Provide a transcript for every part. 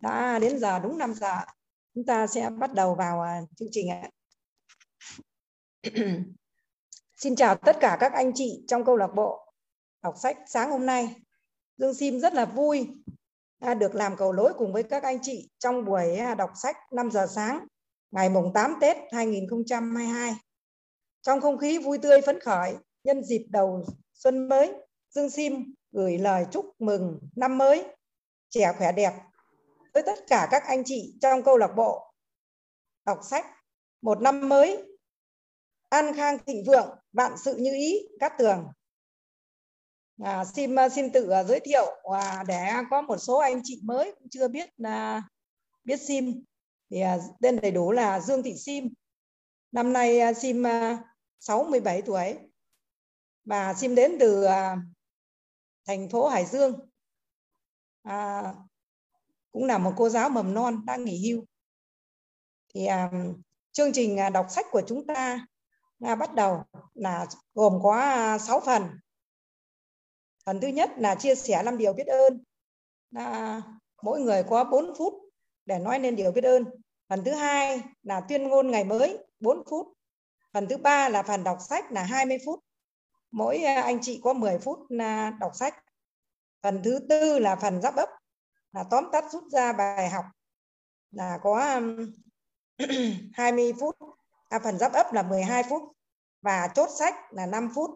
đã đến giờ đúng 5 giờ chúng ta sẽ bắt đầu vào à, chương trình ạ. Xin chào tất cả các anh chị trong câu lạc bộ đọc sách sáng hôm nay. Dương Sim rất là vui à, được làm cầu lối cùng với các anh chị trong buổi à, đọc sách 5 giờ sáng ngày mùng 8 Tết 2022. Trong không khí vui tươi phấn khởi nhân dịp đầu xuân mới, Dương Sim gửi lời chúc mừng năm mới. Trẻ khỏe đẹp với tất cả các anh chị trong câu lạc bộ đọc sách một năm mới an khang thịnh vượng vạn sự như ý cát tường. À, xin à, xin tự à, giới thiệu và để có một số anh chị mới cũng chưa biết à, biết sim. Thì à, tên đầy đủ là Dương Thị Sim. Năm nay à, sim à, 67 tuổi. Và sim đến từ thành phố Hải Dương. À, cũng là một cô giáo mầm non đang nghỉ hưu. Thì à, chương trình à, đọc sách của chúng ta à, bắt đầu là gồm có à, 6 phần. Phần thứ nhất là chia sẻ năm điều biết ơn. Là mỗi người có 4 phút để nói nên điều biết ơn. Phần thứ hai là tuyên ngôn ngày mới 4 phút. Phần thứ ba là phần đọc sách là 20 phút. Mỗi à, anh chị có 10 phút đọc sách. Phần thứ tư là phần giáp ấp là tóm tắt rút ra bài học là có um, 20 phút à, phần giáp ấp là 12 phút và chốt sách là 5 phút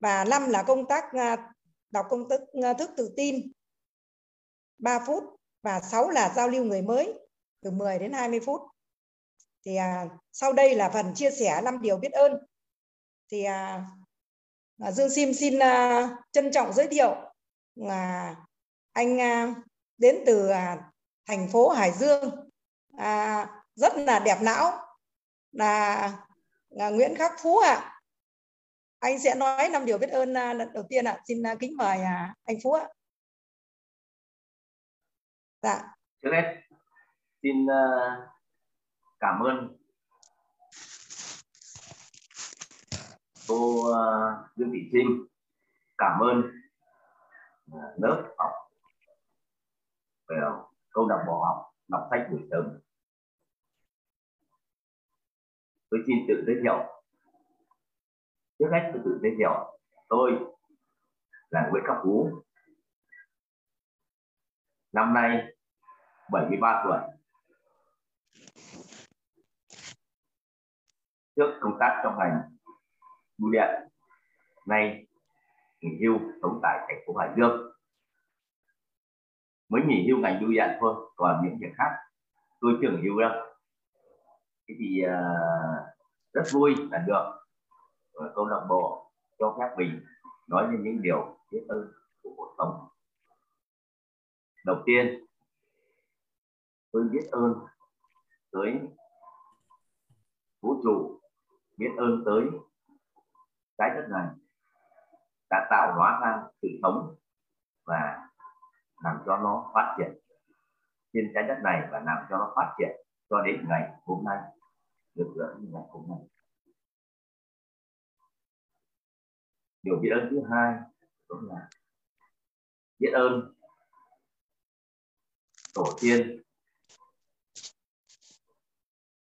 và năm là công tác à, đọc công thức, à, thức tự tin 3 phút và 6 là giao lưu người mới từ 10 đến 20 phút. Thì à, sau đây là phần chia sẻ 5 điều biết ơn. Thì à, à, Dương Sim xin à, trân trọng giới thiệu là anh à, đến từ à, thành phố Hải Dương. À, rất là đẹp não. Là, là Nguyễn Khắc Phú ạ. À. anh sẽ nói năm điều biết ơn à, lần đầu tiên ạ. À. xin kính mời à, anh Phú ạ. Dạ. Trước hết xin à, cảm ơn cô Dương Thị Trinh. Cảm ơn lớp học về câu lạc bộ học, đọc sách buổi sớm. Tôi xin tự giới thiệu. Trước hết tôi tự giới thiệu, tôi là Nguyễn Khắc Phú. Năm nay 73 tuổi. Trước công tác trong ngành bưu điện, nay nghỉ hưu sống tại thành phố Hải Dương mới nghỉ hưu ngành bưu điện thôi còn những việc khác tôi chưa nghỉ hưu đâu. Thế thì uh, rất vui là được. Uh, câu lạc bộ cho phép mình nói lên những điều biết ơn của cuộc sống. Đầu tiên tôi biết ơn tới vũ trụ biết ơn tới trái đất này đã tạo hóa ra sự sống và làm cho nó phát triển trên trái đất này và làm cho nó phát triển cho đến ngày hôm nay, được dẫn như ngày hôm nay. Điều biết ơn thứ hai đó là biết ơn tổ tiên,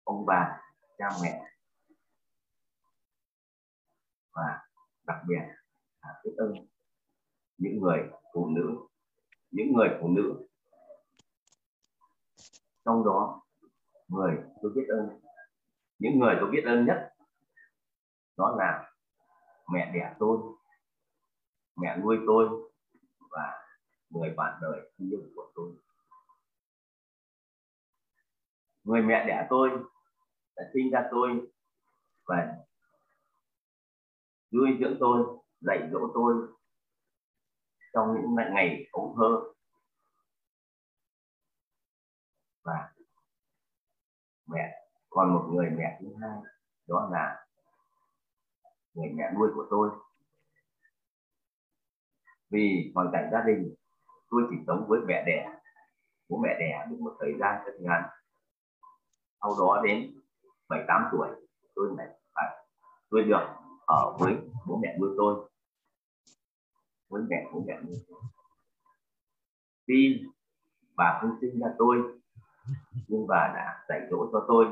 ông bà, cha mẹ và đặc biệt là biết ơn những người phụ nữ những người phụ nữ. Trong đó, người tôi biết ơn. Những người tôi biết ơn nhất, đó là mẹ đẻ tôi, mẹ nuôi tôi và người bạn đời thân yêu của tôi. Người mẹ đẻ tôi đã sinh ra tôi và nuôi dưỡng tôi, dạy dỗ tôi trong những ngày ấu thơ và mẹ, còn một người mẹ thứ hai, đó là người mẹ nuôi của tôi. Vì hoàn cảnh gia đình, tôi chỉ sống với mẹ đẻ. Bố mẹ đẻ được một thời gian rất ngắn. Sau đó đến bảy tám tuổi, tôi lại phải tôi được ở với bố mẹ nuôi tôi với mẹ của mẹ như tôi bà không sinh ra tôi, nhưng bà đã dạy dỗ cho tôi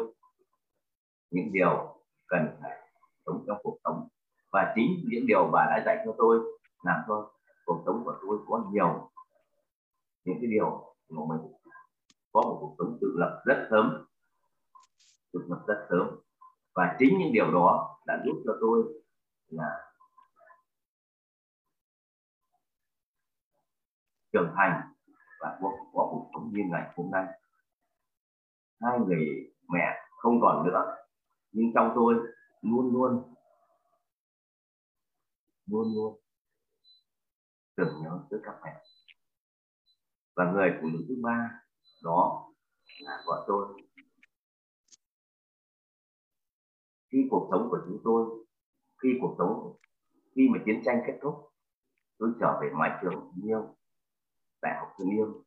những điều cần phải sống trong cuộc sống. Và chính những điều bà đã dạy cho tôi làm cho cuộc sống của tôi có nhiều, những cái điều mà mình có một cuộc sống tự lập rất sớm, tự lập rất sớm. Và chính những điều đó đã giúp cho tôi là trưởng thành và cuộc có cuộc sống như ngày hôm nay. Hai người mẹ không còn nữa, nhưng trong tôi luôn luôn luôn luôn tưởng nhớ tới các mẹ. Và người phụ nữ thứ ba đó là vợ tôi. Khi cuộc sống của chúng tôi, khi cuộc sống, khi mà chiến tranh kết thúc, tôi trở về mái trường yêu đại học thương yêu,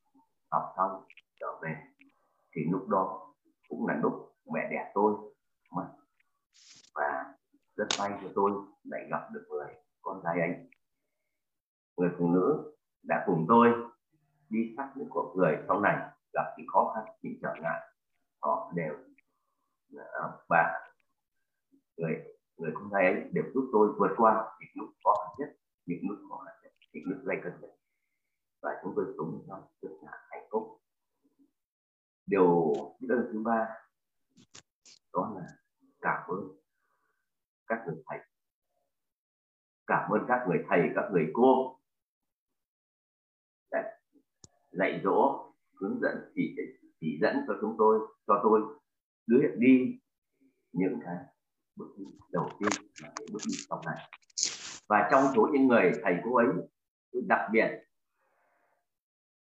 học xong, trở về. Thì lúc đó cũng là lúc mẹ đẻ tôi mất và rất may cho tôi lại gặp được người con gái ấy. Người phụ nữ đã cùng tôi đi sát những cuộc người sau này, gặp những khó khăn, những trở ngại, họ đều và ờ, người người con gái ấy đều giúp tôi vượt qua những lúc khó khăn nhất, những lúc khó khăn nhất, những lúc gây cân nhất và chúng tôi sống trong nhau rất là hạnh phúc. Điều đơn thứ ba, đó là cảm ơn các người thầy. Cảm ơn các người thầy, các người cô. Đã dạy dỗ, hướng dẫn, chỉ chỉ dẫn cho chúng tôi, cho tôi đưa đi những cái bước đi đầu tiên là những bước đi sau này. Và trong số những người thầy cô ấy, tôi đặc biệt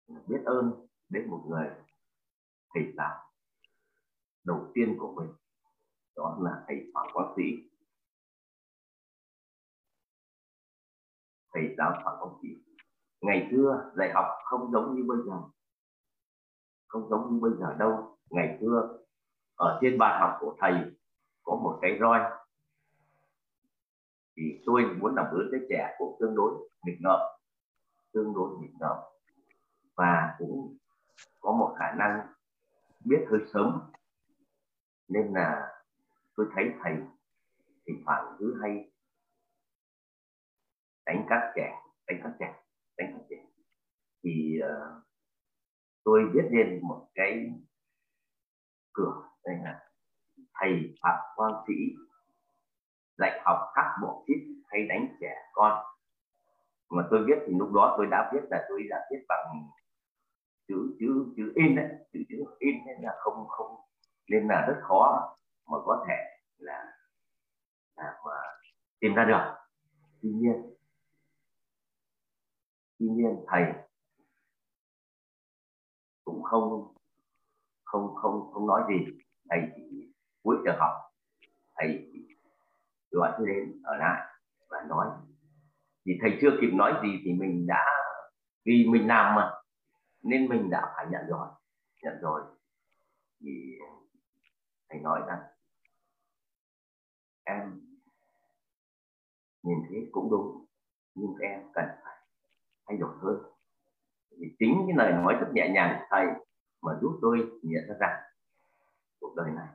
biết ơn đến một người thầy giáo đầu tiên của mình, đó là thầy Phạm Quang Sĩ thầy giáo Phạm Quang Sĩ ngày xưa dạy học không giống như bây giờ, không giống như bây giờ đâu. Ngày xưa ở trên bàn học của thầy có một cái roi. Thì tôi muốn làm đứa trẻ trẻ cũng tương đối nghịch ngợm, tương đối nghịch ngợm và cũng có một khả năng biết hơi sớm. Nên là tôi thấy thầy thì thoảng cứ hay đánh các trẻ đánh các trẻ đánh các trẻ. Thì uh, tôi biết lên một cái cửa đây là thầy phạm quang sĩ dạy học các bộ chít hay đánh trẻ con. Mà tôi viết thì lúc đó tôi đã viết là tôi đã viết bằng chữ chữ chữ in đấy chữ chữ in nên là không không nên là rất khó mà có thể là, là mà tìm ra được. Tuy nhiên tuy nhiên thầy cũng không không không không nói gì. Thầy chỉ cuối giờ học thầy gọi tôi đến ở lại và nói. Thì thầy chưa kịp nói gì thì mình đã vì mình làm mà nên mình đã phải nhận rồi nhận rồi. Thì thầy nói rằng em nhìn thấy cũng đúng nhưng em cần phải thay đổi hơn. Thì chính cái lời nói rất nhẹ nhàng của thầy mà giúp tôi nhận ra rằng cuộc đời này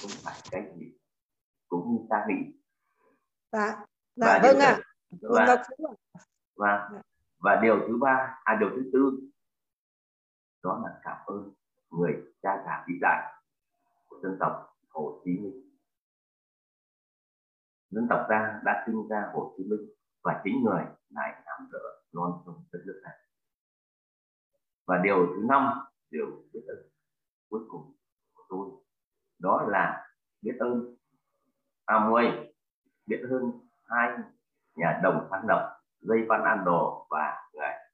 không phải cái gì cũng như ta nghĩ. Dạ dạ vâng ạ. à. và, và và điều thứ ba à điều thứ tư đó là cảm ơn người cha già vĩ đại của dân tộc Hồ Chí Minh. Dân tộc ta đã sinh ra Hồ Chí Minh và chính người lại nắm đỡ non sông đất nước này và điều thứ năm điều biết ơn cuối cùng của tôi, đó là biết ơn Amway biết ơn hai nhà đồng sáng lập dây văn an đồ và ngài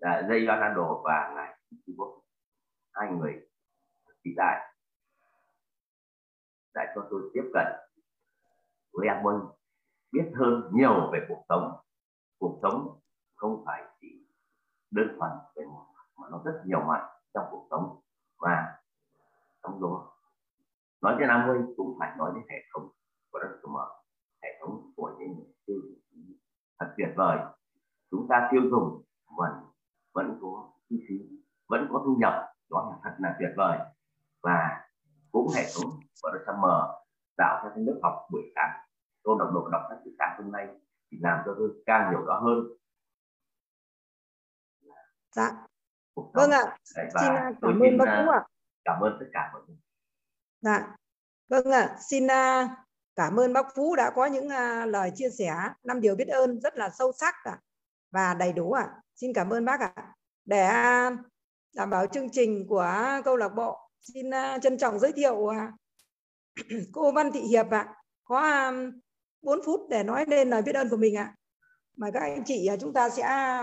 à, dây văn an đồ và ngài Trung Quốc hai người bị đại. Đã cho tôi tiếp cận. Với em Quân biết hơn nhiều về cuộc sống. Cuộc sống không phải chỉ đơn thuần về một, mà nó rất nhiều mặt trong cuộc sống. Và trong đó, nói đến năm mươi cũng phải nói đến hệ thống của đất mở hệ thống của những tiêu thật tuyệt vời. Chúng ta tiêu dùng vẫn vẫn có chi phí vẫn có thu nhập đó là thật là tuyệt vời. Và cũng hệ thống của Summer tạo ra cái lớp học buổi sáng. Câu lạc bộ đọc sách buổi sáng hôm nay thì làm cho tôi càng hiểu rõ hơn. Dạ. Vâng ạ. xin à, cảm ơn bác Vũ ạ. cảm ơn tất cả mọi người. Dạ. Vâng ạ. Xin à, cảm ơn bác Phú đã có những à, lời chia sẻ. Năm điều biết ơn rất là sâu sắc ạ và đầy đủ ạ. Xin cảm ơn bác ạ. Để đảm bảo chương trình của câu lạc bộ. Xin à, trân trọng giới thiệu à, cô Văn Thị Hiệp ạ. Có à, 4 phút để nói lên lời biết ơn của mình ạ. Mời các anh chị chúng ta sẽ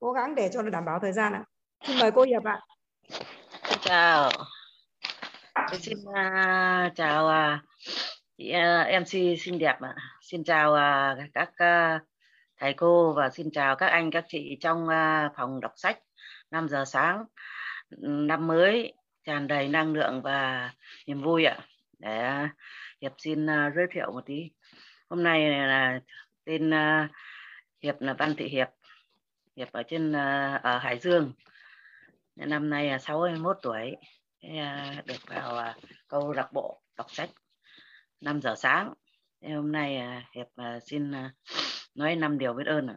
cố gắng để cho nó đảm bảo thời gian ạ. Xin mời cô Hiệp ạ. Xin chào. Tôi xin uh, chào uh, chị uh, MC xinh đẹp ạ. Xin chào uh, các uh, thầy cô và xin chào các anh các chị trong uh, phòng đọc sách. 5 giờ sáng ừ, năm mới, tràn đầy năng lượng và niềm vui ạ. Để à, hiệp xin à, giới thiệu một tí. Hôm nay là tên à, hiệp là văn thị hiệp. Hiệp ở trên ở hải dương. Năm nay là 61 tuổi. Được vào câu lạc bộ đọc sách 5 giờ sáng. Hôm nay hiệp xin nói năm điều biết ơn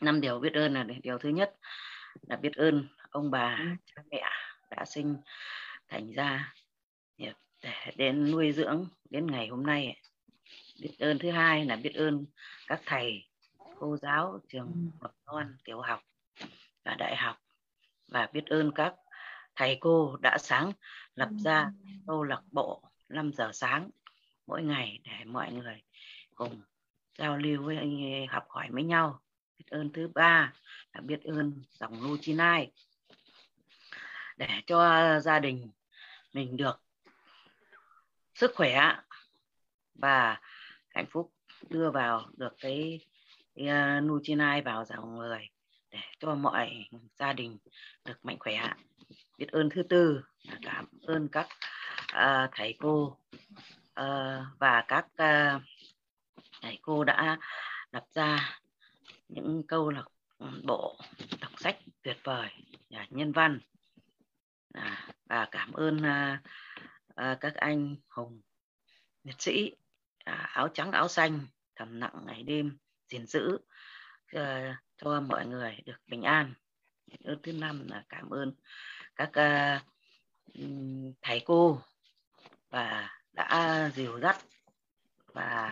năm điều biết ơn là điều thứ nhất là biết ơn ông bà cha mẹ đã sinh thành ra. Để đến nuôi dưỡng đến ngày hôm nay biết ơn thứ hai là biết ơn các thầy cô giáo trường mầm non tiểu học và đại học. Và biết ơn các thầy cô đã sáng lập ra câu lạc bộ 5 giờ sáng mỗi ngày để mọi người cùng giao lưu với anh học hỏi với nhau biết ơn thứ ba là biết ơn dòng lô chi nai. Để cho gia đình mình được sức khỏe và hạnh phúc đưa vào được cái, cái à, uh, Nuchinai vào dòng người để cho mọi gia đình được mạnh khỏe. Biết ơn thứ tư là cảm ơn các uh, thầy cô uh, và các uh, thầy cô đã lập ra những câu lạc ừ, bộ đọc sách tuyệt vời và nhân văn. À, và cảm ơn à, à, các anh hùng liệt sĩ à, áo trắng áo xanh thầm nặng ngày đêm gìn giữ à, cho mọi người được bình an. Ơn thứ năm là cảm ơn các à, ừ, thầy cô và đã dìu dắt và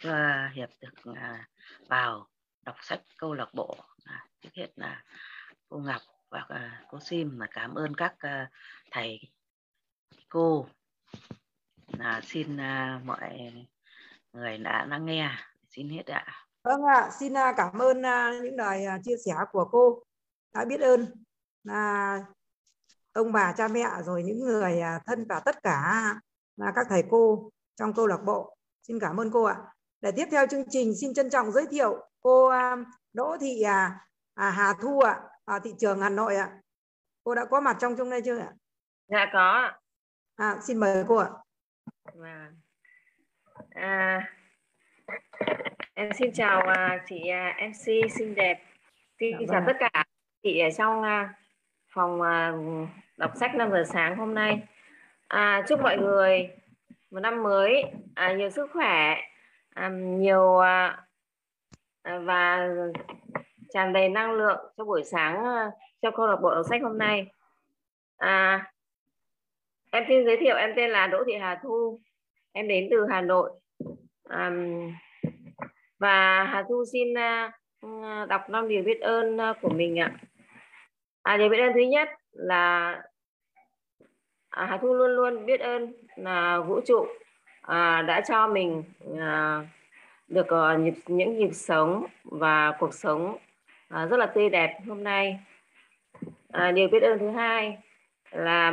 cho hiệp được à, vào đọc sách câu lạc bộ à, trước hết là cô ngọc và uh, cô sim là cảm ơn các uh, thầy cô. Là xin uh, mọi người đã lắng nghe. Xin hết ạ. Vâng ạ xin uh, cảm ơn uh, những lời uh, chia sẻ của cô. Đã biết ơn là ông bà cha mẹ rồi những người uh, thân và tất cả là các thầy cô trong câu lạc bộ. Xin cảm ơn cô ạ. Để tiếp theo chương trình xin trân trọng giới thiệu cô uh, Đỗ Thị uh, à, Hà Thu ạ ở thị trường Hà Nội ạ cô đã có mặt trong trong đây chưa ạ dạ có à, xin mời cô ạ Vâng. À, em xin chào uh, chị uh, MC xinh đẹp. Xin dạ, chào vâng. tất cả chị ở trong phòng đọc sách 5 giờ sáng hôm nay. À, chúc mọi người một năm mới à, nhiều sức khỏe, à, nhiều à, À, và tràn đầy năng lượng cho buổi sáng ờ, cho câu lạc bộ đọc sách hôm nay. À, em xin giới thiệu em tên là Đỗ Thị Hà Thu. Em đến từ Hà Nội. À, và Hà Thu xin uh, đọc năm điều biết ơn ờ, của mình ạ. À, điều biết ơn thứ nhất là à, Hà Thu luôn luôn biết ơn là vũ trụ à, đã cho mình à, được uh, nhịp, những nhịp sống và cuộc sống uh, rất là tươi đẹp hôm nay à, điều biết ơn thứ hai là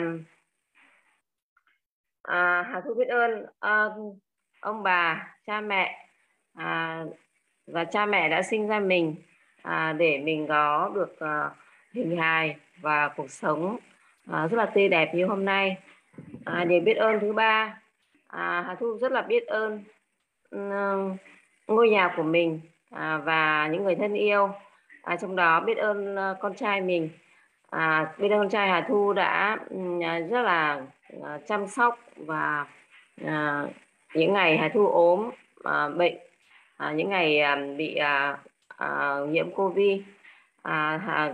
à, Hà Thu biết ơn à, ông bà, cha mẹ à, và cha mẹ đã sinh ra mình à, để mình có được à, hình hài và cuộc sống à, rất là tươi đẹp như hôm nay. À, điều biết ơn thứ ba, à, Hà Thu rất là biết ơn um, ngôi nhà của mình à, và những người thân yêu. À, trong đó biết ơn uh, con trai mình. À, ơn con trai Hà Thu đã ừ, à, rất là à, chăm sóc và à, những ngày Hà Thu ốm à, bệnh à, những ngày à, bị à, à, nhiễm Covid. À, à,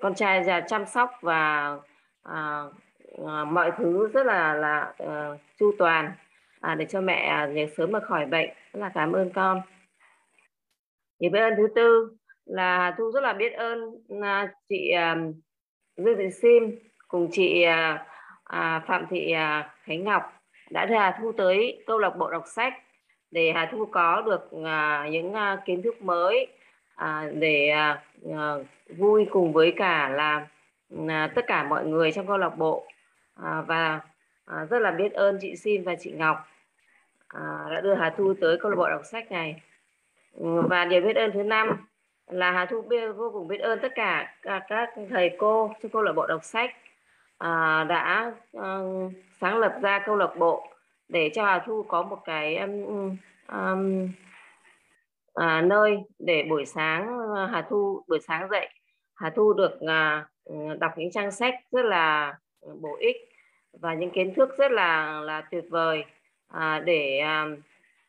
con trai già chăm sóc và à, à, mọi thứ rất là là uh, chu toàn à, để cho mẹ à, sớm mà khỏi bệnh. Rất là cảm ơn con thì biết ơn thứ tư là thu rất là biết ơn à, chị à, Dương Thị Sim cùng chị à, Phạm Thị Khánh Ngọc đã đưa Hà Thu tới câu lạc bộ đọc sách để Hà Thu có được những kiến thức mới để vui cùng với cả là tất cả mọi người trong câu lạc bộ. Và rất là biết ơn chị Sim và chị Ngọc đã đưa Hà Thu tới câu lạc bộ đọc sách này và điều biết ơn thứ năm là Hà Thu vô cùng biết ơn tất cả các, thầy cô trong câu lạc bộ đọc sách à, đã à, sáng lập ra câu lạc bộ để cho Hà Thu có một cái um, um, à, nơi để buổi sáng ờ, Hà Thu buổi sáng dậy Hà Thu được à, đọc những trang sách rất là bổ ích và những kiến thức rất là là tuyệt vời à, để à,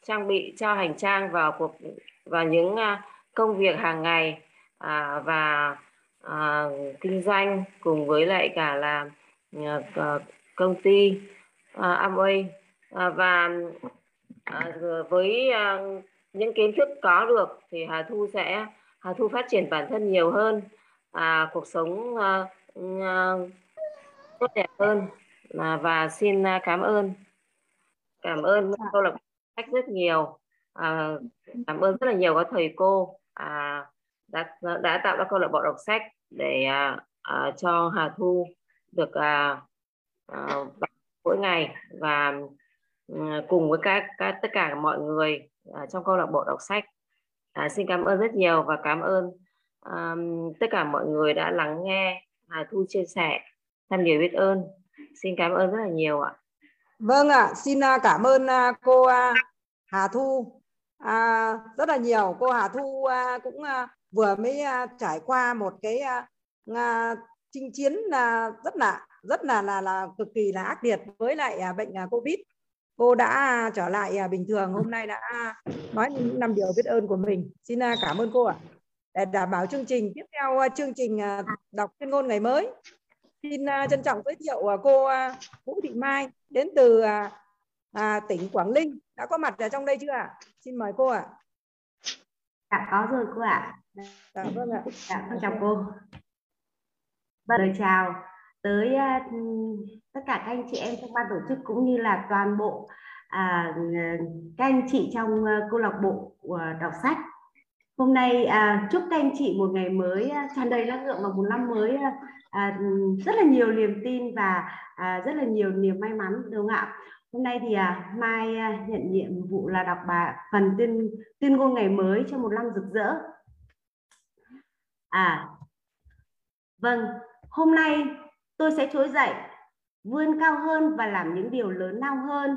trang bị cho hành trang vào cuộc và những à, công việc hàng ngày à, và à, kinh doanh cùng với lại cả là à, công ty à, Amway. À, và à, với à, những kiến thức có được thì Hà Thu sẽ Hà Thu phát triển bản thân nhiều hơn à, cuộc sống à, à, tốt đẹp hơn. À, và xin à, cảm ơn. Cảm ơn. Câu lạc bộ khách rất nhiều. À, cảm ơn rất là nhiều các thầy cô. À, đã đã tạo ra câu lạc bộ đọc sách để à, à, cho Hà Thu được à, à, mỗi ngày và à, cùng với các, các tất cả mọi người à, trong câu lạc bộ đọc sách. À, xin cảm ơn rất nhiều và cảm ơn à, tất cả mọi người đã lắng nghe Hà Thu chia sẻ tham điều biết ơn. Xin cảm ơn rất là nhiều ạ. Vâng ạ xin à, cảm ơn à, cô à, Hà Thu à, rất là nhiều. Cô Hà Thu à, cũng à, vừa mới à, trải qua một cái à, à, chinh chiến à, rất là rất là là là cực kỳ là ác liệt với lại à, bệnh à, covid. Cô đã trở lại à, bình thường. Hôm nay đã nói những năm điều biết ơn của mình. Xin à, cảm ơn cô ạ. Để đảm bảo chương trình tiếp theo à, chương trình à, đọc chuyên ngôn ngày mới. Xin à, trân trọng giới thiệu à, cô à, Vũ Thị Mai đến từ à, à, tỉnh Quảng Ninh đã có mặt ở trong đây chưa ạ? Xin mời cô ạ. Dạ có rồi cô ạ. Dạ vâng ạ. Dạ con chào cô. Vâng, lời chào tới uh, tất cả các anh chị em trong ban tổ chức cũng như là toàn bộ à, các anh chị trong uh, câu lạc bộ uh, đọc sách. Hôm nay à, chúc các anh chị một ngày mới à, tràn đầy năng lượng và một năm mới à, à, rất là nhiều niềm tin và à, rất là nhiều niềm may mắn đúng không ạ? Hôm nay thì à, Mai à, nhận nhiệm vụ là đọc bà phần tuyên tuyên ngôn ngày mới cho một năm rực rỡ. À, vâng, hôm nay tôi sẽ trỗi dậy, vươn cao hơn và làm những điều lớn lao hơn.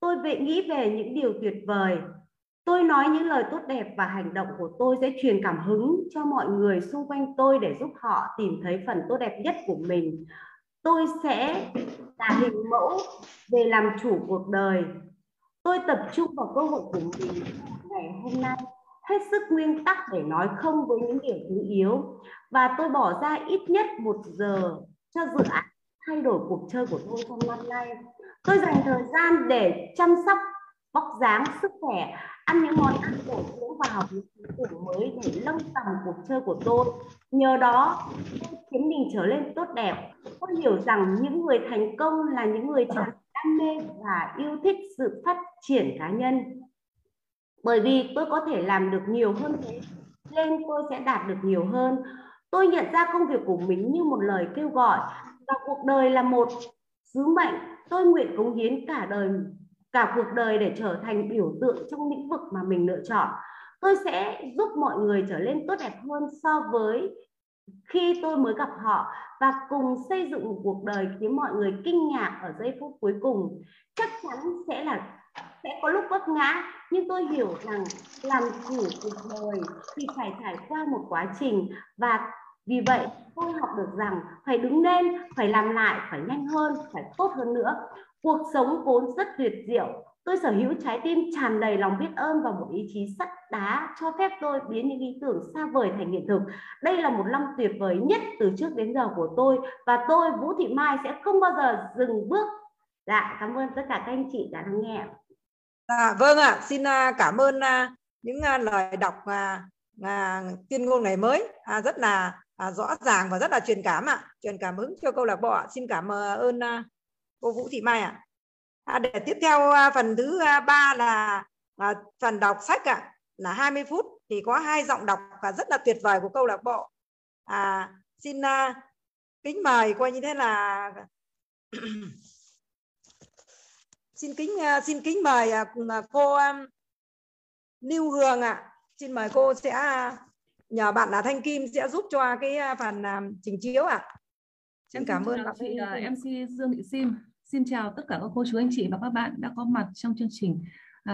Tôi vệ nghĩ về những điều tuyệt vời. Tôi nói những lời tốt đẹp và hành động của tôi sẽ truyền cảm hứng cho mọi người xung quanh tôi để giúp họ tìm thấy phần tốt đẹp nhất của mình. Tôi sẽ là hình mẫu về làm chủ cuộc đời. Tôi tập trung vào cơ hội của mình ngày hôm nay, hết sức nguyên tắc để nói không với những điều thứ yếu. Và tôi bỏ ra ít nhất một giờ cho dự án thay đổi cuộc chơi của tôi trong năm nay. Tôi dành thời gian để chăm sóc vóc dáng sức khỏe ăn những món ăn bổ dưỡng và học những ý tưởng mới để nâng tầm cuộc chơi của tôi. Nhờ đó, tôi khiến mình trở lên tốt đẹp. Tôi hiểu rằng những người thành công là những người tràn đam mê và yêu thích sự phát triển cá nhân. Bởi vì tôi có thể làm được nhiều hơn thế, nên tôi sẽ đạt được nhiều hơn. Tôi nhận ra công việc của mình như một lời kêu gọi và cuộc đời là một sứ mệnh tôi nguyện cống hiến cả đời cả cuộc đời để trở thành biểu tượng trong lĩnh vực mà mình lựa chọn. Tôi sẽ giúp mọi người trở nên tốt đẹp hơn so với khi tôi mới gặp họ và cùng xây dựng một cuộc đời khiến mọi người kinh ngạc ở giây phút cuối cùng. Chắc chắn sẽ là, sẽ có lúc vấp ngã, nhưng tôi hiểu rằng làm chủ cuộc đời thì phải trải qua một quá trình và vì vậy tôi học được rằng phải đứng lên, phải làm lại, phải nhanh hơn, phải tốt hơn nữa cuộc sống vốn rất tuyệt diệu. Tôi sở hữu trái tim tràn đầy lòng biết ơn và một ý chí sắt đá cho phép tôi biến những ý tưởng xa vời thành hiện thực. Đây là một năm tuyệt vời nhất từ trước đến giờ của tôi và tôi Vũ Thị Mai sẽ không bao giờ dừng bước. Dạ cảm ơn tất cả các anh chị đã lắng nghe À, vâng ạ, à, xin cảm ơn à, những à, lời đọc uh, à, tuyên ngôn ngày mới. À, rất là à, rõ ràng và rất là truyền cảm ạ, à. truyền cảm hứng cho câu lạc bộ. Xin cảm ơn cô Vũ Thị Mai ạ. À. À, để tiếp theo uh, phần thứ uh, ba là uh, phần đọc sách ạ, à, là 20 phút thì có hai giọng đọc và rất là tuyệt vời của câu lạc bộ. À, xin uh, kính mời coi như thế là xin kính à, xin kính mời à, cô um, Lưu Hương ạ. À. Xin mời cô sẽ à, nhờ bạn là Thanh Kim sẽ giúp cho cái phần trình chiếu ạ. À. Xin cảm ơn chị MC Dương Thị Sim. Xin chào tất cả các cô chú anh chị và các bạn đã có mặt trong chương trình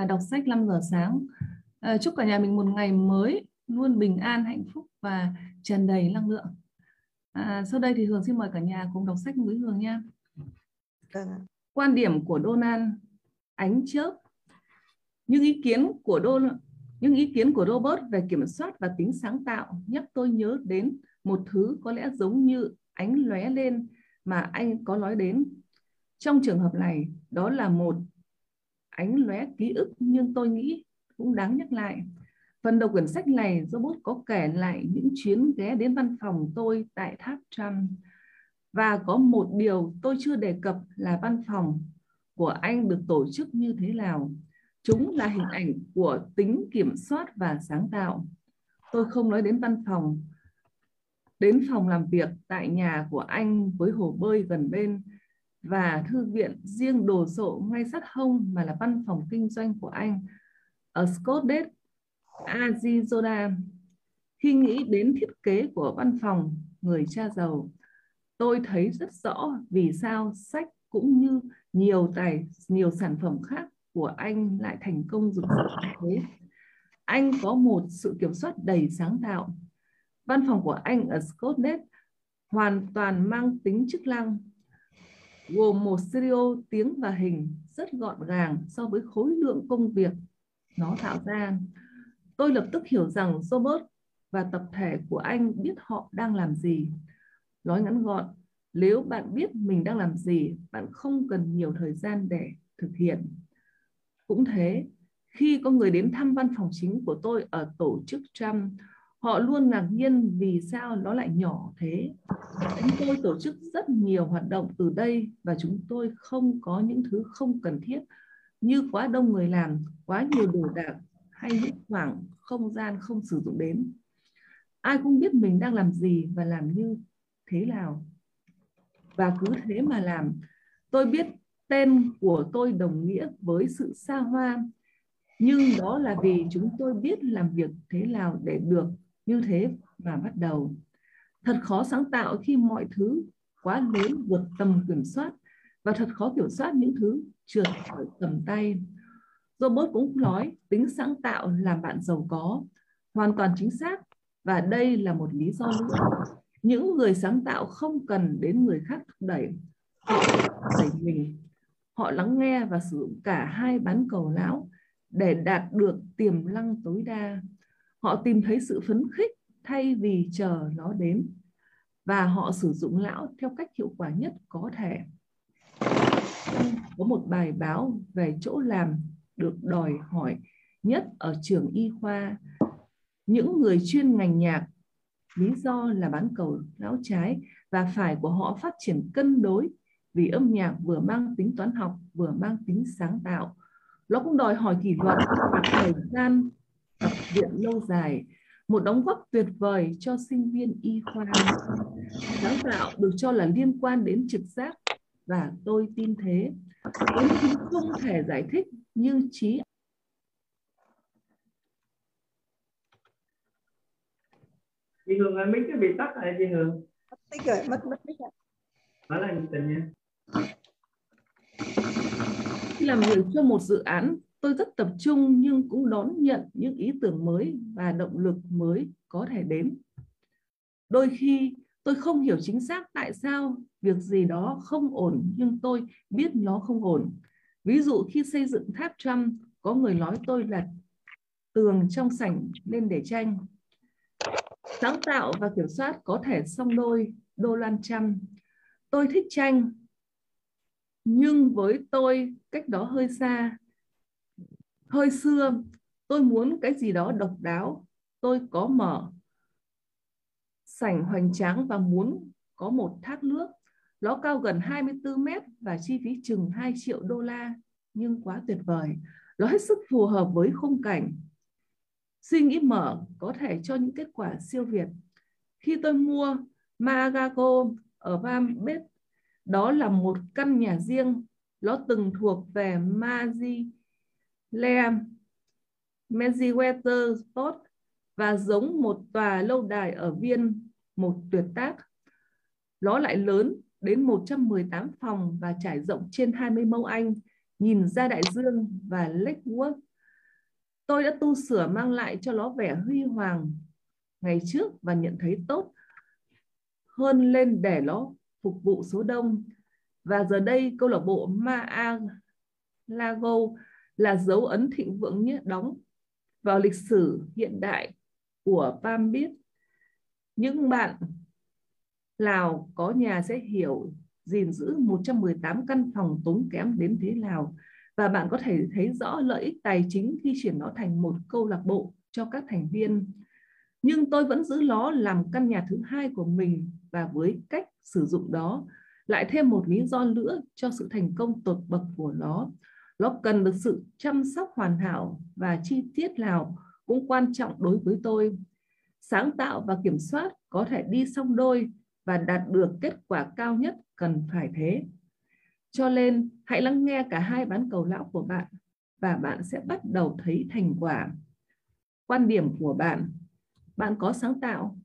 đọc sách 5 giờ sáng. chúc cả nhà mình một ngày mới luôn bình an, hạnh phúc và tràn đầy năng lượng. À, sau đây thì Hường xin mời cả nhà cùng đọc sách với Hường nha. Vâng quan điểm của Donald ánh chớp những ý kiến của Don những ý kiến của Robert về kiểm soát và tính sáng tạo nhắc tôi nhớ đến một thứ có lẽ giống như ánh lóe lên mà anh có nói đến. Trong trường hợp này, đó là một ánh lóe ký ức nhưng tôi nghĩ cũng đáng nhắc lại. Phần đầu quyển sách này, robot có kể lại những chuyến ghé đến văn phòng tôi tại tháp Trump và có một điều tôi chưa đề cập là văn phòng của anh được tổ chức như thế nào. Chúng là hình ảnh của tính kiểm soát và sáng tạo. Tôi không nói đến văn phòng, đến phòng làm việc tại nhà của anh với hồ bơi gần bên và thư viện riêng đồ sộ ngay sát hông mà là văn phòng kinh doanh của anh ở Scottsdale, Arizona. Khi nghĩ đến thiết kế của văn phòng người cha giàu, tôi thấy rất rõ vì sao sách cũng như nhiều tài nhiều sản phẩm khác của anh lại thành công rực rỡ như thế. Anh có một sự kiểm soát đầy sáng tạo. Văn phòng của anh ở Scotland hoàn toàn mang tính chức năng, gồm một stereo tiếng và hình rất gọn gàng so với khối lượng công việc nó tạo ra. Tôi lập tức hiểu rằng Robert và tập thể của anh biết họ đang làm gì Nói ngắn gọn, nếu bạn biết mình đang làm gì, bạn không cần nhiều thời gian để thực hiện. Cũng thế, khi có người đến thăm văn phòng chính của tôi ở tổ chức Trump, họ luôn ngạc nhiên vì sao nó lại nhỏ thế. Chúng tôi tổ chức rất nhiều hoạt động từ đây và chúng tôi không có những thứ không cần thiết như quá đông người làm, quá nhiều đồ đạc hay những khoảng không gian không sử dụng đến. Ai cũng biết mình đang làm gì và làm như thế nào và cứ thế mà làm tôi biết tên của tôi đồng nghĩa với sự xa hoa nhưng đó là vì chúng tôi biết làm việc thế nào để được như thế mà bắt đầu. Thật khó sáng tạo khi mọi thứ quá lớn vượt tầm kiểm soát, và thật khó kiểm soát những thứ trượt khỏi tầm tay. Robot cũng nói, tính sáng tạo làm bạn giàu có, hoàn toàn chính xác, và đây là một lý do nữa. Những người sáng tạo không cần đến người khác thúc đẩy, họ đẩy mình. Họ lắng nghe và sử dụng cả hai bán cầu lão để đạt được tiềm năng tối đa họ tìm thấy sự phấn khích thay vì chờ nó đến, và họ sử dụng lão theo cách hiệu quả nhất có thể. Có một bài báo về chỗ làm được đòi hỏi nhất ở trường y khoa. Những người chuyên ngành nhạc, lý do là bán cầu não trái và phải của họ phát triển cân đối vì âm nhạc vừa mang tính toán học, vừa mang tính sáng tạo. Nó cũng đòi hỏi kỷ luật và thời gian luyện lâu dài một đóng góp tuyệt vời cho sinh viên y khoa. Sáng tạo được cho là liên quan đến trực giác và tôi tin thế. Đến không thể giải thích như trí chị Hường ơi mic cái bị tắt rồi chị Hường? Mất mic rồi mất mất mic rồi. Là nhiệt tình nha. Khi làm việc cho một dự án tôi rất tập trung nhưng cũng đón nhận những ý tưởng mới và động lực mới có thể đến đôi khi Tôi không hiểu chính xác tại sao việc gì đó không ổn nhưng tôi biết nó không ổn. Ví dụ khi xây dựng tháp Trump, có người nói tôi là tường trong sảnh nên để tranh. Sáng tạo và kiểm soát có thể song đôi đô lan Trump. Tôi thích tranh, nhưng với tôi cách đó hơi xa, hơi xưa. Tôi muốn cái gì đó độc đáo. Tôi có mở sảnh hoành tráng và muốn có một thác nước. Nó cao gần 24 mét và chi phí chừng 2 triệu đô la, nhưng quá tuyệt vời. Nó hết sức phù hợp với khung cảnh. Suy nghĩ mở có thể cho những kết quả siêu việt. Khi tôi mua Magago ở Vam Bếp, đó là một căn nhà riêng. Nó từng thuộc về Magi Leam, Merriweather Sport và giống một tòa lâu đài ở Viên, một tuyệt tác. Nó lại lớn đến 118 phòng và trải rộng trên 20 mẫu Anh, nhìn ra đại dương và Lake Worth. Tôi đã tu sửa mang lại cho nó vẻ huy hoàng ngày trước và nhận thấy tốt hơn lên để nó phục vụ số đông. Và giờ đây câu lạc bộ Ma Lago là dấu ấn thịnh vượng nhất đóng vào lịch sử hiện đại của Palm Beach. Những bạn Lào có nhà sẽ hiểu gìn giữ 118 căn phòng tốn kém đến thế nào và bạn có thể thấy rõ lợi ích tài chính khi chuyển nó thành một câu lạc bộ cho các thành viên. Nhưng tôi vẫn giữ nó làm căn nhà thứ hai của mình và với cách sử dụng đó, lại thêm một lý do nữa cho sự thành công tột bậc của nó. Nó cần được sự chăm sóc hoàn hảo và chi tiết nào cũng quan trọng đối với tôi. Sáng tạo và kiểm soát có thể đi song đôi và đạt được kết quả cao nhất cần phải thế. Cho nên hãy lắng nghe cả hai bán cầu lão của bạn và bạn sẽ bắt đầu thấy thành quả. Quan điểm của bạn, bạn có sáng tạo.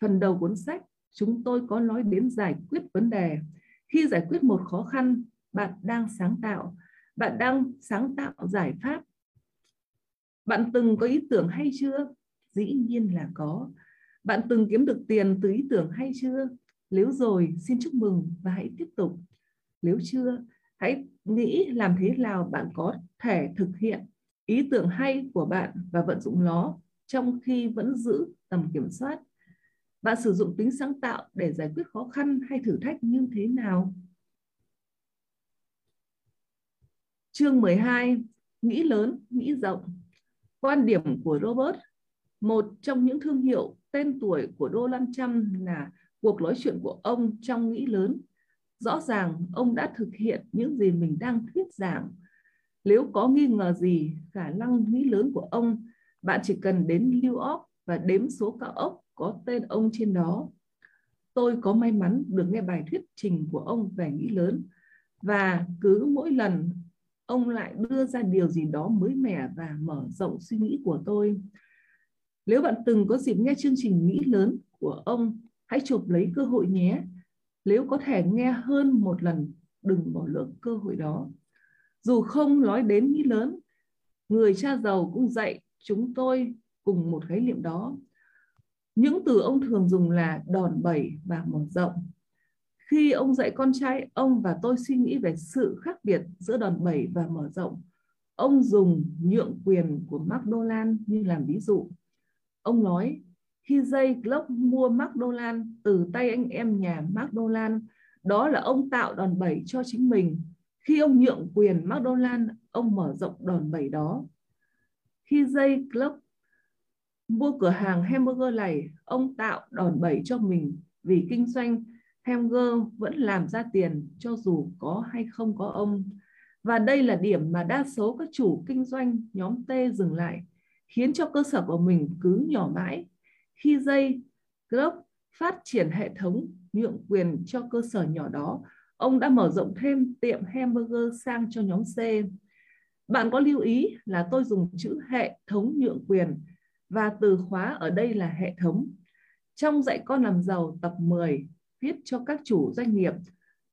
Phần đầu cuốn sách chúng tôi có nói đến giải quyết vấn đề. Khi giải quyết một khó khăn, bạn đang sáng tạo. Bạn đang sáng tạo giải pháp. Bạn từng có ý tưởng hay chưa? Dĩ nhiên là có. Bạn từng kiếm được tiền từ ý tưởng hay chưa? Nếu rồi, xin chúc mừng và hãy tiếp tục. Nếu chưa, hãy nghĩ làm thế nào bạn có thể thực hiện ý tưởng hay của bạn và vận dụng nó trong khi vẫn giữ tầm kiểm soát. Bạn sử dụng tính sáng tạo để giải quyết khó khăn hay thử thách như thế nào? Chương 12, nghĩ lớn, nghĩ rộng. Quan điểm của Robert, một trong những thương hiệu tên tuổi của Donald Trump là cuộc nói chuyện của ông trong nghĩ lớn. Rõ ràng ông đã thực hiện những gì mình đang thuyết giảng. Nếu có nghi ngờ gì khả năng nghĩ lớn của ông, bạn chỉ cần đến New York và đếm số cao ốc có tên ông trên đó. Tôi có may mắn được nghe bài thuyết trình của ông về nghĩ lớn và cứ mỗi lần ông lại đưa ra điều gì đó mới mẻ và mở rộng suy nghĩ của tôi. Nếu bạn từng có dịp nghe chương trình nghĩ lớn của ông, hãy chụp lấy cơ hội nhé. Nếu có thể nghe hơn một lần, đừng bỏ lỡ cơ hội đó. Dù không nói đến nghĩ lớn, người cha giàu cũng dạy chúng tôi cùng một khái niệm đó. Những từ ông thường dùng là đòn bẩy và mở rộng. Khi ông dạy con trai, ông và tôi suy nghĩ về sự khác biệt giữa đòn bẩy và mở rộng. Ông dùng nhượng quyền của McDonald như làm ví dụ. Ông nói, khi Jay Glock mua McDonald từ tay anh em nhà McDonald, đó là ông tạo đòn bẩy cho chính mình. Khi ông nhượng quyền McDonald, ông mở rộng đòn bẩy đó. Khi Jay Glock mua cửa hàng hamburger này, ông tạo đòn bẩy cho mình vì kinh doanh Hemger vẫn làm ra tiền cho dù có hay không có ông. Và đây là điểm mà đa số các chủ kinh doanh nhóm T dừng lại, khiến cho cơ sở của mình cứ nhỏ mãi. Khi dây Group phát triển hệ thống nhượng quyền cho cơ sở nhỏ đó, ông đã mở rộng thêm tiệm hamburger sang cho nhóm C. Bạn có lưu ý là tôi dùng chữ hệ thống nhượng quyền và từ khóa ở đây là hệ thống. Trong dạy con làm giàu tập 10, viết cho các chủ doanh nghiệp,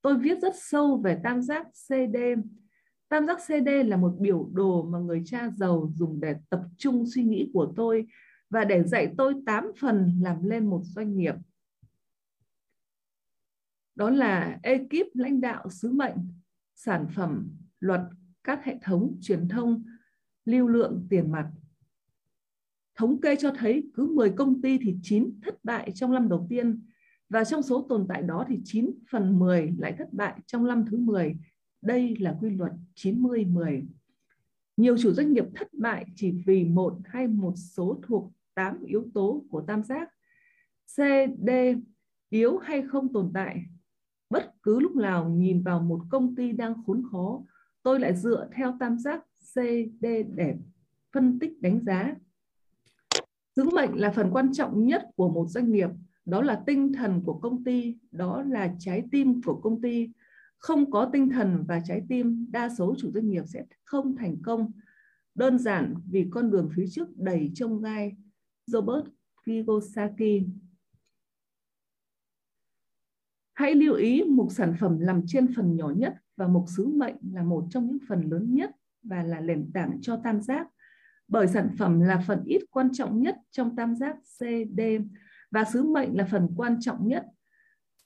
tôi viết rất sâu về tam giác CD. Tam giác CD là một biểu đồ mà người cha giàu dùng để tập trung suy nghĩ của tôi và để dạy tôi 8 phần làm lên một doanh nghiệp. đó là ekip lãnh đạo sứ mệnh sản phẩm luật các hệ thống truyền thông lưu lượng tiền mặt thống kê cho thấy cứ 10 công ty thì 9 thất bại trong năm đầu tiên và trong số tồn tại đó thì 9 phần 10 lại thất bại trong năm thứ 10. Đây là quy luật 90-10. Nhiều chủ doanh nghiệp thất bại chỉ vì một hay một số thuộc 8 yếu tố của tam giác. C, D, yếu hay không tồn tại. Bất cứ lúc nào nhìn vào một công ty đang khốn khó, tôi lại dựa theo tam giác C, D để phân tích đánh giá. Sứ mệnh là phần quan trọng nhất của một doanh nghiệp, đó là tinh thần của công ty, đó là trái tim của công ty. Không có tinh thần và trái tim, đa số chủ doanh nghiệp sẽ không thành công. Đơn giản vì con đường phía trước đầy trông gai. Robert Kiyosaki Hãy lưu ý mục sản phẩm nằm trên phần nhỏ nhất và mục sứ mệnh là một trong những phần lớn nhất và là nền tảng cho tam giác. Bởi sản phẩm là phần ít quan trọng nhất trong tam giác CD và sứ mệnh là phần quan trọng nhất.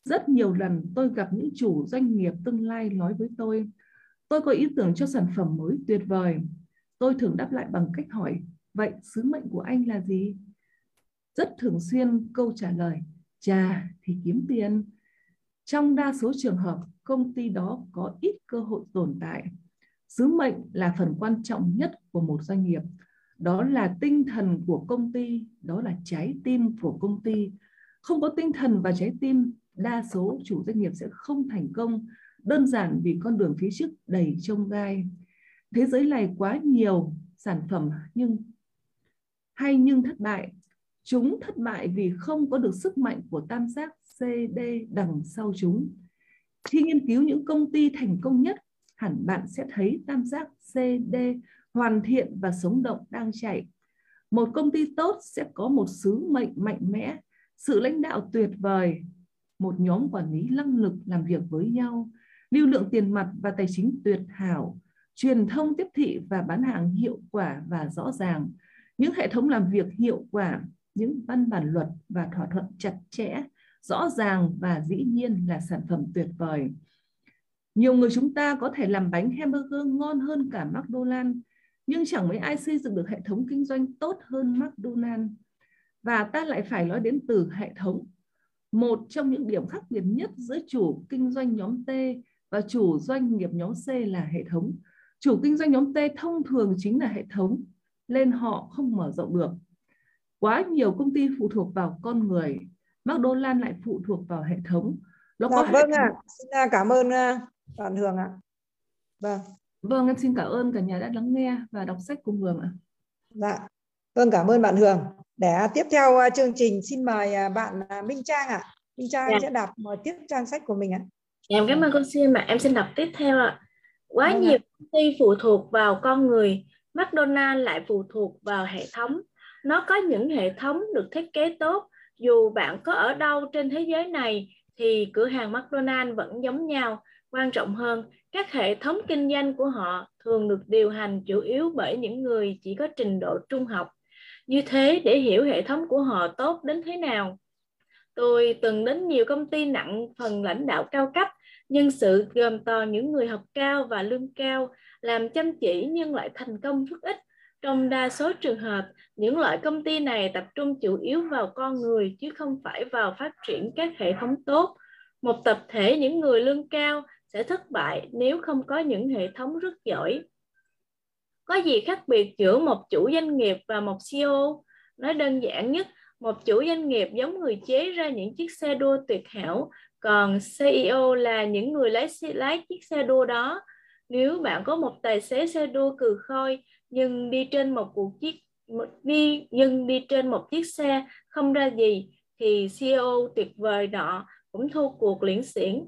Rất nhiều lần tôi gặp những chủ doanh nghiệp tương lai nói với tôi, tôi có ý tưởng cho sản phẩm mới tuyệt vời. Tôi thường đáp lại bằng cách hỏi, vậy sứ mệnh của anh là gì? Rất thường xuyên câu trả lời, chà thì kiếm tiền. Trong đa số trường hợp, công ty đó có ít cơ hội tồn tại. Sứ mệnh là phần quan trọng nhất của một doanh nghiệp. Đó là tinh thần của công ty, đó là trái tim của công ty. Không có tinh thần và trái tim, đa số chủ doanh nghiệp sẽ không thành công, đơn giản vì con đường phía trước đầy trông gai. Thế giới này quá nhiều sản phẩm nhưng hay nhưng thất bại. Chúng thất bại vì không có được sức mạnh của tam giác CD đằng sau chúng. Khi nghiên cứu những công ty thành công nhất, hẳn bạn sẽ thấy tam giác CD hoàn thiện và sống động đang chạy. Một công ty tốt sẽ có một sứ mệnh mạnh mẽ, sự lãnh đạo tuyệt vời, một nhóm quản lý năng lực làm việc với nhau, lưu lượng tiền mặt và tài chính tuyệt hảo, truyền thông tiếp thị và bán hàng hiệu quả và rõ ràng, những hệ thống làm việc hiệu quả, những văn bản luật và thỏa thuận chặt chẽ, rõ ràng và dĩ nhiên là sản phẩm tuyệt vời. Nhiều người chúng ta có thể làm bánh hamburger ngon hơn cả McDonald's, nhưng chẳng mấy ai xây dựng được hệ thống kinh doanh tốt hơn McDonald's. Và ta lại phải nói đến từ hệ thống. Một trong những điểm khác biệt nhất giữa chủ kinh doanh nhóm T và chủ doanh nghiệp nhóm C là hệ thống. Chủ kinh doanh nhóm T thông thường chính là hệ thống, nên họ không mở rộng được. Quá nhiều công ty phụ thuộc vào con người, McDonald's lại phụ thuộc vào hệ thống. Nó dạ, có vâng ạ, à. xin cảm ơn bạn Hường ạ. Vâng. Vâng, em xin cảm ơn cả nhà đã lắng nghe và đọc sách cùng Hường ạ. Dạ, vâng cảm ơn bạn Hường. Để tiếp theo chương trình xin mời bạn Minh Trang ạ. Minh Trang dạ. sẽ đọc tiếp trang sách của mình ạ. Em cảm ơn con xin mà em xin đọc tiếp theo ạ. Quá vâng nhiều công ty phụ thuộc vào con người, McDonald lại phụ thuộc vào hệ thống. Nó có những hệ thống được thiết kế tốt, dù bạn có ở đâu trên thế giới này thì cửa hàng McDonald vẫn giống nhau. Quan trọng hơn, các hệ thống kinh doanh của họ thường được điều hành chủ yếu bởi những người chỉ có trình độ trung học. Như thế để hiểu hệ thống của họ tốt đến thế nào. Tôi từng đến nhiều công ty nặng phần lãnh đạo cao cấp, nhân sự gồm toàn những người học cao và lương cao, làm chăm chỉ nhưng lại thành công rất ít. Trong đa số trường hợp, những loại công ty này tập trung chủ yếu vào con người chứ không phải vào phát triển các hệ thống tốt. Một tập thể những người lương cao sẽ thất bại nếu không có những hệ thống rất giỏi. Có gì khác biệt giữa một chủ doanh nghiệp và một CEO? Nói đơn giản nhất, một chủ doanh nghiệp giống người chế ra những chiếc xe đua tuyệt hảo, còn CEO là những người lái lái chiếc xe đua đó. Nếu bạn có một tài xế xe đua cừ khôi nhưng đi trên một cuộc chiếc một đi nhưng đi trên một chiếc xe không ra gì thì CEO tuyệt vời đó cũng thua cuộc liễn xiển.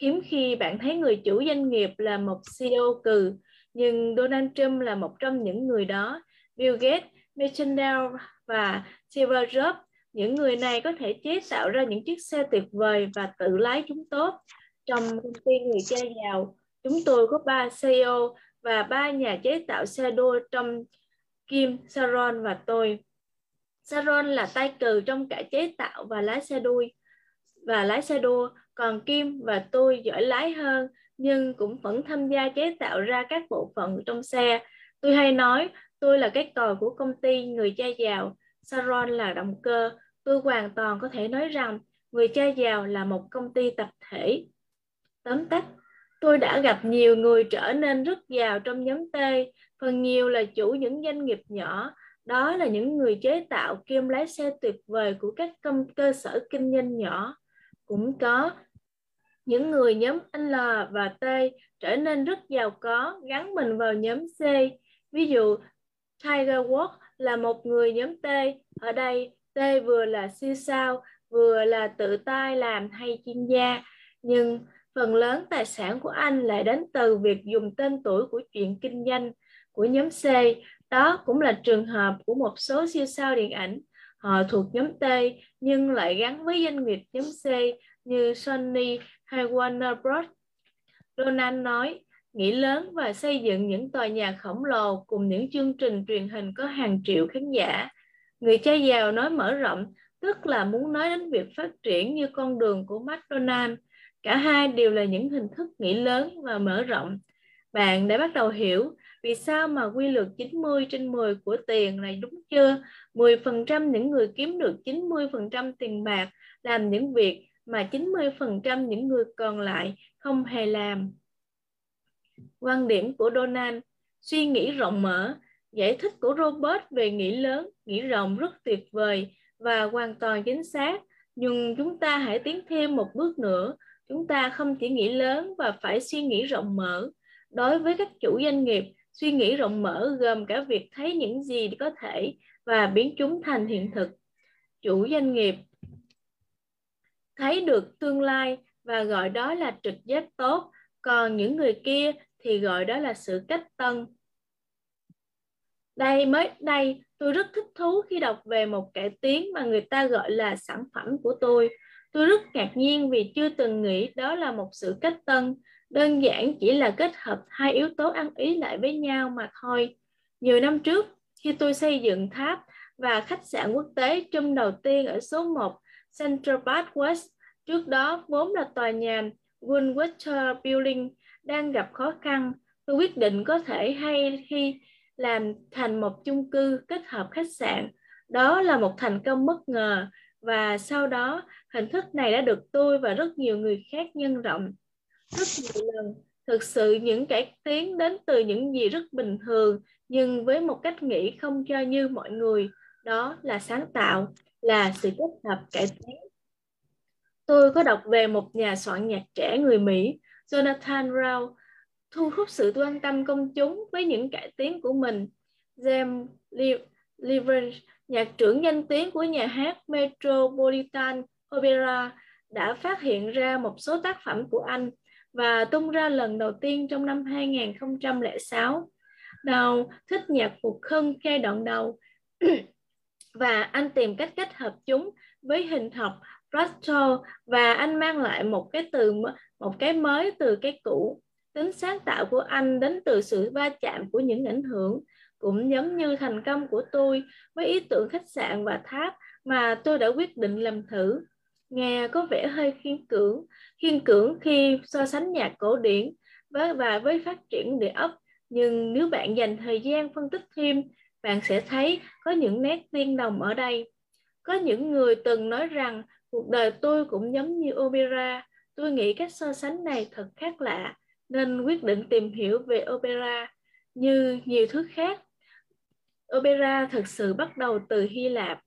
Hiếm khi bạn thấy người chủ doanh nghiệp là một CEO cừ, nhưng Donald Trump là một trong những người đó. Bill Gates, Michelin và Steve Jobs, những người này có thể chế tạo ra những chiếc xe tuyệt vời và tự lái chúng tốt. Trong công ty người cha giàu, chúng tôi có ba CEO và ba nhà chế tạo xe đua trong Kim, Sharon và tôi. Sharon là tay cừ trong cả chế tạo và lái xe đua và lái xe đua còn Kim và tôi giỏi lái hơn nhưng cũng vẫn tham gia chế tạo ra các bộ phận trong xe. Tôi hay nói tôi là cái còi của công ty người cha giàu, Saron là động cơ. Tôi hoàn toàn có thể nói rằng người cha giàu là một công ty tập thể. Tóm tắt, tôi đã gặp nhiều người trở nên rất giàu trong nhóm T, phần nhiều là chủ những doanh nghiệp nhỏ, đó là những người chế tạo kiêm lái xe tuyệt vời của các công cơ sở kinh doanh nhỏ. Cũng có những người nhóm L và T trở nên rất giàu có, gắn mình vào nhóm C. Ví dụ, Tiger Woods là một người nhóm T. Ở đây, T vừa là siêu sao, vừa là tự tay làm hay chuyên gia. Nhưng phần lớn tài sản của anh lại đến từ việc dùng tên tuổi của chuyện kinh doanh của nhóm C. Đó cũng là trường hợp của một số siêu sao điện ảnh. Họ thuộc nhóm T nhưng lại gắn với doanh nghiệp nhóm C như Sony hay Warner Bros. Donald nói, nghĩ lớn và xây dựng những tòa nhà khổng lồ cùng những chương trình truyền hình có hàng triệu khán giả. Người cha giàu nói mở rộng, tức là muốn nói đến việc phát triển như con đường của McDonald. Cả hai đều là những hình thức nghĩ lớn và mở rộng. Bạn đã bắt đầu hiểu vì sao mà quy luật 90 trên 10 của tiền là đúng chưa? 10% những người kiếm được 90% tiền bạc làm những việc mà 90% những người còn lại không hề làm. Quan điểm của Donald, suy nghĩ rộng mở, giải thích của Robert về nghĩ lớn, nghĩ rộng rất tuyệt vời và hoàn toàn chính xác. Nhưng chúng ta hãy tiến thêm một bước nữa. Chúng ta không chỉ nghĩ lớn và phải suy nghĩ rộng mở. Đối với các chủ doanh nghiệp, suy nghĩ rộng mở gồm cả việc thấy những gì có thể và biến chúng thành hiện thực. Chủ doanh nghiệp thấy được tương lai và gọi đó là trực giác tốt, còn những người kia thì gọi đó là sự cách tân. Đây mới đây, tôi rất thích thú khi đọc về một cải tiến mà người ta gọi là sản phẩm của tôi. Tôi rất ngạc nhiên vì chưa từng nghĩ đó là một sự cách tân, đơn giản chỉ là kết hợp hai yếu tố ăn ý lại với nhau mà thôi. Nhiều năm trước, khi tôi xây dựng tháp và khách sạn quốc tế trung đầu tiên ở số 1 Central Park West, trước đó vốn là tòa nhà Woolwater Building đang gặp khó khăn, tôi quyết định có thể hay khi làm thành một chung cư kết hợp khách sạn. Đó là một thành công bất ngờ và sau đó hình thức này đã được tôi và rất nhiều người khác nhân rộng. Rất nhiều lần, thực sự những cải tiến đến từ những gì rất bình thường nhưng với một cách nghĩ không cho như mọi người. Đó là sáng tạo, là sự kết hợp cải tiến. Tôi có đọc về một nhà soạn nhạc trẻ người Mỹ, Jonathan Rao, thu hút sự quan tâm công chúng với những cải tiến của mình. James Levens, nhạc trưởng danh tiếng của nhà hát Metropolitan Opera, đã phát hiện ra một số tác phẩm của anh và tung ra lần đầu tiên trong năm 2006. Nào thích nhạc phục hưng giai đoạn đầu và anh tìm cách kết hợp chúng với hình học fractal và anh mang lại một cái từ một cái mới từ cái cũ. Tính sáng tạo của anh đến từ sự va chạm của những ảnh hưởng, cũng giống như thành công của tôi với ý tưởng khách sạn và tháp mà tôi đã quyết định làm thử. Nghe có vẻ hơi khiên cưỡng khiên cưỡng khi so sánh nhạc cổ điển với, và với phát triển địa ốc. Nhưng nếu bạn dành thời gian phân tích thêm bạn sẽ thấy có những nét tương đồng ở đây. Có những người từng nói rằng cuộc đời tôi cũng giống như opera. Tôi nghĩ cách so sánh này thật khác lạ nên quyết định tìm hiểu về opera như nhiều thứ khác. Opera thực sự bắt đầu từ hy lạp.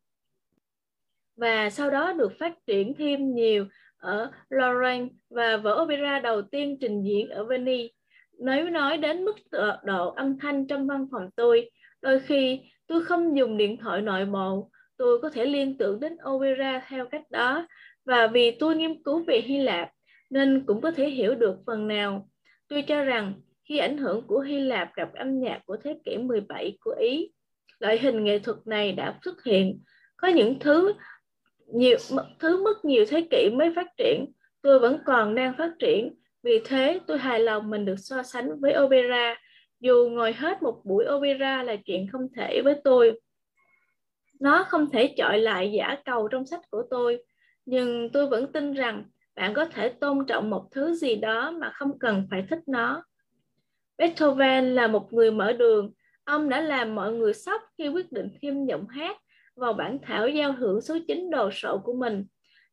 Và sau đó được phát triển thêm nhiều ở Lorraine và vở opera đầu tiên trình diễn ở Venice. Nếu nói đến mức độ âm thanh trong văn phòng tôi, đôi khi tôi không dùng điện thoại nội bộ, tôi có thể liên tưởng đến opera theo cách đó và vì tôi nghiên cứu về Hy Lạp nên cũng có thể hiểu được phần nào. Tôi cho rằng khi ảnh hưởng của Hy Lạp gặp âm nhạc của thế kỷ 17 của Ý, loại hình nghệ thuật này đã xuất hiện. Có những thứ nhiều thứ mất nhiều thế kỷ mới phát triển, tôi vẫn còn đang phát triển. Vì thế tôi hài lòng mình được so sánh với opera. Dù ngồi hết một buổi opera là chuyện không thể với tôi. Nó không thể chọi lại giả cầu trong sách của tôi, nhưng tôi vẫn tin rằng bạn có thể tôn trọng một thứ gì đó mà không cần phải thích nó. Beethoven là một người mở đường. Ông đã làm mọi người sốc khi quyết định thêm giọng hát vào bản thảo giao hưởng số 9 đồ sộ của mình.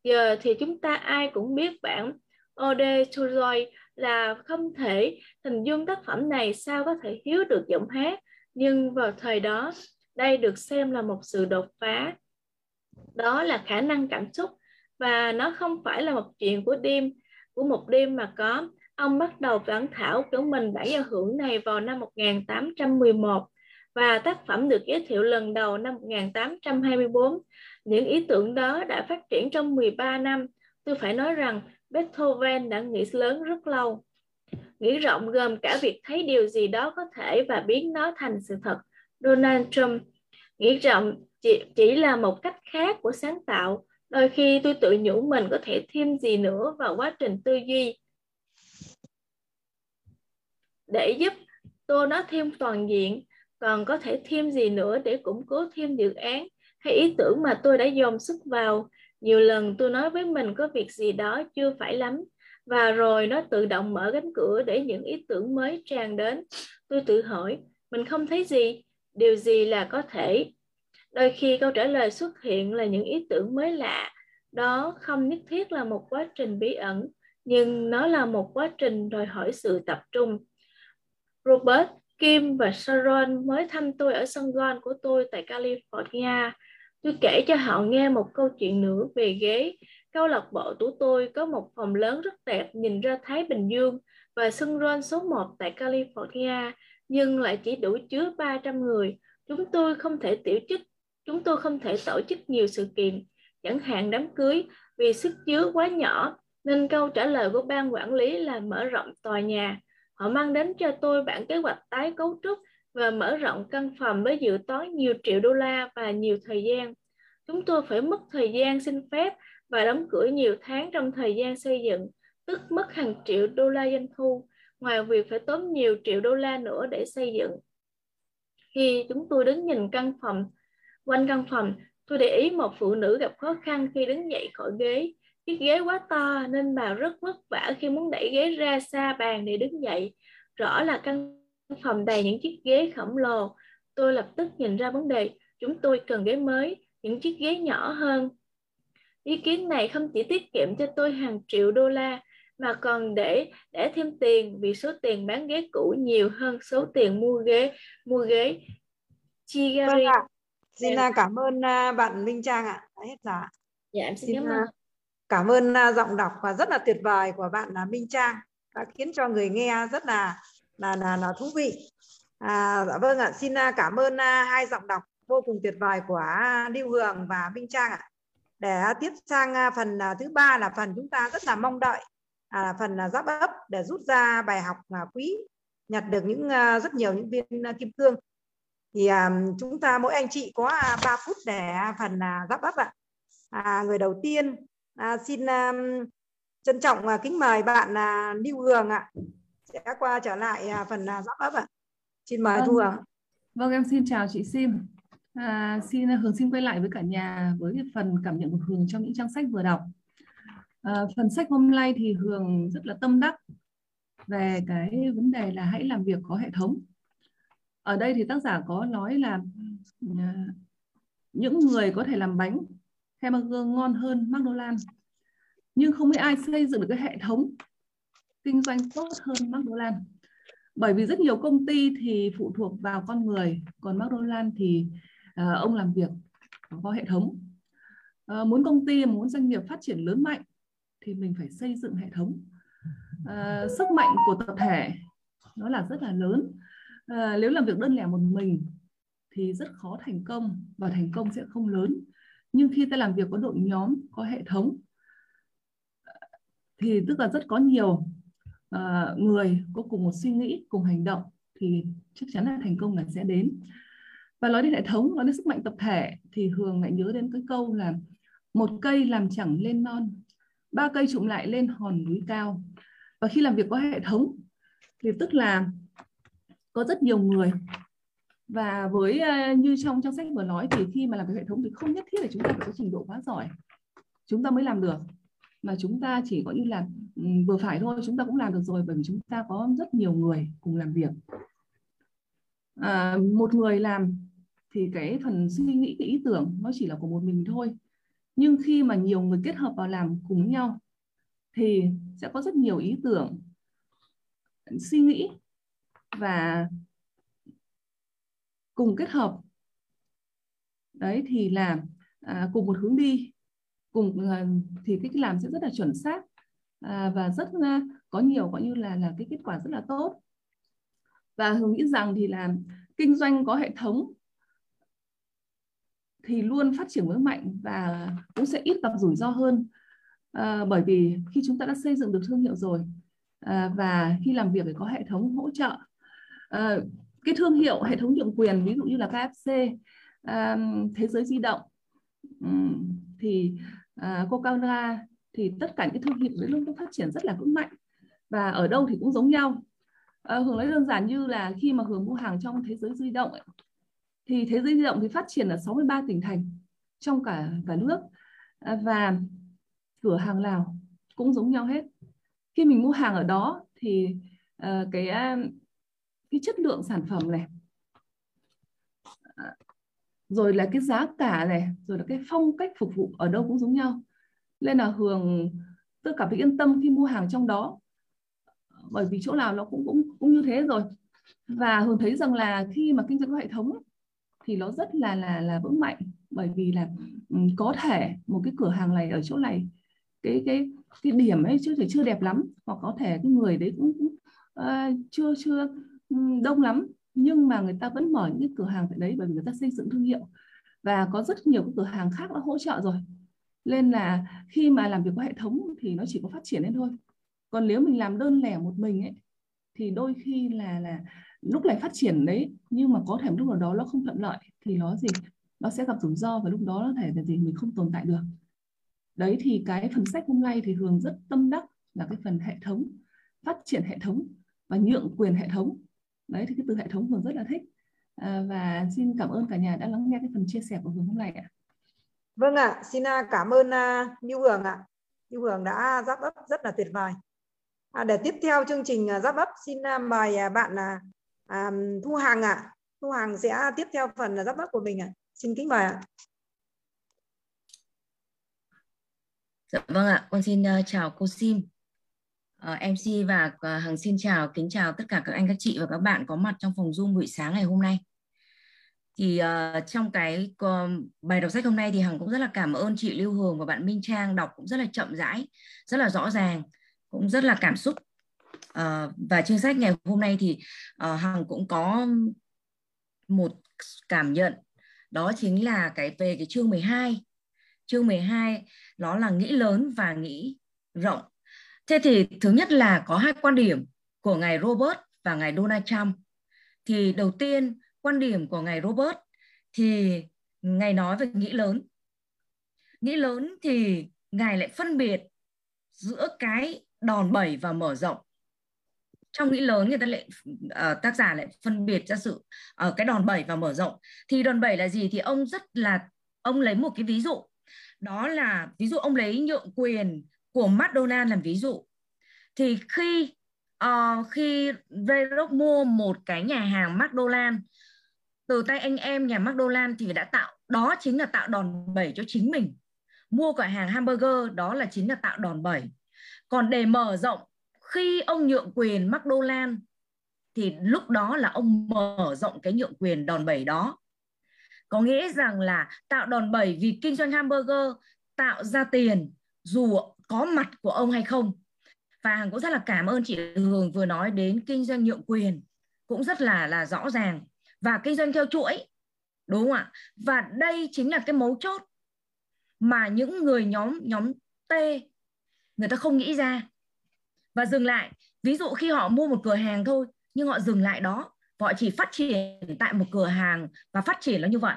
Giờ thì chúng ta ai cũng biết bản Ode to Joy là không thể hình dung tác phẩm này sao có thể thiếu được giọng hát. Nhưng vào thời đó, đây được xem là một sự đột phá. Đó là khả năng cảm xúc và nó không phải là một chuyện của đêm của một đêm mà có. Ông bắt đầu bản thảo của mình bản giao hưởng này vào năm 1811 và tác phẩm được giới thiệu lần đầu năm 1824. Những ý tưởng đó đã phát triển trong 13 năm. Tôi phải nói rằng Beethoven đã nghĩ lớn rất lâu. Nghĩ rộng gồm cả việc thấy điều gì đó có thể và biến nó thành sự thật. Donald Trump nghĩ rộng chỉ, chỉ là một cách khác của sáng tạo. Đôi khi tôi tự nhủ mình có thể thêm gì nữa vào quá trình tư duy để giúp tôi nó thêm toàn diện còn có thể thêm gì nữa để củng cố thêm dự án hay ý tưởng mà tôi đã dồn sức vào nhiều lần tôi nói với mình có việc gì đó chưa phải lắm, và rồi nó tự động mở cánh cửa để những ý tưởng mới tràn đến. Tôi tự hỏi, mình không thấy gì, điều gì là có thể? Đôi khi câu trả lời xuất hiện là những ý tưởng mới lạ. Đó không nhất thiết là một quá trình bí ẩn, nhưng nó là một quá trình đòi hỏi sự tập trung. Robert kim và sharon mới thăm tôi ở sân golf của tôi tại california tôi kể cho họ nghe một câu chuyện nữa về ghế câu lạc bộ của tôi có một phòng lớn rất đẹp nhìn ra Thái Bình Dương và sân rôn số 1 tại California nhưng lại chỉ đủ chứa 300 người. Chúng tôi không thể tiểu chức, chúng tôi không thể tổ chức nhiều sự kiện, chẳng hạn đám cưới vì sức chứa quá nhỏ nên câu trả lời của ban quản lý là mở rộng tòa nhà. Họ mang đến cho tôi bản kế hoạch tái cấu trúc và mở rộng căn phòng với dự toán nhiều triệu đô la và nhiều thời gian. Chúng tôi phải mất thời gian xin phép và đóng cửa nhiều tháng trong thời gian xây dựng, tức mất hàng triệu đô la doanh thu, ngoài việc phải tốn nhiều triệu đô la nữa để xây dựng. Khi chúng tôi đứng nhìn căn phòng, quanh căn phòng, tôi để ý một phụ nữ gặp khó khăn khi đứng dậy khỏi ghế. Chiếc ghế quá to nên bà rất vất vả khi muốn đẩy ghế ra xa bàn để đứng dậy. Rõ là căn phòng đầy những chiếc ghế khổng lồ. Tôi lập tức nhìn ra vấn đề, chúng tôi cần ghế mới, những chiếc ghế nhỏ hơn. Ý kiến này không chỉ tiết kiệm cho tôi hàng triệu đô la, mà còn để để thêm tiền vì số tiền bán ghế cũ nhiều hơn số tiền mua ghế mua ghế Chigari. Vâng ạ. Xin à, cảm ơn à, bạn Minh Trang ạ. Đã hết giờ. Dạ em xin, xin cảm ơn. Cảm ơn giọng đọc và rất là tuyệt vời của bạn là Minh Trang đã khiến cho người nghe rất là là là, là thú vị. À, dạ vâng ạ, xin à, cảm ơn à, hai giọng đọc vô cùng tuyệt vời của à, Lưu Hường và Minh Trang ạ. Để tiếp sang phần thứ ba là phần chúng ta rất là mong đợi à, phần giáp ấp để rút ra bài học quý nhặt được những rất nhiều những viên kim cương thì chúng ta mỗi anh chị có 3 phút để phần giáp ấp ạ. À, người đầu tiên à, xin trân trọng kính mời bạn Lưu Hường ạ sẽ qua trở lại phần giáp ấp ạ. Xin mời vâng. Thu Hường. Vâng em xin chào chị Sim. À, xin Hường xin quay lại với cả nhà với phần cảm nhận của Hường trong những trang sách vừa đọc. À, phần sách hôm nay thì Hường rất là tâm đắc về cái vấn đề là hãy làm việc có hệ thống. Ở đây thì tác giả có nói là à, những người có thể làm bánh hamburger ngon hơn McDonald's nhưng không biết ai xây dựng được cái hệ thống kinh doanh tốt hơn McDonald's bởi vì rất nhiều công ty thì phụ thuộc vào con người còn McDonald's thì uh, ông làm việc có hệ thống. Uh, muốn công ty muốn doanh nghiệp phát triển lớn mạnh thì mình phải xây dựng hệ thống. Uh, sức mạnh của tập thể nó là rất là lớn. Uh, nếu làm việc đơn lẻ một mình thì rất khó thành công và thành công sẽ không lớn. Nhưng khi ta làm việc có đội nhóm có hệ thống thì tức là rất có nhiều uh, người có cùng một suy nghĩ cùng hành động thì chắc chắn là thành công là sẽ đến. Và nói đến hệ thống nói đến sức mạnh tập thể thì thường lại nhớ đến cái câu là một cây làm chẳng lên non ba cây trụm lại lên hòn núi cao. Và khi làm việc có hệ thống thì tức là có rất nhiều người. Và với ờ, như trong trong sách vừa nói thì khi mà làm việc hệ thống thì không nhất thiết là chúng ta phải có trình độ quá giỏi. Chúng ta mới làm được mà chúng ta chỉ có như là vừa phải thôi chúng ta cũng làm được rồi bởi vì chúng ta có rất nhiều người cùng làm việc. À, một người làm thì cái phần suy nghĩ cái ý tưởng nó chỉ là của một mình thôi. Nhưng khi mà nhiều người kết hợp vào làm cùng nhau thì sẽ có rất nhiều ý tưởng suy nghĩ và cùng kết hợp. Đấy thì là à, cùng một hướng đi cùng ờ, thì cái, làm sẽ rất là chuẩn xác à, và rất ờ, có nhiều gọi như là là cái kết quả rất là tốt. Và hường nghĩ rằng thì là kinh doanh có hệ thống thì luôn phát triển vững mạnh và cũng sẽ ít gặp rủi ro hơn. À, bởi vì khi chúng ta đã xây dựng được thương hiệu rồi à, và khi làm việc phải có hệ thống hỗ trợ. À, cái thương hiệu hệ thống nhượng quyền ví dụ như là KFC à, thế giới di động thì Cô Coca-Cola thì tất cả những thương hiệu đấy luôn phát triển rất là vững mạnh. Và ở đâu thì cũng giống nhau. À, Hường lấy đơn giản như là khi mà Hường mua hàng trong thế giới di động ấy, thì thế giới di động thì phát triển ở 63 tỉnh thành trong cả cả nước. À, và cửa hàng nào cũng giống nhau hết. Khi mình mua hàng ở đó thì uh, cái uh, cái chất lượng sản phẩm này rồi là cái giá cả này rồi là cái phong cách phục vụ ở đâu cũng giống nhau. Nên là hường tôi cảm thấy yên tâm khi mua hàng trong đó. Bởi vì chỗ nào nó cũng cũng cũng như thế rồi. Và hường thấy rằng là khi mà kinh doanh có hệ thống thì nó rất là là là vững mạnh. Bởi vì là ừ, có thể một cái cửa hàng này ở chỗ này cái cái cái điểm ấy chưa thể chưa đẹp lắm. Hoặc có thể cái người đấy cũng, cũng uh, chưa chưa ừ, đông lắm nhưng mà người ta vẫn mở những cái cửa hàng tại đấy bởi vì người ta xây dựng thương hiệu. Và có rất nhiều cái cửa hàng khác đã hỗ trợ rồi. Nên là khi mà làm việc có hệ thống thì nó chỉ có phát triển lên thôi. Còn nếu mình làm đơn lẻ một mình ấy, thì đôi khi là là lúc này phát triển đấy, nhưng mà có thể lúc nào đó nó không thuận lợi thì nó gì? Nó sẽ gặp rủi ro và lúc đó nó thể là gì? Mình không tồn tại được. Đấy, thì cái phần sách hôm nay thì Hường rất tâm đắc là cái phần hệ thống, phát triển hệ thống và nhượng quyền hệ thống đấy thì cái từ hệ thống Hường rất là thích. À, và xin cảm ơn cả nhà đã lắng nghe cái phần chia sẻ của Hường hôm nay ạ. Vâng ạ xin à, cảm ơn uh, Như Hường ạ. Như Hường đã giáp ấp rất là tuyệt vời. À, để tiếp theo chương trình uh, giáp ấp xin mời bạn uh, Thu Hằng ạ. À. Thu Hằng sẽ tiếp theo phần giáp ấp của mình ạ. À. xin kính mời ạ. Dạ vâng ạ, con xin uh, chào cô Sim, Ờ, MC và ờ, Hằng xin chào, kính chào tất cả các anh các chị và các bạn có mặt trong phòng Zoom buổi sáng ngày hôm nay. Thì uh, trong cái uh, bài đọc sách hôm nay thì Hằng cũng rất là cảm ơn chị Lưu Hường và bạn Minh Trang đọc cũng rất là chậm rãi, rất là rõ ràng, cũng rất là cảm xúc. Uh, và chương sách ngày hôm nay thì uh, Hằng cũng có một cảm nhận đó chính là cái về cái chương 12 chương 12 nó là nghĩ lớn và nghĩ rộng. Thế thì thứ nhất là có hai quan điểm của ngài Robert và ngài Donald Trump. Thì đầu tiên quan điểm của ngài Robert thì ngài nói về nghĩ lớn. Nghĩ lớn thì ngài lại phân biệt giữa cái đòn bẩy và mở rộng. Trong nghĩ lớn người ta lại uh, tác giả lại phân biệt ra sự uh, cái đòn bẩy và mở rộng. Thì đòn bẩy là gì thì ông rất là ông lấy một cái ví dụ đó là ví dụ ông lấy nhượng quyền của Madonna làm ví dụ. Thì khi uh, khi Vayrock mua một cái nhà hàng McDonald từ tay anh em nhà McDonald thì đã tạo đó chính là tạo đòn bẩy cho chính mình. Mua cửa hàng hamburger đó là chính là tạo đòn bẩy. Còn để mở rộng khi ông nhượng quyền McDonald thì lúc đó là ông mở rộng cái nhượng quyền đòn bẩy đó. Có nghĩa rằng là tạo đòn bẩy vì kinh doanh hamburger tạo ra tiền dù có mặt của ông hay không? Và hằng cũng rất là cảm ơn chị Hường vừa nói đến kinh doanh nhượng quyền cũng rất là là rõ ràng. Và kinh doanh theo chuỗi, đúng không ạ? Và đây chính là cái mấu chốt mà những người nhóm nhóm T, người ta không nghĩ ra. Và dừng lại, ví dụ khi họ mua một cửa hàng thôi, nhưng họ dừng lại đó, họ chỉ phát triển tại một cửa hàng và phát triển nó như vậy.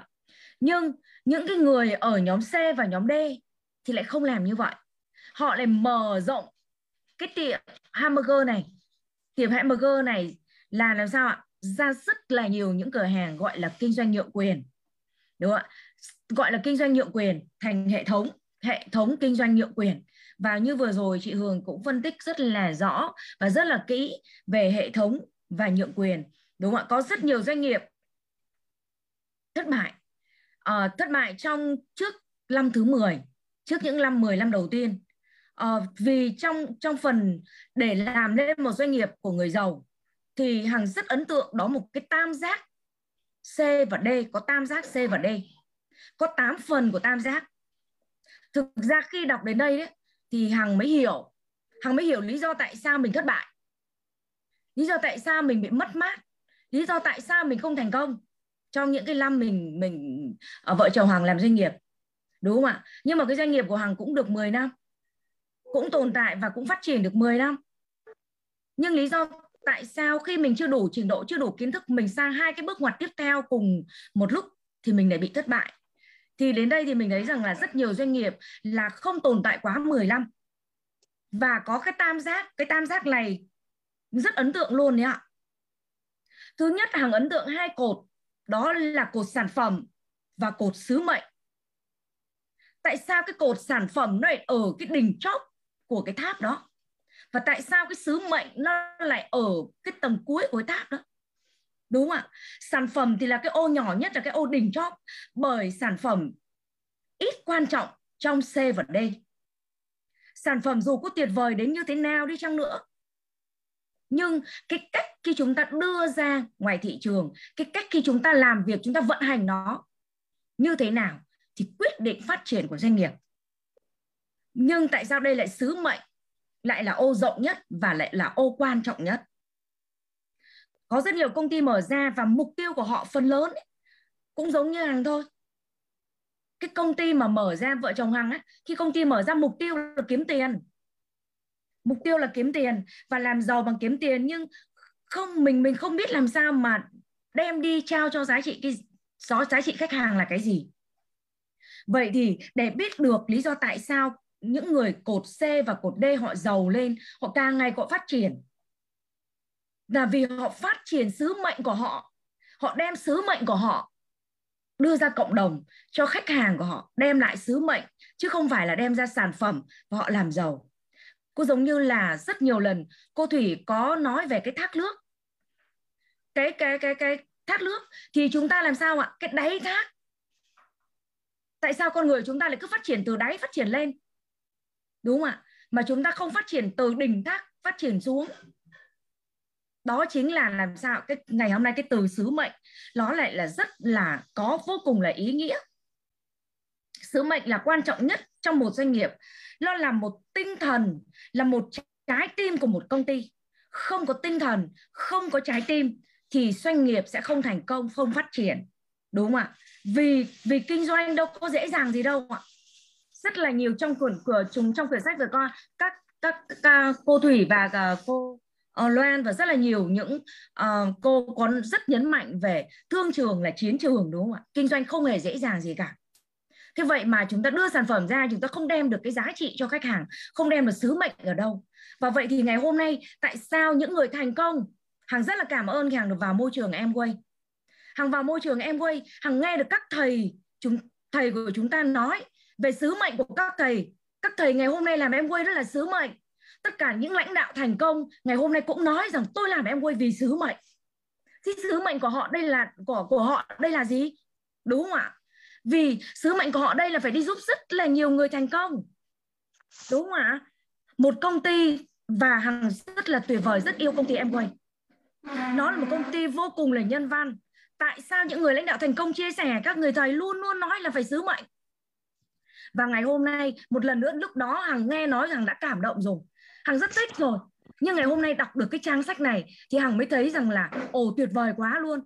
Nhưng những cái người ở nhóm C và nhóm D thì lại không làm như vậy họ lại mở rộng cái tiệm hamburger này. Tiệm hamburger này là làm sao ạ? Ra rất là nhiều những cửa hàng gọi là kinh doanh nhượng quyền. Đúng không ạ? Gọi là kinh doanh nhượng quyền thành hệ thống hệ thống kinh doanh nhượng quyền. Và như vừa rồi chị Hường cũng phân tích rất là rõ và rất là kỹ về hệ thống và nhượng quyền. Đúng không ạ? Có rất nhiều doanh nghiệp thất bại. À, thất bại trong trước năm thứ 10 trước những năm 10 năm đầu tiên à, vì trong trong phần để làm nên một doanh nghiệp của người giàu thì hằng rất ấn tượng đó một cái tam giác C và D có tam giác C và D. Có 8 phần của tam giác. Thực ra khi đọc đến đây đấy thì hằng mới hiểu. Hằng mới hiểu lý do tại sao mình thất bại. Lý do tại sao mình bị mất mát. Lý do tại sao mình không thành công trong những cái năm mình mình ở vợ chồng Hằng làm doanh nghiệp. Đúng không ạ? Nhưng mà cái doanh nghiệp của Hằng cũng được 10 năm cũng tồn tại và cũng phát triển được 10 năm. Nhưng lý do tại sao khi mình chưa đủ trình độ, chưa đủ kiến thức, mình sang hai cái bước ngoặt tiếp theo cùng một lúc thì mình lại bị thất bại. Thì đến đây thì mình thấy rằng là rất nhiều doanh nghiệp là không tồn tại quá 10 năm. Và có cái tam giác, cái tam giác này rất ấn tượng luôn đấy ạ. Thứ nhất, hàng ấn tượng hai cột, đó là cột sản phẩm và cột sứ mệnh. Tại sao cái cột sản phẩm nó lại ở cái đỉnh chóp của cái tháp đó. Và tại sao cái sứ mệnh nó lại ở cái tầng cuối của cái tháp đó? Đúng không ạ? Sản phẩm thì là cái ô nhỏ nhất, là cái ô đỉnh chóp. Bởi sản phẩm ít quan trọng trong C và D. Sản phẩm dù có tuyệt vời đến như thế nào đi chăng nữa. Nhưng cái cách khi chúng ta đưa ra ngoài thị trường, cái cách khi chúng ta làm việc, chúng ta vận hành nó như thế nào thì quyết định phát triển của doanh nghiệp nhưng tại sao đây lại sứ mệnh lại là ô rộng nhất và lại là ô quan trọng nhất? Có rất nhiều công ty mở ra và mục tiêu của họ phần lớn ấy, cũng giống như hàng thôi. Cái công ty mà mở ra vợ chồng hàng ấy, khi công ty mở ra mục tiêu là kiếm tiền. Mục tiêu là kiếm tiền và làm giàu bằng kiếm tiền nhưng không mình mình không biết làm sao mà đem đi trao cho giá trị cái giá trị khách hàng là cái gì. Vậy thì để biết được lý do tại sao những người cột C và cột D họ giàu lên, họ càng ngày họ phát triển. Là vì họ phát triển sứ mệnh của họ họ đem sứ mệnh của họ đưa ra cộng đồng cho khách hàng của họ, đem lại sứ mệnh, chứ không phải là đem ra sản phẩm và họ làm giàu. Cô giống như là rất nhiều lần cô thủy có nói về cái thác nước. Cái cái cái cái thác nước thì chúng ta làm sao ạ? Cái đáy thác. Tại sao con người chúng ta lại cứ phát triển từ đáy phát triển lên? Đúng không ạ? Mà chúng ta không phát triển từ đỉnh thác, phát triển xuống. Đó chính là làm sao? Cái ngày hôm nay cái từ sứ mệnh, nó lại là rất là có vô cùng là ý nghĩa. Sứ mệnh là quan trọng nhất trong một doanh nghiệp. Nó là một tinh thần, là một trái tim của một công ty. Không có tinh thần, không có trái tim thì doanh nghiệp sẽ không thành công, không phát triển. Đúng không ạ? Vì vì kinh doanh đâu có dễ dàng gì đâu ạ rất là nhiều trong quyển cửa chúng trong quyển sách vừa con các các, các cô thủy và à, cô uh, Loan và rất là nhiều những uh, cô có rất nhấn mạnh về thương trường là chiến trường đúng không ạ? Kinh doanh không hề dễ dàng gì cả. Thế vậy mà chúng ta đưa sản phẩm ra chúng ta không đem được cái giá trị cho khách hàng không đem được sứ mệnh ở đâu. Và vậy thì ngày hôm nay tại sao những người thành công hàng rất là cảm ơn khi hàng được vào môi trường em quay hàng vào môi trường em quay hàng nghe được các thầy chúng thầy của chúng ta nói về sứ mệnh của các thầy. Các thầy ngày hôm nay làm em quay rất là sứ mệnh. Tất cả những lãnh đạo thành công ngày hôm nay cũng nói rằng tôi làm em quay vì sứ mệnh. Thì sứ mệnh của họ đây là, của của họ đây là gì? Đúng không ạ? Vì sứ mệnh của họ đây là phải đi giúp rất là nhiều người thành công. Đúng không ạ? Một công ty và hàng rất là tuyệt vời, rất yêu công ty em quay nó là một công ty vô cùng là nhân văn. Tại sao những người lãnh đạo thành công chia sẻ, các người thầy luôn luôn nói là phải sứ mệnh? Và ngày hôm nay, một lần nữa, lúc đó hằng nghe nói rằng đã cảm động rồi. Hằng rất thích rồi. Nhưng ngày hôm nay đọc được cái trang sách này thì hằng mới thấy rằng là, ồ, tuyệt vời quá luôn.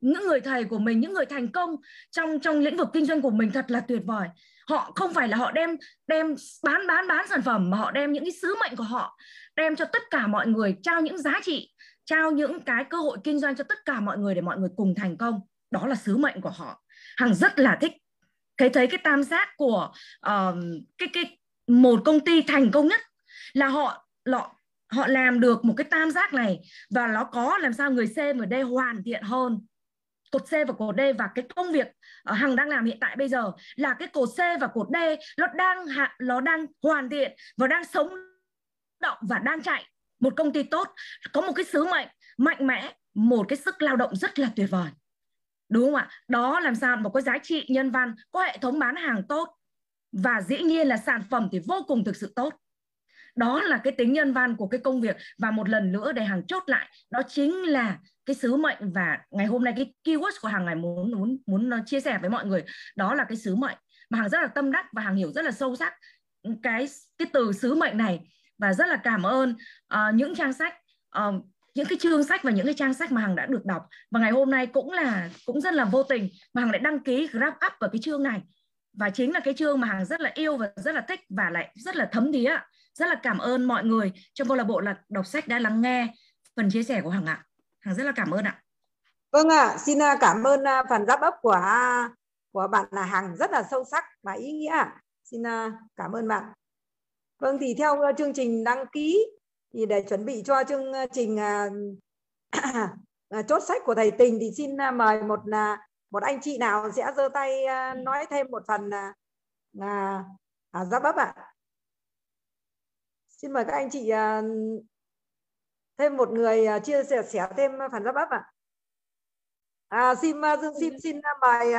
Những người thầy của mình, những người thành công trong trong lĩnh vực kinh doanh của mình thật là tuyệt vời. Họ không phải là họ đem đem bán bán bán sản phẩm, mà họ đem những cái sứ mệnh của họ đem cho tất cả mọi người, trao những giá trị, trao những cái cơ hội kinh doanh cho tất cả mọi người để mọi người cùng thành công. Đó là sứ mệnh của họ. Hằng rất là thích thấy thấy cái tam giác của uh, cái cái một công ty thành công nhất là họ họ họ làm được một cái tam giác này và nó có làm sao người C và D hoàn thiện hơn. Cột C và cột D và cái công việc ờ, Hằng đang làm hiện tại bây giờ là cái cột C và cột D nó đang nó đang hoàn thiện và đang sống động và đang chạy. Một công ty tốt có một cái sứ mệnh mạnh mẽ một cái sức lao động rất là tuyệt vời đúng không ạ? Đó làm sao mà có giá trị nhân văn có hệ thống bán hàng tốt. Và dĩ nhiên là sản phẩm thì vô cùng thực sự tốt. Đó là cái tính nhân văn của cái công việc. Và một lần nữa để hàng chốt lại đó chính là cái sứ mệnh và ngày hôm nay cái keyword của hàng ngày muốn muốn muốn ờ, chia sẻ với mọi người đó là cái sứ mệnh. Mà hàng rất là tâm đắc và hàng hiểu rất là sâu sắc cái cái từ sứ mệnh này. Và rất là cảm ơn uh, những trang sách uh, những cái chương sách và những cái trang sách mà hằng đã được đọc. Và ngày hôm nay cũng là cũng rất là vô tình mà hằng lại đăng ký grab up vào cái chương này. Và chính là cái chương mà hằng rất là yêu và rất là thích và lại rất là thấm thía. Rất là cảm ơn mọi người. Trong câu lạc bộ là đọc sách đã lắng nghe phần chia sẻ của hằng ạ. Hằng rất là cảm ơn ạ. Vâng ạ. À, xin cảm ơn à, phần wrap up của à, của bạn là hằng rất là sâu sắc và ý nghĩa xin à, cảm ơn bạn. Vâng thì theo chương trình đăng ký thì để chuẩn bị cho chương ờ, trình à, à, chốt sách của thầy tình thì xin à, mời một một anh chị nào sẽ giơ tay nói thêm một phần là à, giáp bắp ạ. Xin mời các anh chị thêm một người chia sẻ sẻ thêm phần giáp bắp ạ. À, xin dương xin xin mời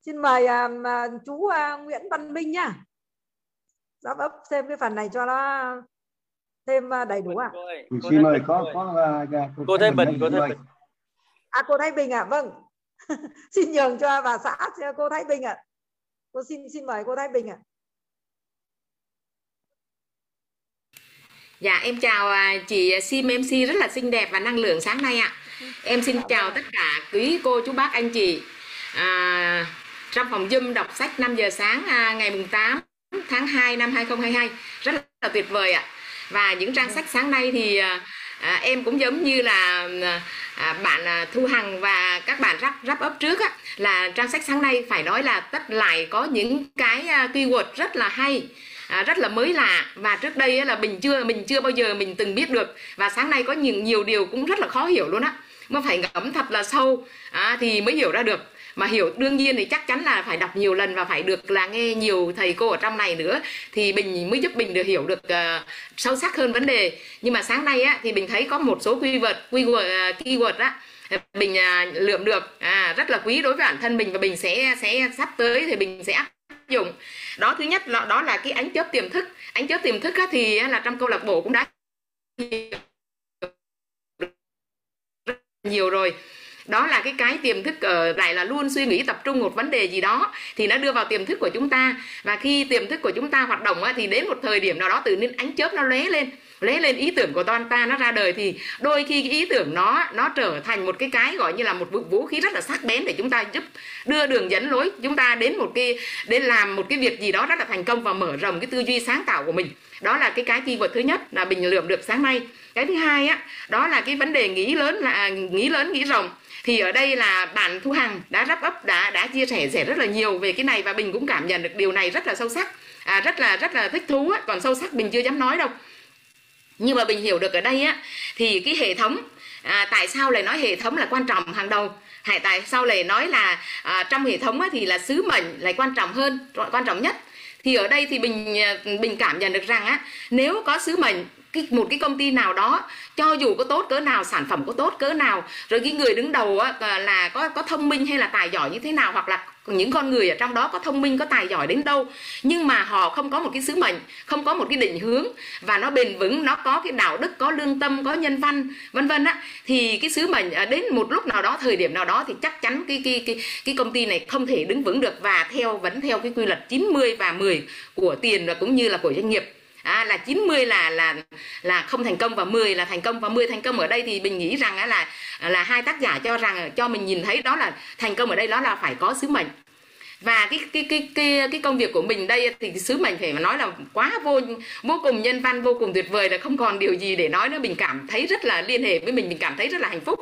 xin mời chú Nguyễn Văn Minh nhá. Giáp bắp thêm cái phần này cho nó thêm à, đầy đủ ạ. À? Xin mời có có uh, cô, cô Thái Bình, cô Thái Bình. À cô Thái Bình ạ, à? vâng. xin nhường cho bà xã cô Thái Bình ạ. À. Cô xin xin mời cô Thái Bình ạ. À. Dạ em chào à, chị Sim MC rất là xinh đẹp và năng lượng sáng nay ạ. Em xin chào tất cả quý cô chú bác anh chị. À, trong phòng Zoom đọc sách 5 giờ sáng à, ngày mùng 8 tháng 2 năm 2022 rất là tuyệt vời ạ và những trang sách sáng nay thì à, à em cũng giống như là à, à, bạn à, Thu Hằng và các bạn rắp rắp ấp trước á, là trang sách sáng nay phải nói là tất lại có những cái à, keyword rất là hay à, rất là mới lạ. Và trước đây là mình chưa mình chưa bao giờ mình từng biết được. Và sáng nay có nhiều nhiều điều cũng rất là khó hiểu luôn á. Mà phải ngẫm thật là sâu à, thì mới hiểu ra được mà hiểu đương nhiên thì chắc chắn là phải đọc nhiều lần và phải được là nghe nhiều thầy cô ở trong này nữa. Thì mình mới giúp mình được hiểu được uh, sâu sắc hơn vấn đề. Nhưng mà sáng nay á thì mình thấy có một số quy vật quy uh, ờ, keyword á ờ, mình uh, à, lượm được. À, rất là quý đối với bản thân mình và mình sẽ sẽ sắp tới thì mình sẽ áp dụng. Đó thứ nhất là đó là cái ánh chớp tiềm thức. Ánh chớp tiềm thức á, thì là trong câu lạc bộ cũng đã nhiều rồi đó là cái cái tiềm thức ở lại là luôn suy nghĩ tập trung một vấn đề gì đó thì nó đưa vào tiềm thức của chúng ta. Và khi tiềm thức của chúng ta hoạt động thì đến một thời điểm nào đó tự nhiên ánh chớp nó lóe lên lóe lên ý tưởng của toàn ta nó ra đời thì đôi khi cái ý tưởng nó nó trở thành một cái cái gọi như là một vũ khí rất là sắc bén để chúng ta giúp đưa đường dẫn lối, chúng ta đến một cái, đến làm một cái việc gì đó rất là thành công và mở rộng cái tư duy sáng tạo của mình. Đó là cái cái keyword thứ nhất là bình lượm được sáng nay. Cái thứ hai á, đó là cái vấn đề nghĩ lớn là à, nghĩ lớn, nghĩ rộng thì ở đây là bạn thu hằng đã rắp ấp đã đã chia sẻ sẻ rất là nhiều về cái này và bình cũng cảm nhận được điều này rất là sâu sắc. À, rất là rất là thích thú á. còn sâu sắc bình chưa dám nói đâu. Nhưng mà bình hiểu được ở đây á thì cái hệ thống à, tại sao lại nói hệ thống là quan trọng hàng đầu? Hay tại sao lại nói là à, trong hệ thống á, thì là sứ mệnh lại quan trọng hơn quan trọng nhất? Thì ở đây thì bình bình à, cảm nhận được rằng á nếu có sứ mệnh cái một cái công ty nào đó cho dù có tốt cỡ nào sản phẩm có tốt cỡ nào rồi cái người đứng đầu á, là có có thông minh hay là tài giỏi như thế nào hoặc là những con người ở trong đó có thông minh có tài giỏi đến đâu nhưng mà họ không có một cái sứ mệnh không có một cái định hướng và nó bền vững nó có cái đạo đức có lương tâm có nhân văn vân vân á thì cái sứ mệnh đến một lúc nào đó thời điểm nào đó thì chắc chắn cái cái cái cái công ty này không thể đứng vững được và theo vẫn theo cái quy luật 90 và 10 của tiền và cũng như là của doanh nghiệp à, là 90 là là là không thành công và 10 là thành công và 10 thành công ở đây thì mình nghĩ rằng á, là là hai tác giả cho rằng cho mình nhìn thấy đó là thành công ở đây đó là phải có sứ mệnh. Và cái cái cái cái cái công việc của mình đây thì sứ mệnh phải nói là quá vô vô cùng nhân văn vô cùng tuyệt vời là không còn điều gì để nói nữa. Mình cảm thấy rất là liên hệ với mình mình cảm thấy rất là hạnh phúc.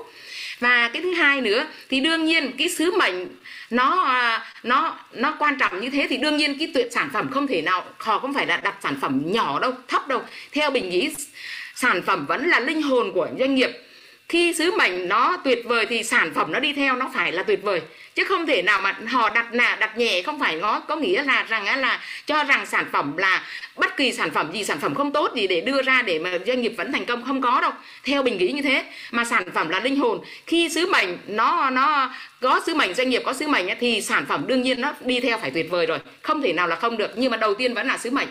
Và cái thứ hai nữa thì đương nhiên cái sứ mệnh nó à, nó nó quan trọng như thế thì đương nhiên cái tuyệt sản phẩm không thể nào họ không phải là đặt sản phẩm nhỏ đâu, thấp đâu. Theo bình nghĩ sản phẩm vẫn là linh hồn của doanh nghiệp. Khi sứ mệnh nó tuyệt vời thì sản phẩm nó đi theo, nó phải là tuyệt vời. Chứ không thể nào mà họ đặt nà, đặt nhẹ không phải nó có nghĩa là rằng là cho rằng sản phẩm là bất kỳ sản phẩm gì, sản phẩm không tốt gì để đưa ra để mà doanh nghiệp vẫn thành công, không có đâu. Theo bình nghĩ như thế, mà sản phẩm là linh hồn. Khi sứ mệnh nó nó có sứ mệnh doanh nghiệp, có sứ mệnh thì sản phẩm đương nhiên nó đi theo phải tuyệt vời rồi. Không thể nào là không được, nhưng mà đầu tiên vẫn là sứ mệnh.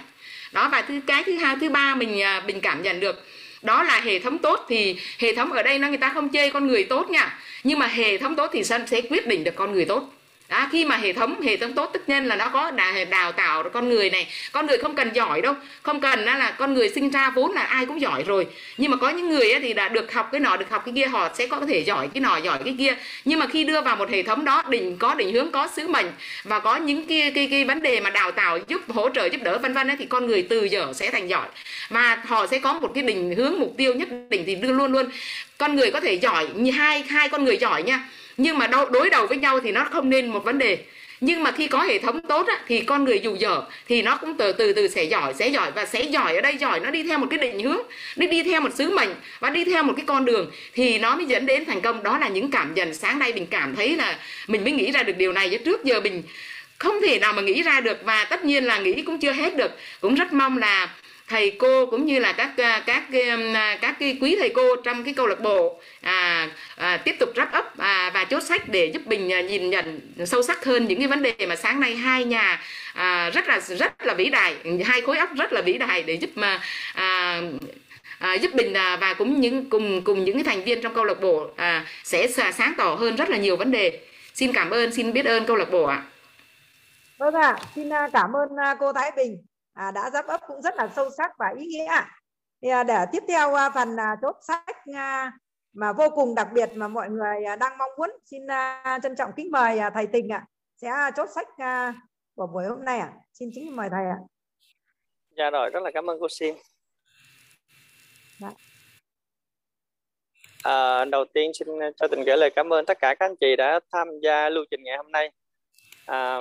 Đó, và thứ, cái thứ hai, thứ ba mình à, mình cảm nhận được, đó là hệ thống tốt thì hệ thống ở đây nó, người ta không chê con người tốt nha. Nhưng mà hệ thống tốt thì sẽ quyết định được con người tốt đó, khi mà hệ thống hệ thống tốt tất nhiên là nó có đào, đào tạo con người này. Con người không cần giỏi đâu. Không cần là con người sinh ra vốn là ai cũng giỏi rồi. Nhưng mà có những người thì đã được học cái nọ được học cái kia họ sẽ có thể giỏi cái nọ giỏi cái kia. Nhưng mà khi đưa vào một hệ thống đó định có định hướng có sứ mệnh và có những cái cái, cái vấn đề mà đào tạo giúp hỗ trợ giúp đỡ vân vân thì con người từ giờ sẽ thành giỏi. Và họ sẽ có một cái định hướng mục tiêu nhất định thì đưa luôn luôn. Con người có thể giỏi như hai hai con người giỏi nha nhưng mà đối đầu với nhau thì nó không nên một vấn đề. Nhưng mà khi có hệ thống tốt á, thì con người dù dở thì nó cũng từ từ từ sẽ giỏi sẽ giỏi và sẽ giỏi ở đây giỏi nó đi theo một cái định hướng đi đi theo một sứ mệnh và đi theo một cái con đường thì nó mới dẫn đến thành công. Đó là những cảm nhận sáng nay mình cảm thấy là mình mới nghĩ ra được điều này. Chứ trước giờ mình không thể nào mà nghĩ ra được và tất nhiên là nghĩ cũng chưa hết được. Cũng rất mong là thầy cô cũng như là các à, các um, à, các cái quý thầy cô trong cái câu lạc bộ à, à, tiếp tục wrap up à, và chốt sách để giúp mình à, nhìn nhận sâu sắc hơn những cái vấn đề mà sáng nay hai nhà à, rất là rất là vĩ đại hai khối óc rất là vĩ đại để giúp mà à, à, giúp mình à, và cũng những cùng cùng những cái thành viên trong câu lạc bộ à, sẽ sáng tỏ hơn rất là nhiều vấn đề. Xin cảm ơn xin biết ơn câu lạc bộ ạ. Vâng ạ à, xin cảm ơn à, cô Thái Bình à, đã giáp ấp cũng rất là sâu sắc và ý nghĩa thì à, để tiếp theo à, phần à, chốt sách à, mà vô cùng đặc biệt mà mọi người à, đang mong muốn xin à, trân trọng kính mời à, thầy Tình ạ à, sẽ chốt sách à, của buổi hôm nay ạ à. xin kính mời thầy ạ à. dạ rồi rất là cảm ơn cô Sim dạ. À, đầu tiên xin cho tình gửi lời cảm ơn tất cả các anh chị đã tham gia lưu trình ngày hôm nay. À,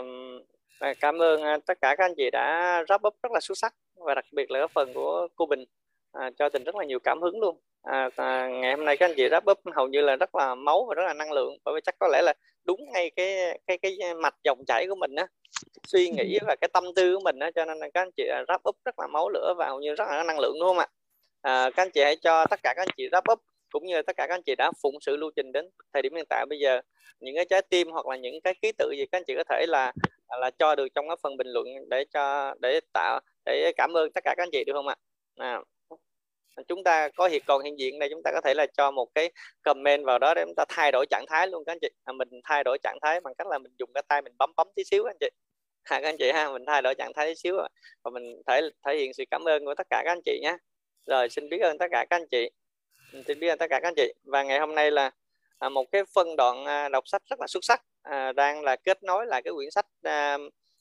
và cảm ơn à, tất cả các anh chị đã wrap up rất là xuất sắc và đặc biệt là phần của cô Bình à, cho tình rất là nhiều cảm hứng luôn. À, à, ngày hôm nay các anh chị wrap up hầu như là rất là máu và rất là năng lượng bởi vì chắc có lẽ là đúng ngay cái cái cái mạch dòng chảy của mình á suy nghĩ và cái tâm tư của mình á cho nên là các anh chị wrap up rất là máu lửa và hầu như rất là năng lượng đúng không ạ? À, các anh chị hãy cho tất cả các anh chị wrap up cũng như tất cả các anh chị đã phụng sự lưu trình đến thời điểm hiện tại. Bây giờ những cái trái tim hoặc là những cái ký tự gì các anh chị có thể là À, là cho được trong cái phần bình luận để cho để tạo để cảm ơn tất cả các anh chị được không ạ? À, chúng ta có hiện còn hiện diện đây chúng ta có thể là cho một cái comment vào đó để chúng ta thay đổi trạng thái luôn các anh chị. À, mình thay đổi trạng thái bằng cách là mình dùng cái tay mình bấm bấm tí xíu các anh chị. À các anh chị ha mình thay đổi trạng thái tí xíu và mình thể thể hiện sự cảm ơn của tất cả các anh chị nhé. Rồi xin biết ơn tất cả các anh chị. Xin biết ơn tất cả các anh chị. Và ngày hôm nay là à, một cái phân đoạn à, đọc sách rất là xuất sắc à, đang là kết nối lại cái quyển sách à,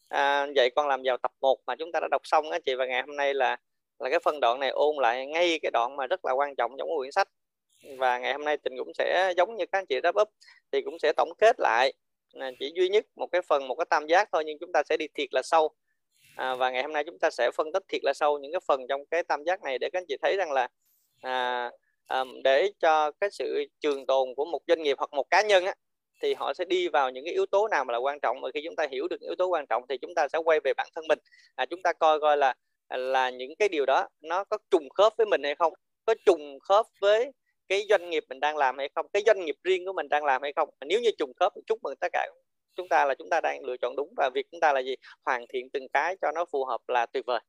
à, dạy con làm giàu tập 1 mà chúng ta đã đọc xong á chị. Và ngày hôm nay là là cái phân đoạn này ôn lại ngay cái đoạn mà rất là quan trọng trong quyển sách. Và ngày hôm nay tình cũng sẽ giống như các anh chị đáp úp thì cũng sẽ tổng kết lại à, chỉ duy nhất một cái phần một cái tam giác thôi nhưng chúng ta sẽ đi thiệt là sâu. À, và ngày hôm nay chúng ta sẽ phân tích thiệt là sâu những cái phần trong cái tam giác này để các anh chị thấy rằng là à, à, để cho cái sự trường tồn của một doanh nghiệp hoặc một cá nhân á, thì họ sẽ đi vào những cái yếu tố nào mà là quan trọng. Và khi chúng ta hiểu được những yếu tố quan trọng thì chúng ta sẽ quay về bản thân mình. À, chúng ta coi coi là à, là những cái điều đó nó có trùng khớp với mình hay không? Có trùng khớp với cái doanh nghiệp mình đang làm hay không? Cái doanh nghiệp riêng của mình đang làm hay không? Nếu như trùng khớp chúc mừng tất cả chúng ta là chúng ta đang lựa chọn đúng và việc chúng ta là gì? Hoàn thiện từng cái cho nó phù hợp là tuyệt vời.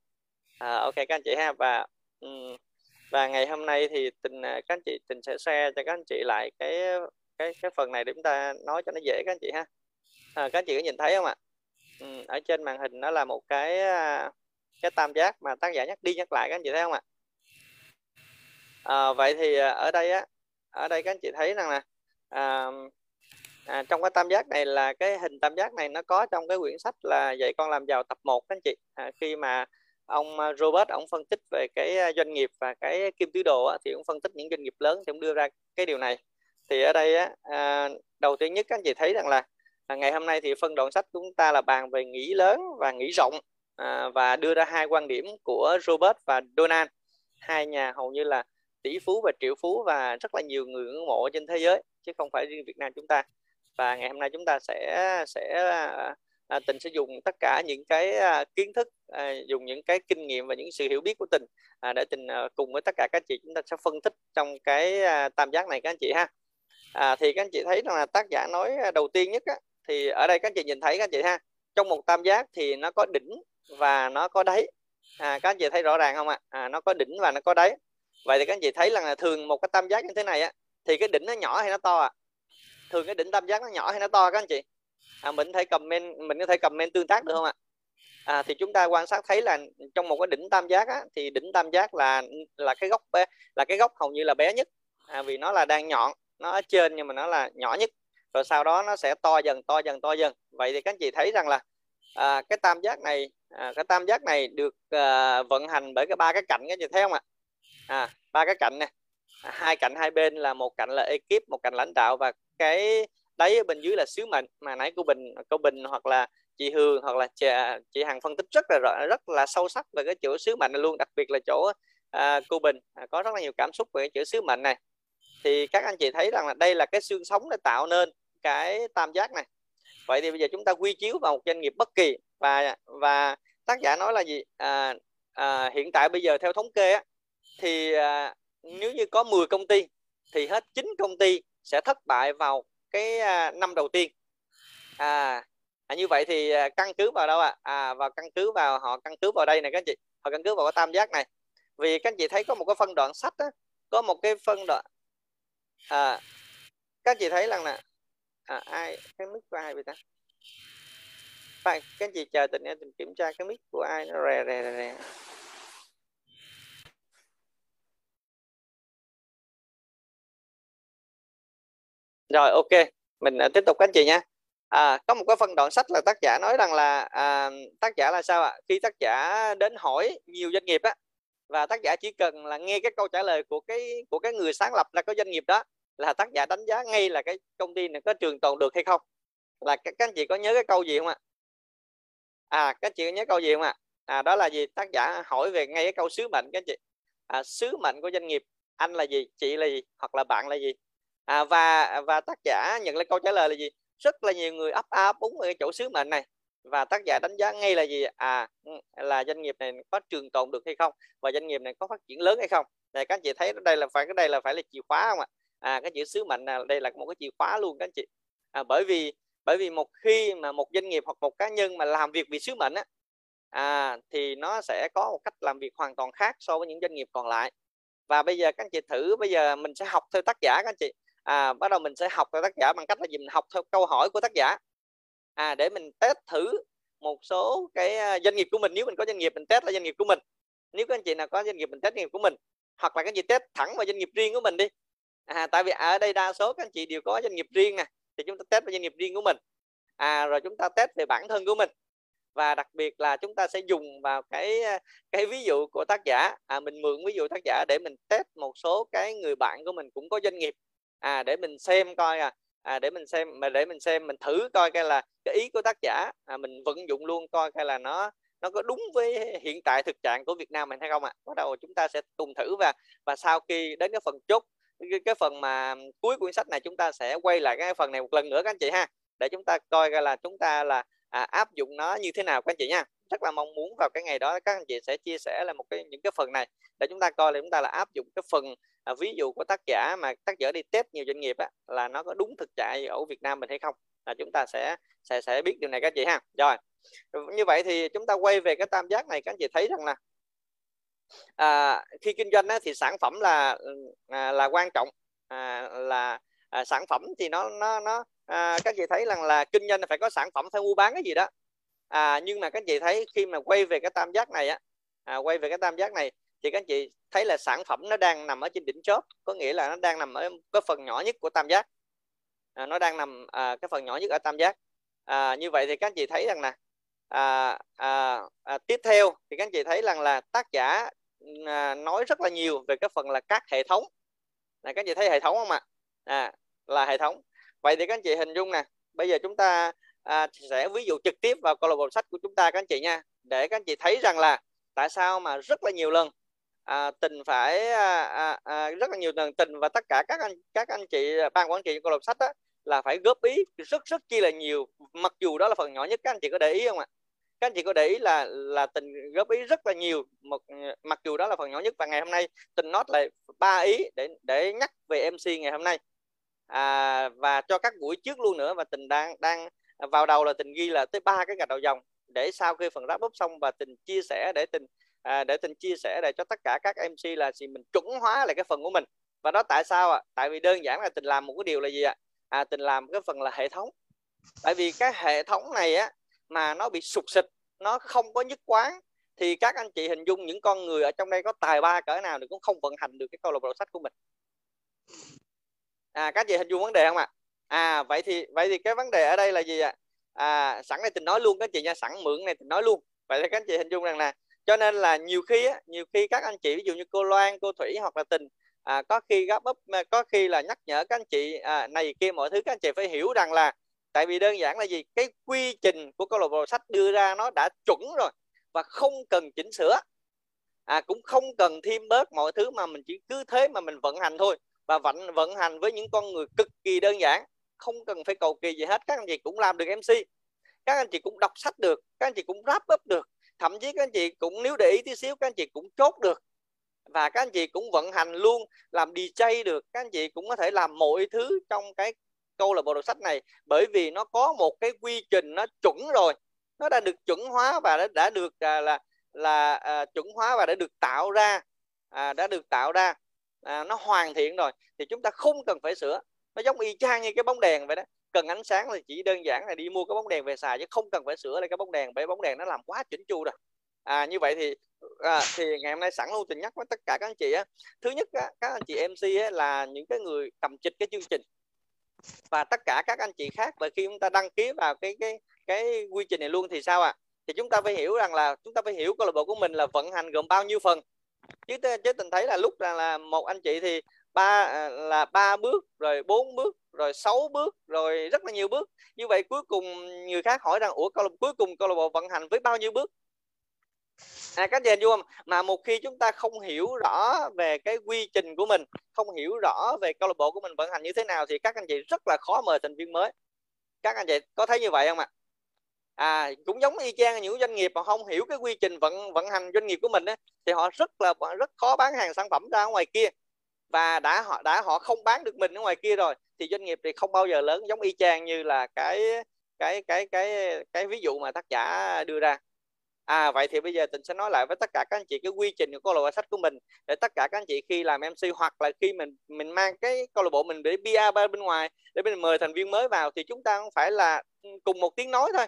À, ok các anh chị ha. Và um, và ngày hôm nay thì tình à, các anh chị tình sẽ share cho các anh chị lại cái cái cái phần này để chúng ta nói cho nó dễ các anh chị ha. À, các anh chị có nhìn thấy không ạ? Ừ, ở trên màn hình nó là một cái à, cái tam giác mà tác giả nhắc đi nhắc lại các anh chị thấy không ạ? À, vậy thì à, ở đây á ở đây các anh chị thấy rằng là à, à, trong cái tam giác này là cái hình tam giác này nó có trong cái quyển sách là dạy con làm giàu tập 1 các anh chị. À, khi mà ông à, Robert ông phân tích về cái doanh nghiệp và cái kim tứ đồ á, thì ông phân tích những doanh nghiệp lớn thì ông đưa ra cái điều này thì ở đây á, à, đầu tiên nhất các anh chị thấy rằng là à, ngày hôm nay thì phân đoạn sách chúng ta là bàn về nghĩ lớn và nghĩ rộng à, và đưa ra hai quan điểm của Robert và Donald. Hai nhà hầu như là tỷ phú và triệu phú và rất là nhiều người ngưỡng mộ trên thế giới chứ không phải riêng Việt Nam chúng ta. Và ngày hôm nay chúng ta sẽ sẽ à, à tình sẽ dùng tất cả những cái à, kiến thức à, dùng những cái kinh nghiệm và những sự hiểu biết của tình à, để tình à, cùng với tất cả các chị chúng ta sẽ phân tích trong cái à, tam giác này các anh chị ha à, thì các anh chị thấy rằng là tác giả nói à, đầu tiên nhất á, thì ở đây các anh chị nhìn thấy các anh chị ha trong một tam giác thì nó có đỉnh và nó có đáy. À, các anh chị thấy rõ ràng không ạ? À, nó có đỉnh và nó có đáy. Vậy thì các anh chị thấy là thường một cái tam giác như thế này á thì cái đỉnh nó nhỏ hay nó to à thường cái đỉnh tam giác nó nhỏ hay nó to các anh chị? À, mình thấy comment mình có thể comment tương tác được không ạ? À, thì chúng ta quan sát thấy là trong một cái đỉnh tam giác á, thì đỉnh tam giác là là cái góc bé là cái góc hầu như là bé nhất. À, vì nó là đang nhọn nó ở trên nhưng mà nó là nhỏ nhất. Rồi sau đó nó sẽ to dần to dần to dần. Vậy thì các anh chị thấy rằng là à, cái tam giác này à, cái tam giác này được à, vận hành bởi cái ba cái cạnh các anh chị thấy không ạ? À ba cái cạnh này hai cạnh hai bên là một cạnh là ekip một cạnh lãnh đạo và cái đáy ở bên dưới là sứ mệnh. Mà nãy cô bình cô bình hoặc là chị Hương hoặc là chị, chị Hằng phân tích rất là rõ, rất là sâu sắc về cái chữ sứ mệnh này luôn. Đặc biệt là chỗ à, cô Bình à, có rất là nhiều cảm xúc về cái chữ sứ mệnh này thì các anh chị thấy rằng là đây là cái xương sống để tạo nên cái tam giác này. Vậy thì bây giờ chúng ta quy chiếu vào một doanh nghiệp bất kỳ. Và và tác giả nói là gì? À, à, hiện tại bây giờ theo thống kê á, thì à, nếu như có 10 công ty thì hết 9 công ty sẽ thất bại vào cái à, năm đầu tiên. À, à như vậy thì à, căn cứ vào đâu ạ? À? à vào căn cứ vào họ căn cứ vào đây này các anh chị. Họ căn cứ vào cái tam giác này. Vì các anh chị thấy có một cái phân đoạn sách á, có một cái phân đoạn à, các chị thấy rằng là à, ai cái mic của ai vậy ta? Phải các anh chị chờ tình em tình kiểm tra cái mic của ai nó rè rè rè, rè. rồi ok. Mình uh, tiếp tục các anh chị nha. À, có một cái phân đoạn sách là tác giả nói rằng là à, tác giả là sao ạ? Khi tác giả đến hỏi nhiều doanh nghiệp á và tác giả chỉ cần là nghe cái câu trả lời của cái của cái người sáng lập ra cái doanh nghiệp đó là tác giả đánh giá ngay là cái công ty này có trường tồn được hay không. Là các, các anh chị có nhớ cái câu gì không ạ? À các anh chị có nhớ câu gì không ạ? À đó là gì? Tác giả hỏi về ngay cái câu sứ mệnh các anh chị. À, sứ mệnh của doanh nghiệp anh là gì chị là gì hoặc là bạn là gì? À, và và tác giả nhận lấy câu trả lời là gì? Rất là nhiều người ấp áp búng ở cái chỗ sứ mệnh này và tác giả đánh giá ngay là gì? À ừ, là doanh nghiệp này có trường tồn được hay không? Và doanh nghiệp này có phát triển lớn hay không? Này các anh chị thấy đây là phải cái đây là phải là chìa khóa không ạ? À cái chữ sứ mệnh là đây là một cái chìa khóa luôn các anh chị. À, bởi vì bởi vì một khi mà một doanh nghiệp hoặc một cá nhân mà làm việc vì sứ mệnh á à, thì nó sẽ có một cách làm việc hoàn toàn khác so với những doanh nghiệp còn lại. Và bây giờ các anh chị thử bây giờ mình sẽ học theo tác giả các anh chị. À, bắt đầu mình sẽ học theo tác giả bằng cách là gì mình học theo câu hỏi của tác giả à, để mình test thử một số cái à, doanh nghiệp của mình. Nếu mình có doanh nghiệp mình test là doanh nghiệp của mình. Nếu các anh chị nào có doanh nghiệp mình test doanh nghiệp của mình hoặc là các anh chị test thẳng vào doanh nghiệp riêng của mình đi. À, tại vì ở đây đa số các anh chị đều có doanh nghiệp riêng nè thì chúng ta test vào doanh nghiệp riêng của mình. À, rồi chúng ta test về bản thân của mình. Và đặc biệt là chúng ta sẽ dùng vào cái à, cái ví dụ của tác giả. À, mình mượn ví dụ tác giả để mình test một số cái người bạn của mình cũng có doanh nghiệp. À để mình xem coi à, à để mình xem mà để mình xem mình thử coi cái là cái ý của tác giả à, mình vận dụng luôn coi cái là nó nó có đúng với hiện tại thực trạng của Việt Nam mình hay không ạ? À? Bắt đầu chúng ta sẽ cùng thử và và sau khi đến cái phần chốt cái, cái phần mà cuối cuốn sách này chúng ta sẽ quay lại cái phần này một lần nữa các anh chị ha để chúng ta coi coi là chúng ta là à, áp dụng nó như thế nào các anh chị nha rất là mong muốn vào cái ngày đó các anh chị sẽ chia sẻ là một cái những cái phần này để chúng ta coi là chúng ta là áp dụng cái phần à, ví dụ của tác giả mà tác giả đi test nhiều doanh nghiệp á, là nó có đúng thực trạng ở Việt Nam mình hay không? Là chúng ta sẽ sẽ sẽ biết điều này các chị ha. Rồi như vậy thì chúng ta quay về cái tam giác này các anh chị thấy rằng là à, khi kinh doanh á, thì sản phẩm là à, là quan trọng à, là à, sản phẩm thì nó nó nó à, các chị thấy rằng là kinh doanh là phải có sản phẩm phải mua bán cái gì đó. À, nhưng mà các chị thấy khi mà quay về cái tam giác này á à, quay về cái tam giác này thì các anh chị thấy là sản phẩm nó đang nằm ở trên đỉnh chóp có nghĩa là nó đang nằm ở cái phần nhỏ nhất của tam giác. À, nó đang nằm à, cái phần nhỏ nhất ở tam giác. À, như vậy thì các anh chị thấy rằng nè à, à, à, tiếp theo thì các anh chị thấy rằng là tác giả à, nói rất là nhiều về cái phần là các hệ thống. Này các anh chị thấy hệ thống không ạ? À, là hệ thống. Vậy thì các anh chị hình dung nè bây giờ chúng ta à, sẽ ví dụ trực tiếp vào câu lạc bộ sách của chúng ta các anh chị nha. Để các anh chị thấy rằng là tại sao mà rất là nhiều lần à, tình phải à, à, à, rất là nhiều lần tình và tất cả các anh các anh chị ban quản trị câu lạc sách đó, là phải góp ý rất rất chi là nhiều. Mặc dù đó là phần nhỏ nhất các anh chị có để ý không ạ? Các anh chị có để ý là là tình góp ý rất là nhiều. Một mặc dù đó là phần nhỏ nhất và ngày hôm nay tình nói lại ba ý để để nhắc về MC ngày hôm nay. À, và cho các buổi trước luôn nữa và tình đang đang vào đầu là tình ghi là tới ba cái gạch đầu dòng để sau khi phần wrap up xong và tình chia sẻ để tình à, để tình chia sẻ để cho tất cả các MC là gì mình chuẩn hóa lại cái phần của mình và đó tại sao ạ à? tại vì đơn giản là tình làm một cái điều là gì ạ à? à, tình làm cái phần là hệ thống tại vì cái hệ thống này á mà nó bị sụp xịt nó không có nhất quán thì các anh chị hình dung những con người ở trong đây có tài ba cỡ nào thì cũng không vận hành được cái câu lạc bộ sách của mình à các chị hình dung vấn đề không ạ à? à vậy thì vậy thì cái vấn đề ở đây là gì ạ à? sẵn đây tình nói luôn các chị nha sẵn mượn này tình nói luôn vậy thì các anh chị hình dung rằng là cho nên là nhiều khi á, nhiều khi các anh chị ví dụ như cô Loan cô Thủy hoặc là tình à, có khi gấp úp à, có khi là nhắc nhở các anh chị à, này kia mọi thứ các anh chị phải hiểu rằng là tại vì đơn giản là gì? Cái quy trình của câu lạc bộ sách đưa ra nó đã chuẩn rồi và không cần chỉnh sửa. À, cũng không cần thêm bớt mọi thứ mà mình chỉ cứ thế mà mình vận hành thôi và vận vận hành với những con người cực kỳ đơn giản không cần phải cầu kỳ gì hết. Các anh chị cũng làm được MC các anh chị cũng đọc sách được các anh chị cũng wrap up được thậm chí các anh chị cũng nếu để ý tí xíu các anh chị cũng chốt được. Và các anh chị cũng vận hành luôn làm DJ được. Các anh chị cũng có thể làm mọi thứ trong cái câu lạc bộ đọc sách này. Bởi vì nó có một cái quy trình nó chuẩn rồi. Nó đã được chuẩn hóa và đã, đã được à, là là à, chuẩn hóa và đã được tạo ra. À, đã được tạo ra. À, nó hoàn thiện rồi. Thì chúng ta không cần phải sửa. Nó giống y chang như cái bóng đèn vậy đó cần ánh sáng thì chỉ đơn giản là đi mua cái bóng đèn về xài chứ không cần phải sửa lại cái bóng đèn bởi bóng đèn nó làm quá chỉnh chu rồi. À như vậy thì à, thì ngày hôm nay sẵn luôn tình nhắc với tất cả các anh chị á. Thứ nhất á, các anh chị MC á, là những cái người cầm chịch cái chương trình. Và tất cả các anh chị khác và khi chúng ta đăng ký vào cái cái cái quy trình này luôn thì sao ạ? À? thì chúng ta phải hiểu rằng là chúng ta phải hiểu câu lạc bộ của mình là vận hành gồm bao nhiêu phần. Chứ chứ tình thấy là lúc là, là một anh chị thì ba à, là ba bước rồi bốn bước rồi sáu bước rồi rất là nhiều bước. Như vậy cuối cùng người khác hỏi rằng ủa câu lạc cuối cùng câu lạc bộ vận hành với bao nhiêu bước? À các chị vô không? Mà một khi chúng ta không hiểu rõ về cái quy trình của mình không hiểu rõ về câu lạc bộ của mình vận hành như thế nào thì các anh chị rất là khó mời thành viên mới. Các anh chị có thấy như vậy không ạ? À cũng giống y chang những doanh nghiệp mà không hiểu cái quy trình vận vận hành doanh nghiệp của mình ấy, thì họ rất là rất khó bán hàng sản phẩm ra ngoài kia và đã họ đã họ không bán được mình ở ngoài kia rồi thì doanh nghiệp thì không bao giờ lớn giống y chang như là cái cái cái cái cái ví dụ mà tác giả đưa ra. À vậy thì bây giờ tình sẽ nói lại với tất cả các anh chị cái quy trình của câu lạc bộ sách của mình để tất cả các anh chị khi làm MC hoặc là khi mình mình mang cái câu lạc bộ mình để bia bên ngoài để mình mời thành viên mới vào thì chúng ta không phải là cùng một tiếng nói thôi.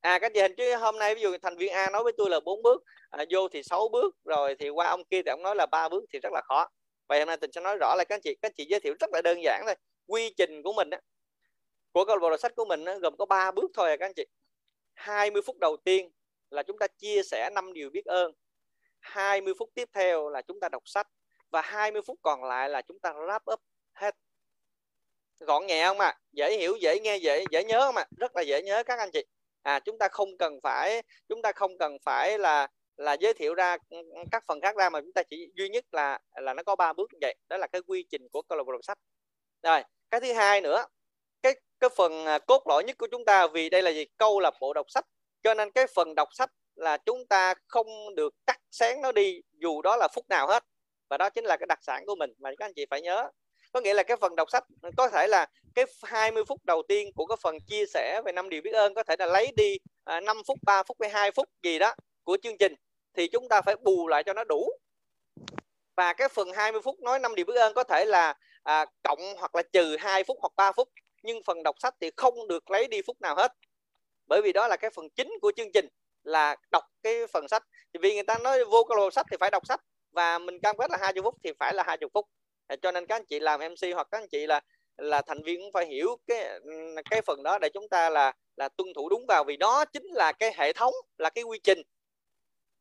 À các chị hình chứ hôm nay ví dụ thành viên A nói với tôi là bốn bước à, vô thì sáu bước rồi thì qua ông kia thì ông nói là ba bước thì rất là khó vậy hôm nay tình sẽ nói rõ là các anh chị các anh chị giới thiệu rất là đơn giản thôi. Quy trình của mình á của câu lạc bộ sách của mình á, gồm có ba bước thôi à các anh chị. 20 phút đầu tiên là chúng ta chia sẻ năm điều biết ơn. 20 phút tiếp theo là chúng ta đọc sách. Và 20 phút còn lại là chúng ta wrap up hết. Gọn nhẹ không ạ? À? dễ hiểu dễ nghe dễ dễ nhớ không ạ? À? rất là dễ nhớ các anh chị. À chúng ta không cần phải chúng ta không cần phải là là giới thiệu ra ừ, ừ, các phần khác ra mà chúng ta chỉ duy nhất là là nó có ba bước như vậy, đó là cái quy trình của câu lạc bộ đọc sách. Rồi, cái thứ hai nữa, cái cái phần à, cốt lõi nhất của chúng ta vì đây là gì? Câu lạc bộ đọc sách, cho nên cái phần đọc sách là chúng ta không được cắt xén nó đi, dù đó là phút nào hết, và đó chính là cái đặc sản của mình, mà các anh chị phải nhớ. Có nghĩa là cái phần đọc sách ừ, có thể là cái 20 phút đầu tiên của cái phần chia sẻ về năm điều biết ơn, có thể là lấy đi à, 5 phút 3 phút hay 2 phút gì đó của chương trình thì chúng ta phải bù lại cho nó đủ. Và cái phần 20 phút nói năm điều biết ơn có thể là à, cộng hoặc là trừ 2 phút hoặc 3 phút nhưng phần đọc sách thì không được lấy đi phút nào hết. Bởi vì đó là cái phần chính của chương trình là đọc cái phần sách. Thì vì người ta nói vô cái lô sách thì phải đọc sách và mình cam kết là 20 phút thì phải là 20 phút. Cho nên các anh chị làm MC hoặc các anh chị là là thành viên cũng phải hiểu cái cái phần đó để chúng ta là là tuân thủ đúng vào. Vì đó chính là cái hệ thống là cái quy trình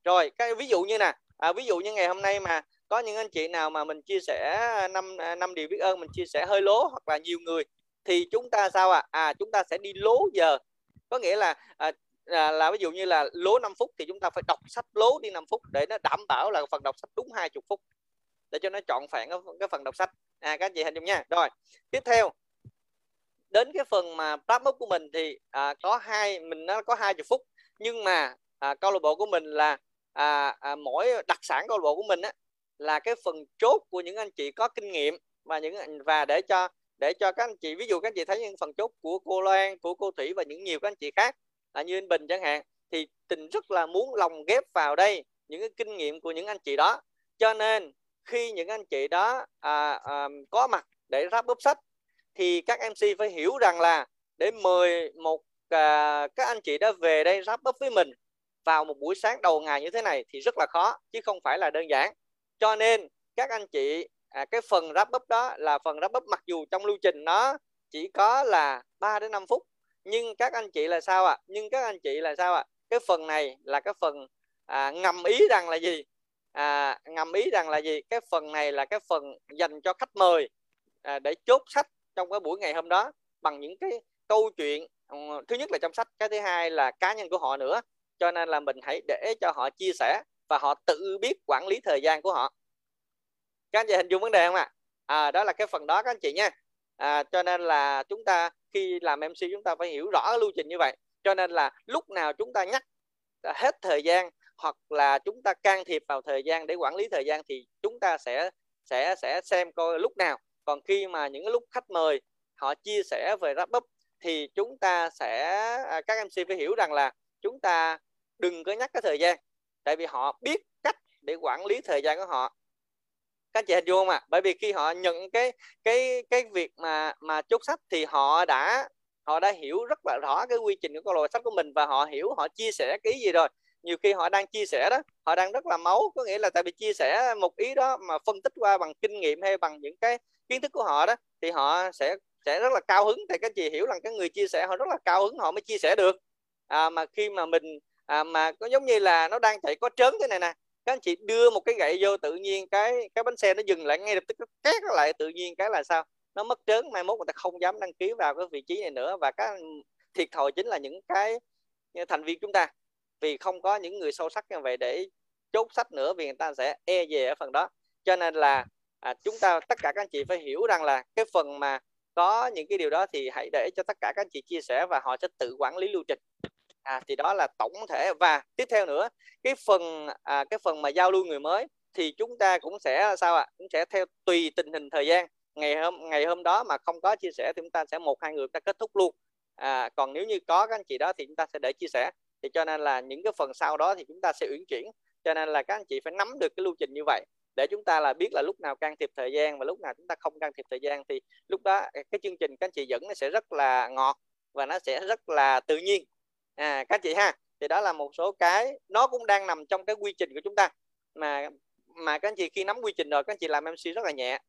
rồi cái ví dụ như nè à, ví dụ như ngày hôm nay mà có những anh chị nào mà mình chia sẻ năm à, năm điều biết ơn mình chia sẻ hơi lố hoặc là nhiều người thì chúng ta sao à à chúng ta sẽ đi lố giờ. Có nghĩa là à, là, là ví dụ như là lố 5 phút thì chúng ta phải đọc sách lố đi 5 phút để nó đảm bảo là phần đọc sách đúng 20 phút để cho nó chọn phản cái, cái phần đọc sách. À các anh chị hình dung nha. Rồi tiếp theo. Đến cái phần mà wrap up của mình thì à, có hai mình nó có hai chục phút nhưng mà à, câu lạc bộ của mình là à, à, mỗi đặc sản câu lạc bộ của mình á là cái phần chốt của những anh chị có kinh nghiệm và những và để cho để cho các anh chị ví dụ các anh chị thấy những phần chốt của cô Loan của cô Thủy và những nhiều các anh chị khác à, như anh Bình chẳng hạn thì tình rất là muốn lồng ghép vào đây những cái kinh nghiệm của những anh chị đó. Cho nên khi những anh chị đó à, à, có mặt để ráp bóp sách thì các MC phải hiểu rằng là để mời một à, các anh chị đó về đây ráp bóp với mình vào một buổi sáng đầu ngày như thế này thì rất là khó chứ không phải là đơn giản cho nên các anh chị à, cái phần wrap up đó là phần wrap up mặc dù trong lưu trình nó chỉ có là 3 đến 5 phút nhưng các anh chị là sao ạ à? nhưng các anh chị là sao ạ à? cái phần này là cái phần à, ngầm ý rằng là gì à, ngầm ý rằng là gì cái phần này là cái phần dành cho khách mời à, để chốt sách trong cái buổi ngày hôm đó bằng những cái câu chuyện ừ, thứ nhất là trong sách cái thứ hai là cá nhân của họ nữa cho nên là mình hãy để cho họ chia sẻ và họ tự biết quản lý thời gian của họ. Các anh chị hình dung vấn đề không ạ? À? à, đó là cái phần đó các anh chị nha à, cho nên là chúng ta khi làm mc chúng ta phải hiểu rõ lưu trình như vậy. Cho nên là lúc nào chúng ta nhắc hết thời gian hoặc là chúng ta can thiệp vào thời gian để quản lý thời gian thì chúng ta sẽ sẽ sẽ xem coi lúc nào. Còn khi mà những lúc khách mời họ chia sẻ về wrap up thì chúng ta sẽ à, các MC phải hiểu rằng là chúng ta đừng có nhắc cái thời gian tại vì họ biết cách để quản lý thời gian của họ. Các chị hình dung không ạ? Bởi vì khi họ nhận cái cái cái việc mà mà chốt sách thì họ đã họ đã hiểu rất là rõ cái quy trình của câu lạc sách của mình và họ hiểu họ chia sẻ cái ý gì rồi. Nhiều khi họ đang chia sẻ đó họ đang rất là máu có nghĩa là tại vì chia sẻ một ý đó mà phân tích qua bằng kinh nghiệm hay bằng những cái kiến thức của họ đó thì họ sẽ sẽ rất là cao hứng. Thì các chị hiểu rằng cái người chia sẻ họ rất là cao hứng họ mới chia sẻ được. À, mà khi mà mình à, mà có giống như là nó đang chạy có trớn thế này nè. Các anh chị đưa một cái gậy vô tự nhiên cái cái bánh xe nó dừng lại ngay lập tức nó két lại tự nhiên cái là sao? Nó mất trớn mai mốt người ta không dám đăng ký vào cái vị trí này nữa. Và các thiệt thòi chính là những cái ờ, thành viên chúng ta. Vì không có những người sâu sắc như vậy để chốt sách nữa vì người ta sẽ e về ở phần đó. Cho nên là à, chúng ta tất cả các anh chị phải hiểu rằng là cái phần mà có những cái điều đó thì hãy để cho tất cả các anh chị chia sẻ và họ sẽ tự quản lý lưu trình à, thì đó là tổng thể. Và tiếp theo nữa cái phần à, cái phần mà giao lưu người mới thì chúng ta cũng sẽ sao ạ? À? cũng sẽ theo tùy tình hình thời gian. Ngày hôm ngày hôm đó mà không có chia sẻ thì chúng ta sẽ một hai người ta kết thúc luôn. À, còn nếu như có các anh chị đó thì chúng ta sẽ để chia sẻ. Thì cho nên là những cái phần sau đó thì chúng ta sẽ uyển chuyển. Cho nên là các anh chị phải nắm được cái lưu trình như vậy để chúng ta là biết là lúc nào can thiệp thời gian và lúc nào chúng ta không can thiệp thời gian. Thì lúc đó cái chương trình các anh chị dẫn nó sẽ rất là ngọt và nó sẽ rất là tự nhiên à các chị ha thì đó là một số cái nó cũng đang nằm trong cái quy trình của chúng ta. Mà mà các anh chị khi nắm quy trình rồi các anh chị làm MC rất là nhẹ.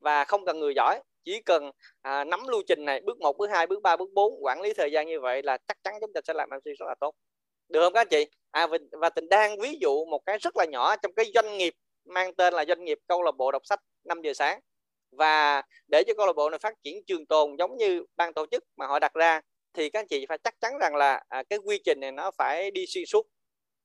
Và không cần người giỏi chỉ cần à, nắm lưu trình này bước 1, bước 2, bước 3, bước 4 quản lý thời gian như vậy là chắc chắn chúng ta sẽ làm MC rất là tốt. Được không các anh chị? À, và, và tình đang ví dụ một cái rất là nhỏ trong cái doanh nghiệp mang tên là doanh nghiệp câu lạc bộ đọc sách 5 giờ sáng. Và để cho câu lạc bộ này phát triển trường tồn giống như ban tổ chức mà họ đặt ra thì các anh chị phải chắc chắn rằng là à, cái quy trình này nó phải đi xuyên suốt.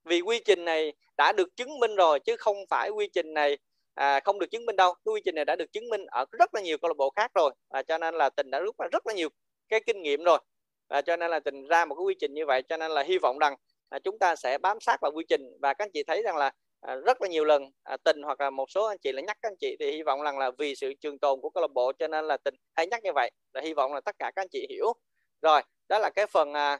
Vì quy trình này đã được chứng minh rồi chứ không phải quy trình này à, không được chứng minh đâu. Cái quy trình này đã được chứng minh ở rất là nhiều câu lạc bộ khác rồi à, cho nên là tình đã rút ra rất là nhiều cái kinh nghiệm rồi. À, cho nên là tình ra một cái quy trình như vậy cho nên là hy vọng rằng à, chúng ta sẽ bám sát vào quy trình. Và các anh chị thấy rằng là à, rất là nhiều lần à, tình hoặc là một số anh chị là nhắc các anh chị thì hy vọng rằng là vì sự trường tồn của câu lạc bộ cho nên là tình hay nhắc như vậy. Là hy vọng là tất cả các anh chị hiểu. Rồi đó là cái phần à,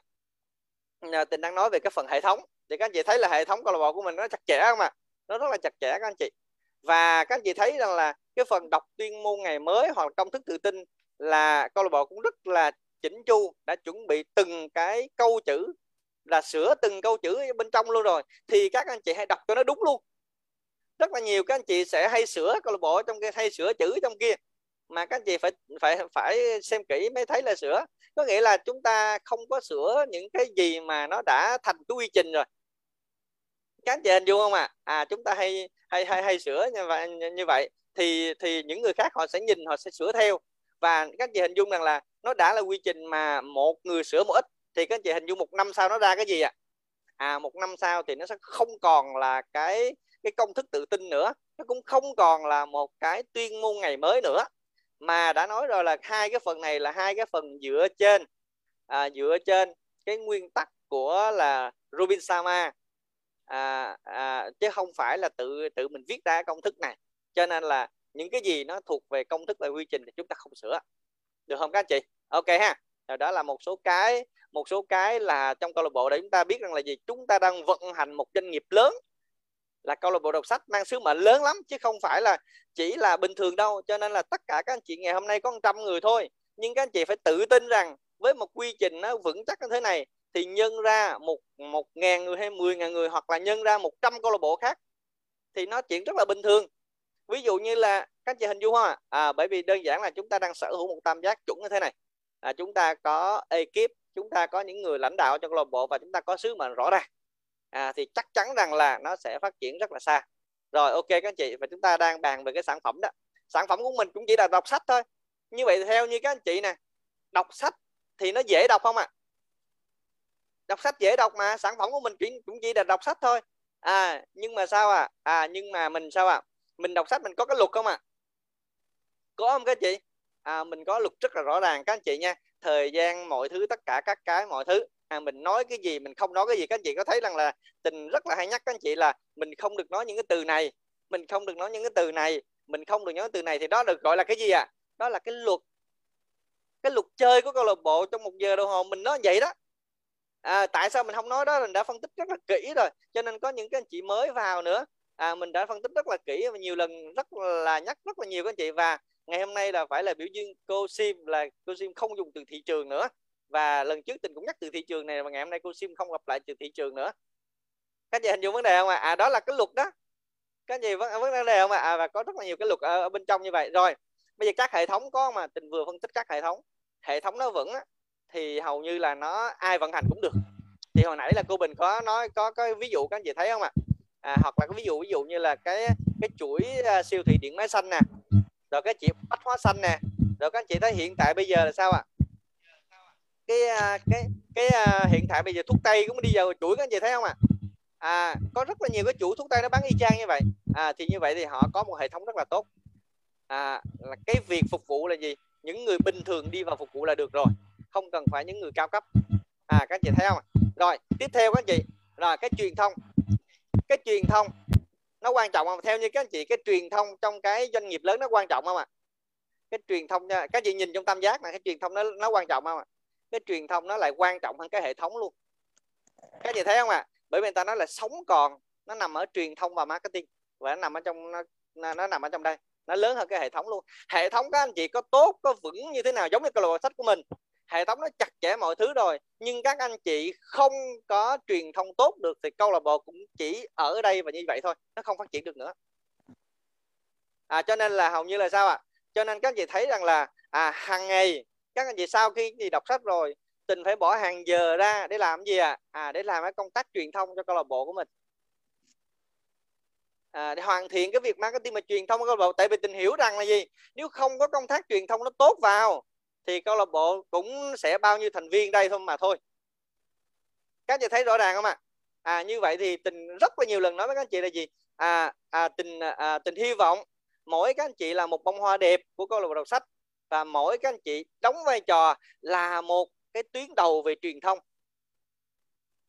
à, tình đang nói về cái phần hệ thống. Thì các anh chị thấy là hệ thống câu lạc bộ của mình nó chặt chẽ không ạ? Nó rất là chặt chẽ các anh chị. Và các anh chị thấy rằng là cái phần đọc tuyên môn ngày mới hoặc là công thức tự tin là câu lạc bộ cũng rất là chỉnh chu đã chuẩn bị từng cái câu chữ là sửa từng câu chữ bên trong luôn rồi. Thì các anh chị hãy đọc cho nó đúng luôn. Rất là nhiều các anh chị sẽ hay sửa câu lạc bộ trong kia hay sửa chữ trong kia mà các chị phải phải phải xem kỹ mới thấy là sửa. Có nghĩa là chúng ta không có sửa những cái gì mà nó đã thành cái quy trình rồi. Các chị hình dung không ạ? À? à chúng ta hay hay hay hay sửa như vậy như vậy. Thì thì những người khác họ sẽ nhìn, họ sẽ sửa theo. Và các chị hình dung rằng là nó đã là quy trình mà một người sửa một ít, thì các chị hình dung một năm sau nó ra cái gì ạ? À? à một năm sau thì nó sẽ không còn là cái cái công thức tự tin nữa. Nó cũng không còn là một cái tuyên ngôn ngày mới nữa mà đã nói rồi là hai cái phần này là hai cái phần dựa trên. À, dựa trên cái nguyên tắc của là Rubin Sama à, à, chứ không phải là tự tự mình viết ra công thức này. Cho nên là những cái gì nó thuộc về công thức và quy trình thì chúng ta không sửa. Được không các anh chị? Ok ha. Rồi đó là một số cái một số cái là trong câu lạc bộ để chúng ta biết rằng là gì? Chúng ta đang vận hành một doanh nghiệp lớn là câu lạc bộ đọc sách mang sứ mệnh lớn lắm chứ không phải là chỉ là bình thường đâu. Cho nên là tất cả các anh chị ngày hôm nay có 100 người thôi. Nhưng các anh chị phải tự tin rằng với một quy trình nó vững chắc như thế này thì nhân ra một một ngàn người hay mười ngàn người hoặc là nhân ra một trăm câu lạc bộ khác thì nó chuyện rất là bình thường. Ví dụ như là các anh chị hình dung không ạ? À, bởi vì đơn giản là chúng ta đang sở hữu một tam giác chuẩn như thế này. À, chúng ta có ekip chúng ta có những người lãnh đạo trong câu lạc bộ và chúng ta có sứ mệnh rõ ràng à, thì chắc chắn rằng là nó sẽ phát triển rất là xa. Rồi ok các anh chị và chúng ta đang bàn về cái sản phẩm đó. Sản phẩm của mình cũng chỉ là đọc sách thôi. Như vậy theo như các anh chị nè đọc sách thì nó dễ đọc không ạ? À? đọc sách dễ đọc mà sản phẩm của mình chỉ cũng chỉ là đọc sách thôi. À nhưng mà sao à à nhưng mà mình sao à mình đọc sách mình có cái luật không ạ? À? có không các chị? À mình có luật rất là rõ ràng các anh chị nha. Thời gian mọi thứ tất cả các cái mọi thứ à, mình nói cái gì mình không nói cái gì các anh chị có thấy rằng là tình rất là hay nhắc các anh chị là mình không được nói những cái từ này mình không được nói những cái từ này mình không được nói từ này thì đó được gọi là cái gì à đó là cái luật cái luật chơi của câu lạc bộ trong một giờ đồng hồ mình nói vậy đó. À, tại sao mình không nói đó? Mình đã phân tích rất là kỹ rồi cho nên có những cái anh chị mới vào nữa. À, mình đã phân tích rất là kỹ và nhiều lần rất là nhắc rất là nhiều các anh chị và ngày hôm nay là phải là biểu dương cô sim là cô sim không dùng từ thị trường nữa và lần trước tình cũng nhắc từ thị trường này mà ngày hôm nay cô sim không gặp lại từ thị trường nữa các chị hình dung vấn đề không ạ à? à đó là cái luật đó các gì vấn vấn đề không ạ à? à, và có rất là nhiều cái luật ở, ở bên trong như vậy rồi bây giờ các hệ thống có mà tình vừa phân tích các hệ thống hệ thống nó vững á, thì hầu như là nó ai vận hành cũng được thì hồi nãy là cô bình có nói có cái ví dụ các anh chị thấy không ạ à? hoặc là cái ví dụ ví dụ như là cái cái chuỗi uh, siêu thị điện máy xanh nè rồi cái chị bách hóa xanh nè rồi các anh chị thấy hiện tại bây giờ là sao ạ à? À, cái cái cái uh, hiện tại bây giờ thuốc tây cũng đi vào chuỗi các anh chị thấy không ạ? À? à có rất là nhiều cái chủ thuốc tây nó bán y chang như vậy. À thì như vậy thì họ có một hệ thống rất là tốt. À là cái việc phục vụ là gì? Những người bình thường đi vào phục vụ là được rồi. Không cần phải những người cao cấp. À các anh chị thấy không rồi tiếp theo các anh chị. Là cái truyền thông. Cái truyền thông nó quan trọng không? Theo như các anh chị cái truyền thông trong cái doanh nghiệp lớn nó quan trọng không ạ? Cái truyền thông nha các chị nhìn trong tam giác này cái truyền thông nó nó quan trọng không ạ? Cái truyền thông nó lại quan trọng hơn cái hệ thống luôn. Các chị thấy không ạ? Bởi vì người ta nói là sống còn nó nằm ở truyền thông và marketing. Và nó nằm ở trong nó, nó nằm ở trong đây. Nó lớn hơn cái hệ thống luôn. Hệ thống các anh chị có tốt có vững như thế nào giống như câu lạc bộ sách của mình hệ thống nó chặt chẽ mọi thứ rồi. Nhưng các anh chị không có truyền thông tốt được thì câu lạc bộ cũng chỉ ở đây và như vậy thôi. Nó không phát triển được nữa. À cho nên là hầu như là sao ạ? À? cho nên các anh chị thấy rằng là à hàng ngày các anh chị sau khi gì đọc sách rồi tình phải bỏ hàng giờ ra để làm gì à à để làm cái công tác truyền thông cho câu lạc bộ của mình. À, để hoàn thiện cái việc marketing mà truyền thông của câu lạc bộ. Tại vì tình hiểu rằng là gì? Nếu không có công tác truyền thông nó tốt vào thì câu lạc bộ cũng sẽ bao nhiêu thành viên đây thôi mà thôi. Các anh chị thấy rõ ràng không ạ? À? à như vậy thì tình rất là nhiều lần nói với các anh chị là gì? À, à tình à, tình hy vọng mỗi các anh chị là một bông hoa đẹp của câu lạc bộ đọc sách và mỗi các anh chị đóng vai trò là một cái tuyến đầu về truyền thông.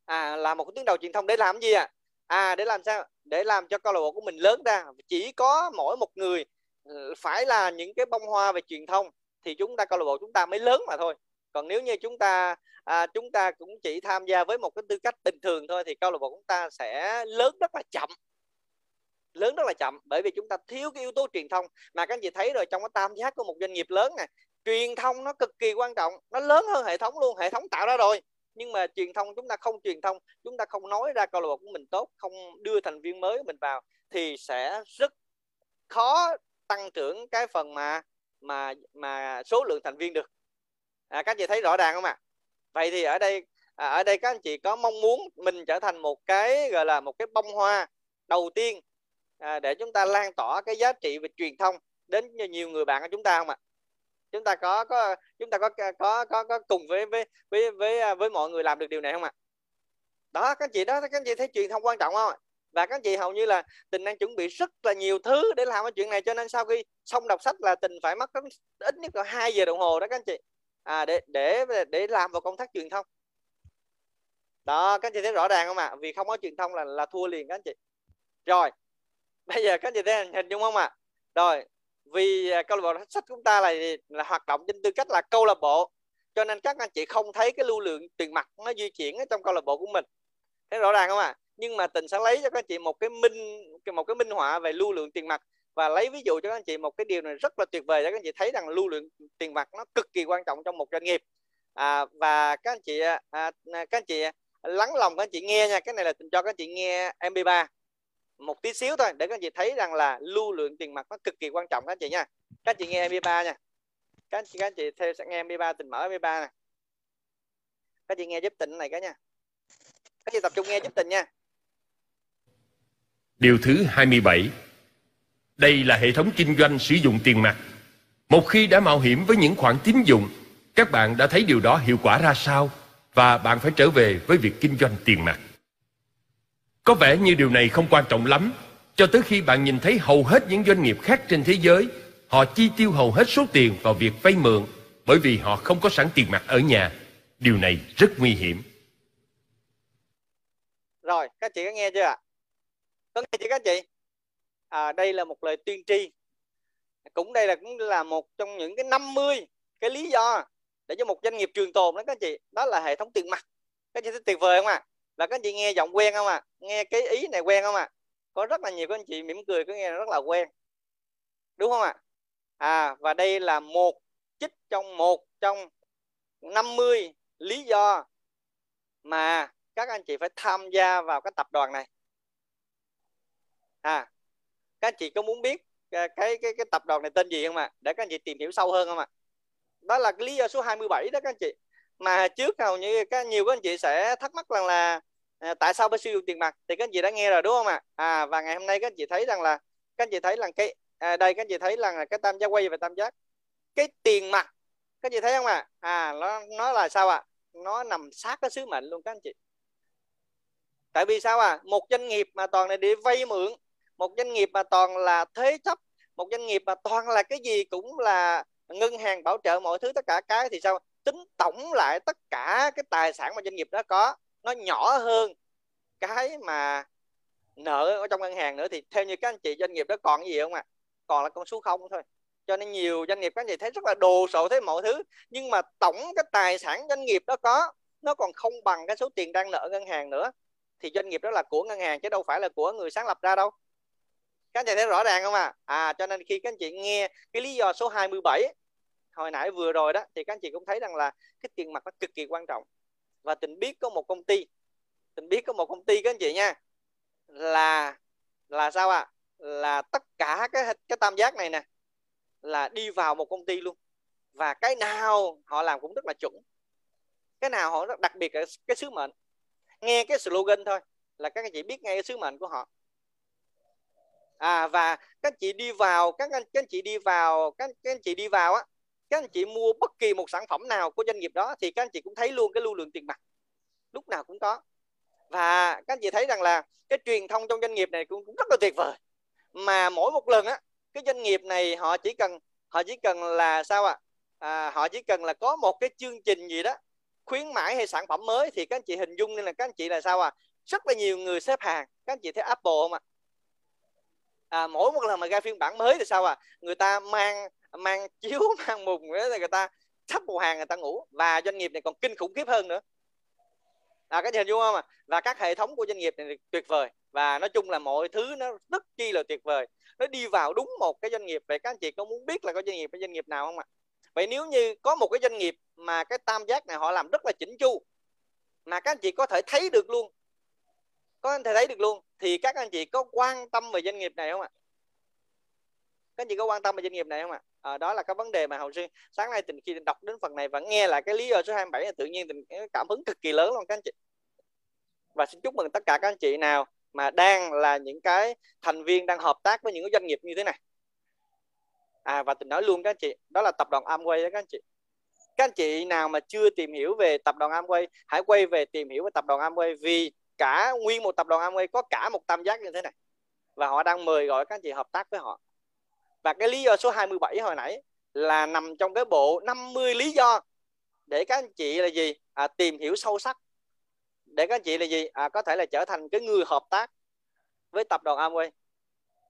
À là một cái tuyến đầu truyền thông để làm gì à à để làm sao? Để làm cho câu lạc bộ của mình lớn ra. Chỉ có mỗi một người ừ, phải là những cái bông hoa về truyền thông thì chúng ta câu lạc bộ chúng ta mới lớn mà thôi. Còn nếu như chúng ta à, chúng ta cũng chỉ tham gia với một cái tư cách bình thường thôi thì câu lạc bộ chúng ta sẽ lớn rất là chậm lớn rất là chậm. Bởi vì chúng ta thiếu cái yếu tố truyền thông. Mà các anh chị thấy rồi trong cái tam giác của một doanh nghiệp lớn này truyền thông nó cực kỳ quan trọng. Nó lớn hơn hệ thống luôn hệ thống tạo ra rồi. Nhưng mà truyền thông chúng ta không truyền thông chúng ta không nói ra câu lạc bộ của mình tốt không đưa thành viên mới của mình vào thì sẽ rất khó tăng trưởng cái phần mà mà mà số lượng thành viên được. À, các anh chị thấy rõ ràng không ạ? À? vậy thì ở đây à, ở đây các anh chị có mong muốn mình trở thành một cái gọi là một cái bông hoa đầu tiên à, để chúng ta lan tỏa cái giá trị về truyền thông đến nhiều người bạn của chúng ta không ạ? Chúng ta có có chúng ta có có có có cùng với với với với à, với mọi người làm được điều này không ạ? Đó các anh chị đó các anh chị thấy truyền thông quan trọng không ạ? và các anh chị hầu như là tình đang chuẩn bị rất là nhiều thứ để làm cái chuyện này cho nên sau khi xong đọc sách là tình phải mất ít nhất là hai giờ đồng hồ đó các anh chị. À, để để để làm vào công tác truyền thông. Đó các anh chị thấy rõ ràng không ạ? Vì không có truyền thông là là thua liền các anh chị. Rồi bây giờ các anh chị thấy hình dung không ạ? Rồi vì à, câu lạc bộ sách chúng ta là là hoạt động trên tư cách là câu lạc bộ cho nên các anh chị không thấy cái lưu lượng tiền mặt nó di chuyển ở trong câu lạc bộ của mình. Thấy rõ ràng không ạ? Nhưng mà tình sẽ lấy cho các anh chị một cái minh một cái minh họa về lưu lượng tiền mặt và lấy ví dụ cho các anh chị một cái điều này rất là tuyệt vời để các anh chị thấy rằng lưu lượng tiền mặt nó cực kỳ quan trọng trong một doanh nghiệp. À, và các anh chị à, à các anh chị lắng lòng các anh chị nghe nha. Cái này là tình cho các anh chị nghe MP3 một tí xíu thôi, để các anh chị thấy rằng là lưu lượng tiền mặt nó cực kỳ quan trọng các anh chị nha. Các anh chị nghe MP3 nha. Các anh chị, các anh chị theo sẽ nghe MP3, tình mở MP3 nè. Các anh chị nghe giúp tình này cả nha. Các anh chị tập trung nghe giúp tình nha. Điều thứ 27 Đây là hệ thống kinh doanh sử dụng tiền mặt. Một khi đã mạo hiểm với những khoản tín dụng, Các bạn đã thấy điều đó hiệu quả ra sao Và bạn phải trở về với việc kinh doanh tiền mặt. Có vẻ như điều này không quan trọng lắm. Cho tới khi bạn nhìn thấy hầu hết những doanh nghiệp khác trên thế giới Họ chi tiêu hầu hết số tiền vào việc vay mượn Bởi vì họ không có sẵn tiền mặt ở nhà. Điều này rất nguy hiểm. Rồi, các chị có nghe chưa ạ? có nghe chưa các chị? À, đây là một lời tuyên tri. Cũng đây là cũng là một trong những cái 50 cái lý do để cho một doanh nghiệp trường tồn đó các chị. Đó là hệ thống tiền mặt. Các chị thấy tuyệt vời không ạ? à? Là các anh chị nghe giọng quen không ạ à? nghe cái ý này quen không ạ à? có rất là nhiều các anh chị mỉm cười, có nghe rất là quen đúng không ạ à? à và đây là một chích trong một trong 50 lý do mà các anh chị phải tham gia vào cái tập đoàn này à các anh chị có muốn biết à, cái cái cái tập đoàn này tên gì không ạ để các anh chị tìm hiểu sâu hơn không ạ đó là cái lý do số 27 đó các anh chị mà trước hầu như các, nhiều các anh chị sẽ thắc mắc rằng là à, tại sao phải sử dụng tiền mặt? Thì các anh chị đã nghe rồi đúng không ạ? À và ngày hôm nay các anh chị thấy rằng là các anh chị thấy là cái à, đây các anh chị thấy là cái tam giác quay về tam giác. Cái tiền mặt các anh chị thấy không ạ? À? à nó nó là sao ạ? Nó nằm sát cái sứ mệnh luôn các anh chị. Tại vì sao à một doanh nghiệp mà toàn này đi vay mượn một doanh nghiệp mà toàn là thế chấp một doanh nghiệp mà toàn là cái gì cũng là ngân hàng bảo trợ mọi thứ tất cả cái thì sao? Tính tổng lại tất cả cái tài sản mà doanh nghiệp đó có nó nhỏ hơn cái mà nợ ở trong ngân hàng nữa thì theo như các anh chị doanh nghiệp đó còn gì không ạ? À? còn là con số không thôi. Cho nên nhiều doanh nghiệp các anh chị thấy rất là đồ sộ thế mọi thứ. Nhưng mà tổng cái tài sản doanh nghiệp đó có, nó còn không bằng cái số tiền đang nợ ngân hàng nữa. Thì doanh nghiệp đó là của ngân hàng chứ đâu phải là của người sáng lập ra đâu. Các anh chị thấy rõ ràng không à à cho nên khi các anh chị nghe cái lý do số 27 hồi nãy vừa rồi đó, thì các anh chị cũng thấy rằng là cái tiền mặt nó cực kỳ quan trọng và tình biết có một công ty. Tình biết có một công ty các anh chị nha là là sao ạ? À? là tất cả cái cái tam giác này nè là đi vào một công ty luôn. Và cái nào họ làm cũng rất là chuẩn. Cái nào họ rất đặc biệt cái, cái sứ mệnh. Nghe cái slogan thôi là các anh chị biết ngay cái sứ mệnh của họ. À và các anh chị đi vào các anh các anh chị đi vào các, các anh chị đi vào á các anh chị mua bất kỳ một sản phẩm nào của doanh nghiệp đó thì các anh chị cũng thấy luôn cái lưu lượng tiền mặt. Lúc nào cũng có. Và các anh chị thấy rằng là cái truyền thông trong doanh nghiệp này cũng, cũng rất là tuyệt vời. Mà mỗi một lần á cái doanh nghiệp này họ chỉ cần họ chỉ cần là sao ạ? À? à, họ chỉ cần là có một cái chương trình gì đó khuyến mãi hay sản phẩm mới thì các anh chị hình dung nên là các anh chị là sao à rất là nhiều người xếp hàng. Các anh chị thấy Apple không ạ? à, À, mỗi một lần mà ra phiên bản mới thì sao à? Người ta mang mang chiếu, mang mùng là người ta sắp một hàng, người ta ngủ. Và doanh nghiệp này còn kinh khủng khiếp hơn nữa. À cái hình dung không à? Và các hệ thống của doanh nghiệp này tuyệt vời. Và nói chung là mọi thứ nó rất chi là tuyệt vời. Nó đi vào đúng một cái doanh nghiệp. Vậy các anh chị có muốn biết là có doanh nghiệp cái doanh nghiệp nào không ạ? Vậy nếu như có một cái doanh nghiệp mà cái tam giác này họ làm rất là chỉnh chu, mà các anh chị có thể thấy được luôn có anh thể thấy được luôn. Thì các anh chị có quan tâm về doanh nghiệp này không ạ? Các anh chị có quan tâm về doanh nghiệp này không ạ? À, đó là cái vấn đề mà hầu sư sáng nay tình khi đọc đến phần này và nghe lại cái lý do số 27 là tự nhiên tình cảm hứng cực kỳ lớn luôn các anh chị. Và xin chúc mừng tất cả các anh chị nào mà đang là những cái thành viên đang hợp tác với những cái doanh nghiệp như thế này. À và tình nói luôn các anh chị đó là tập đoàn Amway đó các anh chị. Các anh chị nào mà chưa tìm hiểu về tập đoàn Amway hãy quay về tìm hiểu về tập đoàn Amway vì cả nguyên một tập đoàn Amway có cả một tam giác như thế này. Và họ đang mời gọi các anh chị hợp tác với họ. Và cái lý do số 27 hồi nãy là nằm trong cái bộ 50 lý do để các anh chị là gì? À, tìm hiểu sâu sắc. Để các anh chị là gì? À, có thể là trở thành cái người hợp tác với tập đoàn Amway.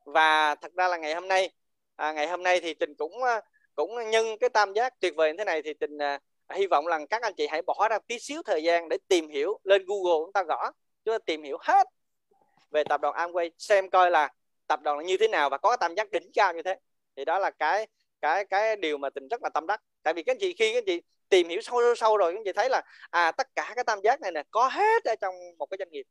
Và thật ra là ngày hôm nay à, ngày hôm nay thì tình cũng à, cũng nhân cái tam giác tuyệt vời như thế này thì tình à, hy vọng rằng các anh chị hãy bỏ ra tí xíu thời gian để tìm hiểu lên Google chúng ta gõ chúng ta tìm hiểu hết về tập đoàn Amway xem coi là tập đoàn là như thế nào và có tam giác đỉnh cao như thế. Thì đó là cái cái cái điều mà tình rất là tâm đắc. Tại vì các anh chị khi các anh chị tìm hiểu sâu sâu, sâu rồi các anh chị thấy là à tất cả cái tam giác này nè có hết ở trong một cái doanh nghiệp.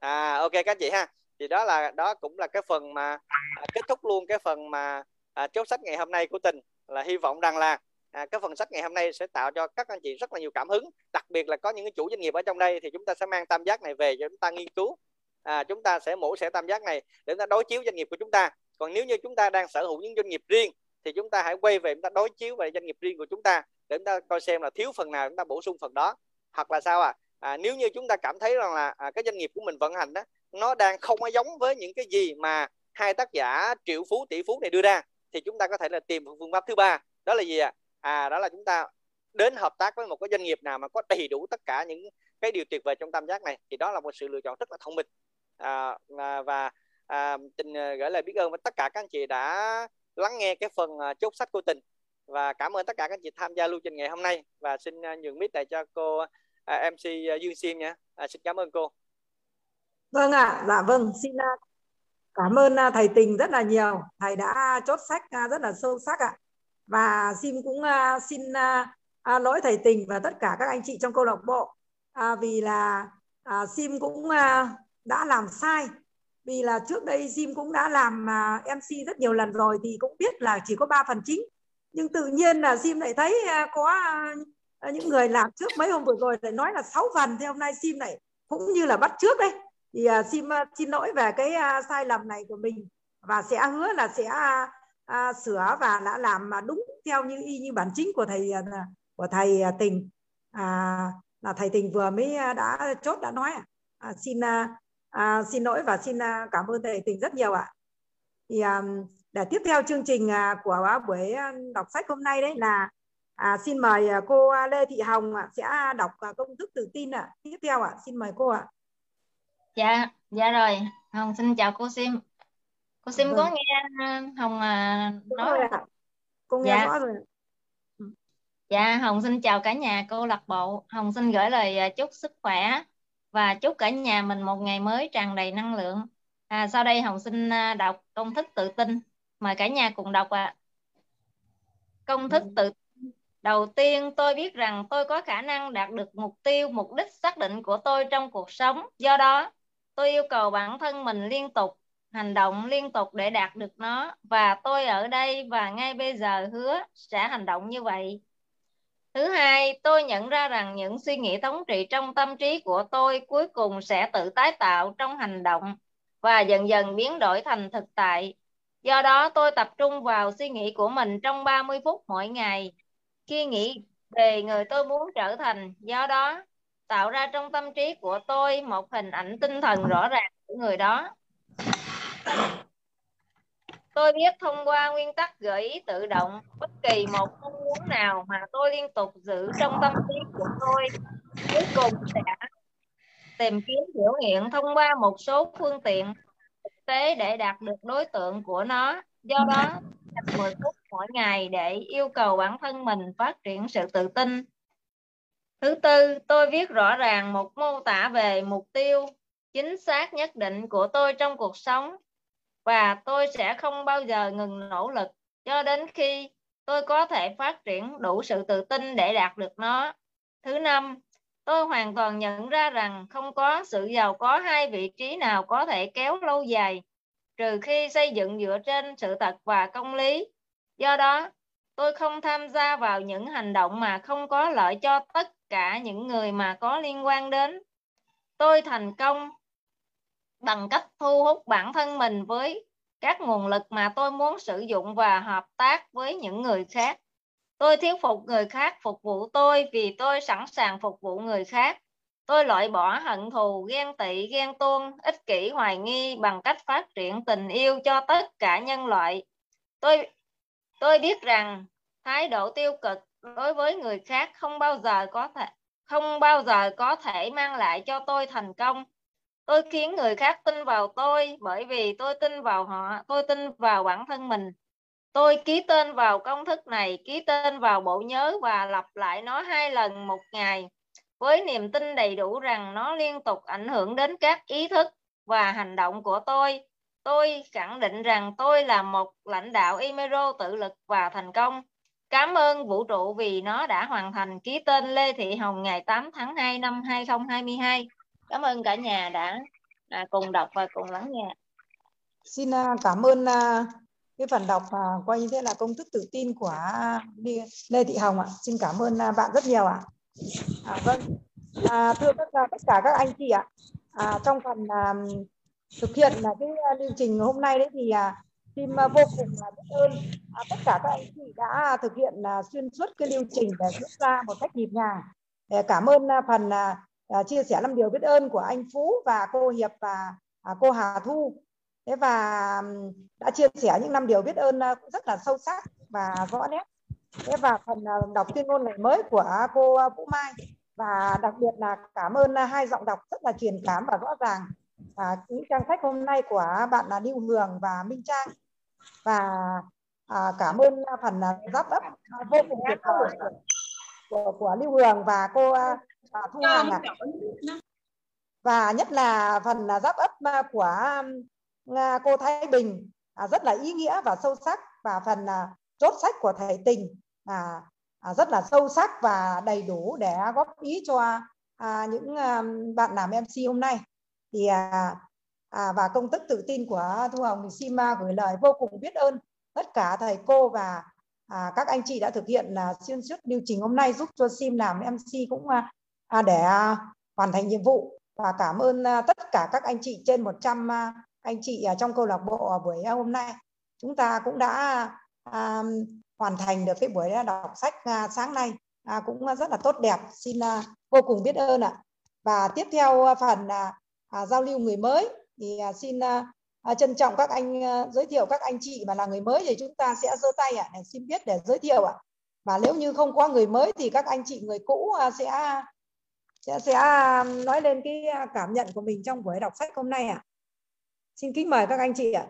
À ok các anh chị ha. Thì đó là đó cũng là cái phần mà à, kết thúc luôn cái phần mà à, chốt sách ngày hôm nay của tình. Là hy vọng rằng là à, cái phần sách ngày hôm nay sẽ tạo cho các anh chị rất là nhiều cảm hứng đặc biệt là có những cái chủ doanh nghiệp ở trong đây thì chúng ta sẽ mang tam giác này về cho chúng ta nghiên cứu à, chúng ta sẽ mổ xẻ tam giác này để chúng ta đối chiếu doanh nghiệp của chúng ta còn nếu như chúng ta đang sở hữu những doanh nghiệp riêng thì chúng ta hãy quay về chúng ta đối chiếu về doanh nghiệp riêng của chúng ta để chúng ta coi xem là thiếu phần nào chúng ta bổ sung phần đó hoặc là sao à, à nếu như chúng ta cảm thấy rằng là à, cái doanh nghiệp của mình vận hành đó nó đang không có giống với những cái gì mà hai tác giả triệu phú tỷ phú này đưa ra thì chúng ta có thể là tìm phương pháp thứ ba đó là gì ạ à? À đó là chúng ta đến hợp tác với một cái doanh nghiệp nào mà có đầy đủ tất cả những cái điều tuyệt vời trong tam giác này thì đó là một sự lựa chọn rất là thông minh. À, à và à, tình à, gửi lời biết ơn với tất cả các anh chị đã lắng nghe cái phần à, chốt sách của tình. Và cảm ơn tất cả các anh chị tham gia lưu trình ngày hôm nay. Và xin nhường mic lại cho cô à, MC Dương Sim nha. À, xin cảm ơn cô. Vâng ạ. À, dạ vâng. Xin cảm ơn thầy Tình rất là nhiều. Thầy đã chốt sách rất là sâu sắc ạ và Jim cũng à, xin à, à, lỗi thầy Tình và tất cả các anh chị trong câu lạc bộ. Vì là Sim cũng đã làm sai. Vì là trước đây Jim cũng đã làm uh, MC rất nhiều lần rồi thì cũng biết là chỉ có 3 phần chính. Nhưng tự nhiên là Jim lại thấy uh, có uh, những người làm trước mấy hôm vừa rồi lại nói là 6 phần thì hôm nay Jim lại cũng như là bắt trước đấy. Thì uh, Jim uh, xin lỗi về cái uh, sai lầm này của mình. Và sẽ hứa là sẽ uh, à, sửa và đã làm mà đúng theo như y như bản chính của thầy à, của thầy à, Tình à, là thầy Tình vừa mới à, đã chốt đã nói à, xin À, xin lỗi và xin cảm ơn thầy Tình rất nhiều ạ. Thì à, để tiếp theo chương trình của buổi đọc sách hôm nay đấy là à, xin mời cô Lê Thị Hồng sẽ đọc công thức tự tin ạ. Tiếp theo ạ, xin mời cô ạ. Dạ, dạ rồi. Hồng xin chào cô Sim. Cô Sim vâng. có nghe Hồng à, nói rồi. Cô nghe dạ. rõ rồi. Dạ, Hồng xin chào cả nhà cô lạc bộ. Hồng xin gửi lời chúc sức khỏe và chúc cả nhà mình một ngày mới tràn đầy năng lượng. À, sau đây Hồng xin à, đọc công thức tự tin. Mời cả nhà cùng đọc ạ. À. Công thức tự Đầu tiên tôi biết rằng tôi có khả năng đạt được mục tiêu, mục đích xác định của tôi trong cuộc sống. Do đó, tôi yêu cầu bản thân mình liên tục hành động liên tục để đạt được nó và tôi ở đây và ngay bây giờ hứa sẽ hành động như vậy. Thứ hai, tôi nhận ra rằng những suy nghĩ thống trị trong tâm trí của tôi cuối cùng sẽ tự tái tạo trong hành động và dần dần biến đổi thành thực tại. Do đó, tôi tập trung vào suy nghĩ của mình trong 30 phút mỗi ngày. Khi nghĩ về người tôi muốn trở thành, do đó, tạo ra trong tâm trí của tôi một hình ảnh tinh thần rõ ràng của người đó. Tôi biết thông qua nguyên tắc gợi ý tự động, bất kỳ một mong muốn nào mà tôi liên tục giữ trong tâm trí của tôi, cuối cùng sẽ tìm kiếm biểu hiện thông qua một số phương tiện thực tế để đạt được đối tượng của nó. Do đó, dành 10 phút mỗi ngày để yêu cầu bản thân mình phát triển sự tự tin. Thứ tư, tôi viết rõ ràng một mô tả về mục tiêu chính xác nhất định của tôi trong cuộc sống và tôi sẽ không bao giờ ngừng nỗ lực cho đến khi tôi có thể phát triển đủ sự tự tin để đạt được nó. Thứ năm, tôi hoàn toàn nhận ra rằng không có sự giàu có hai vị trí nào có thể kéo lâu dài, trừ khi xây dựng dựa trên sự thật và công lý. Do đó, tôi không tham gia vào những hành động mà không có lợi cho tất cả những người mà có liên quan đến. Tôi thành công bằng cách thu hút bản thân mình với các nguồn lực mà tôi muốn sử dụng và hợp tác với những người khác. Tôi thuyết phục người khác phục vụ tôi vì tôi sẵn sàng phục vụ người khác. Tôi loại bỏ hận thù, ghen tị, ghen tuông, ích kỷ, hoài nghi bằng cách phát triển tình yêu cho tất cả nhân loại. Tôi tôi biết rằng thái độ tiêu cực đối với người khác không bao giờ có thể không bao giờ có thể mang lại cho tôi thành công. Tôi khiến người khác tin vào tôi bởi vì tôi tin vào họ, tôi tin vào bản thân mình. Tôi ký tên vào công thức này, ký tên vào bộ nhớ và lặp lại nó hai lần một ngày với niềm tin đầy đủ rằng nó liên tục ảnh hưởng đến các ý thức và hành động của tôi. Tôi khẳng định rằng tôi là một lãnh đạo Imero tự lực và thành công. Cảm ơn vũ trụ vì nó đã hoàn thành ký tên Lê Thị Hồng ngày 8 tháng 2 năm 2022. Cảm ơn cả nhà đã à, cùng đọc và cùng lắng nghe. Xin à, cảm ơn à, cái phần đọc à, qua như thế là công thức tự tin của Lê Thị Hồng ạ. Xin cảm ơn à, bạn rất nhiều ạ. À, vâng, à, thưa tất cả, tất cả các anh chị ạ, à, trong phần à, thực hiện là cái lưu trình hôm nay đấy thì à, xin vô cùng là biết ơn à, tất cả các anh chị đã thực hiện là xuyên suốt cái lưu trình để diễn ra một cách nhịp nhàng. Để cảm ơn phần à, chia sẻ năm điều biết ơn của anh Phú và cô Hiệp và à, cô Hà Thu. Thế và đã chia sẻ những năm điều biết ơn cũng rất là sâu sắc và rõ nét. Thế và phần à, đọc tuyên ngôn ngày mới của cô à, Vũ Mai. Và đặc biệt là cảm ơn hai giọng đọc rất là truyền cảm và rõ ràng. À, những trang sách hôm nay của bạn là Lưu Hường và Minh Trang. Và à, cảm ơn phần giáp ấp vô cùng tuyệt vời của, của Lưu Hường và cô à, Thu Hằng ạ. và nhất là phần giáp ấp của cô Thái Bình à, rất là ý nghĩa và sâu sắc và phần chốt sách của thầy Tình à, à, rất là sâu sắc và đầy đủ để góp ý cho à, những à, bạn làm MC hôm nay thì à, à, và công thức tự tin của Thu Hồng thì xin gửi lời vô cùng biết ơn tất cả thầy cô và à, các anh chị đã thực hiện là xuyên suốt lưu trình hôm nay giúp cho Sim làm MC cũng à, À, để à, hoàn thành nhiệm vụ. Và cảm ơn à, tất cả các anh chị trên 100 anh chị trong câu lạc bộ buổi hôm nay. Chúng ta cũng đã hoàn thành được cái buổi đọc sách sáng nay. Cũng rất là tốt đẹp. Xin vô cùng biết ơn ạ. Và tiếp theo phần giao lưu người mới. Thì xin trân trọng các anh giới thiệu các anh chị mà là người mới thì chúng ta sẽ giơ tay ạ, để xin biết, để giới thiệu ạ. Và nếu như không có người mới thì các anh chị người cũ sẽ Chị sẽ à, nói lên cái à, cảm nhận của mình trong buổi đọc sách hôm nay ạ. Xin kính mời các anh chị ạ.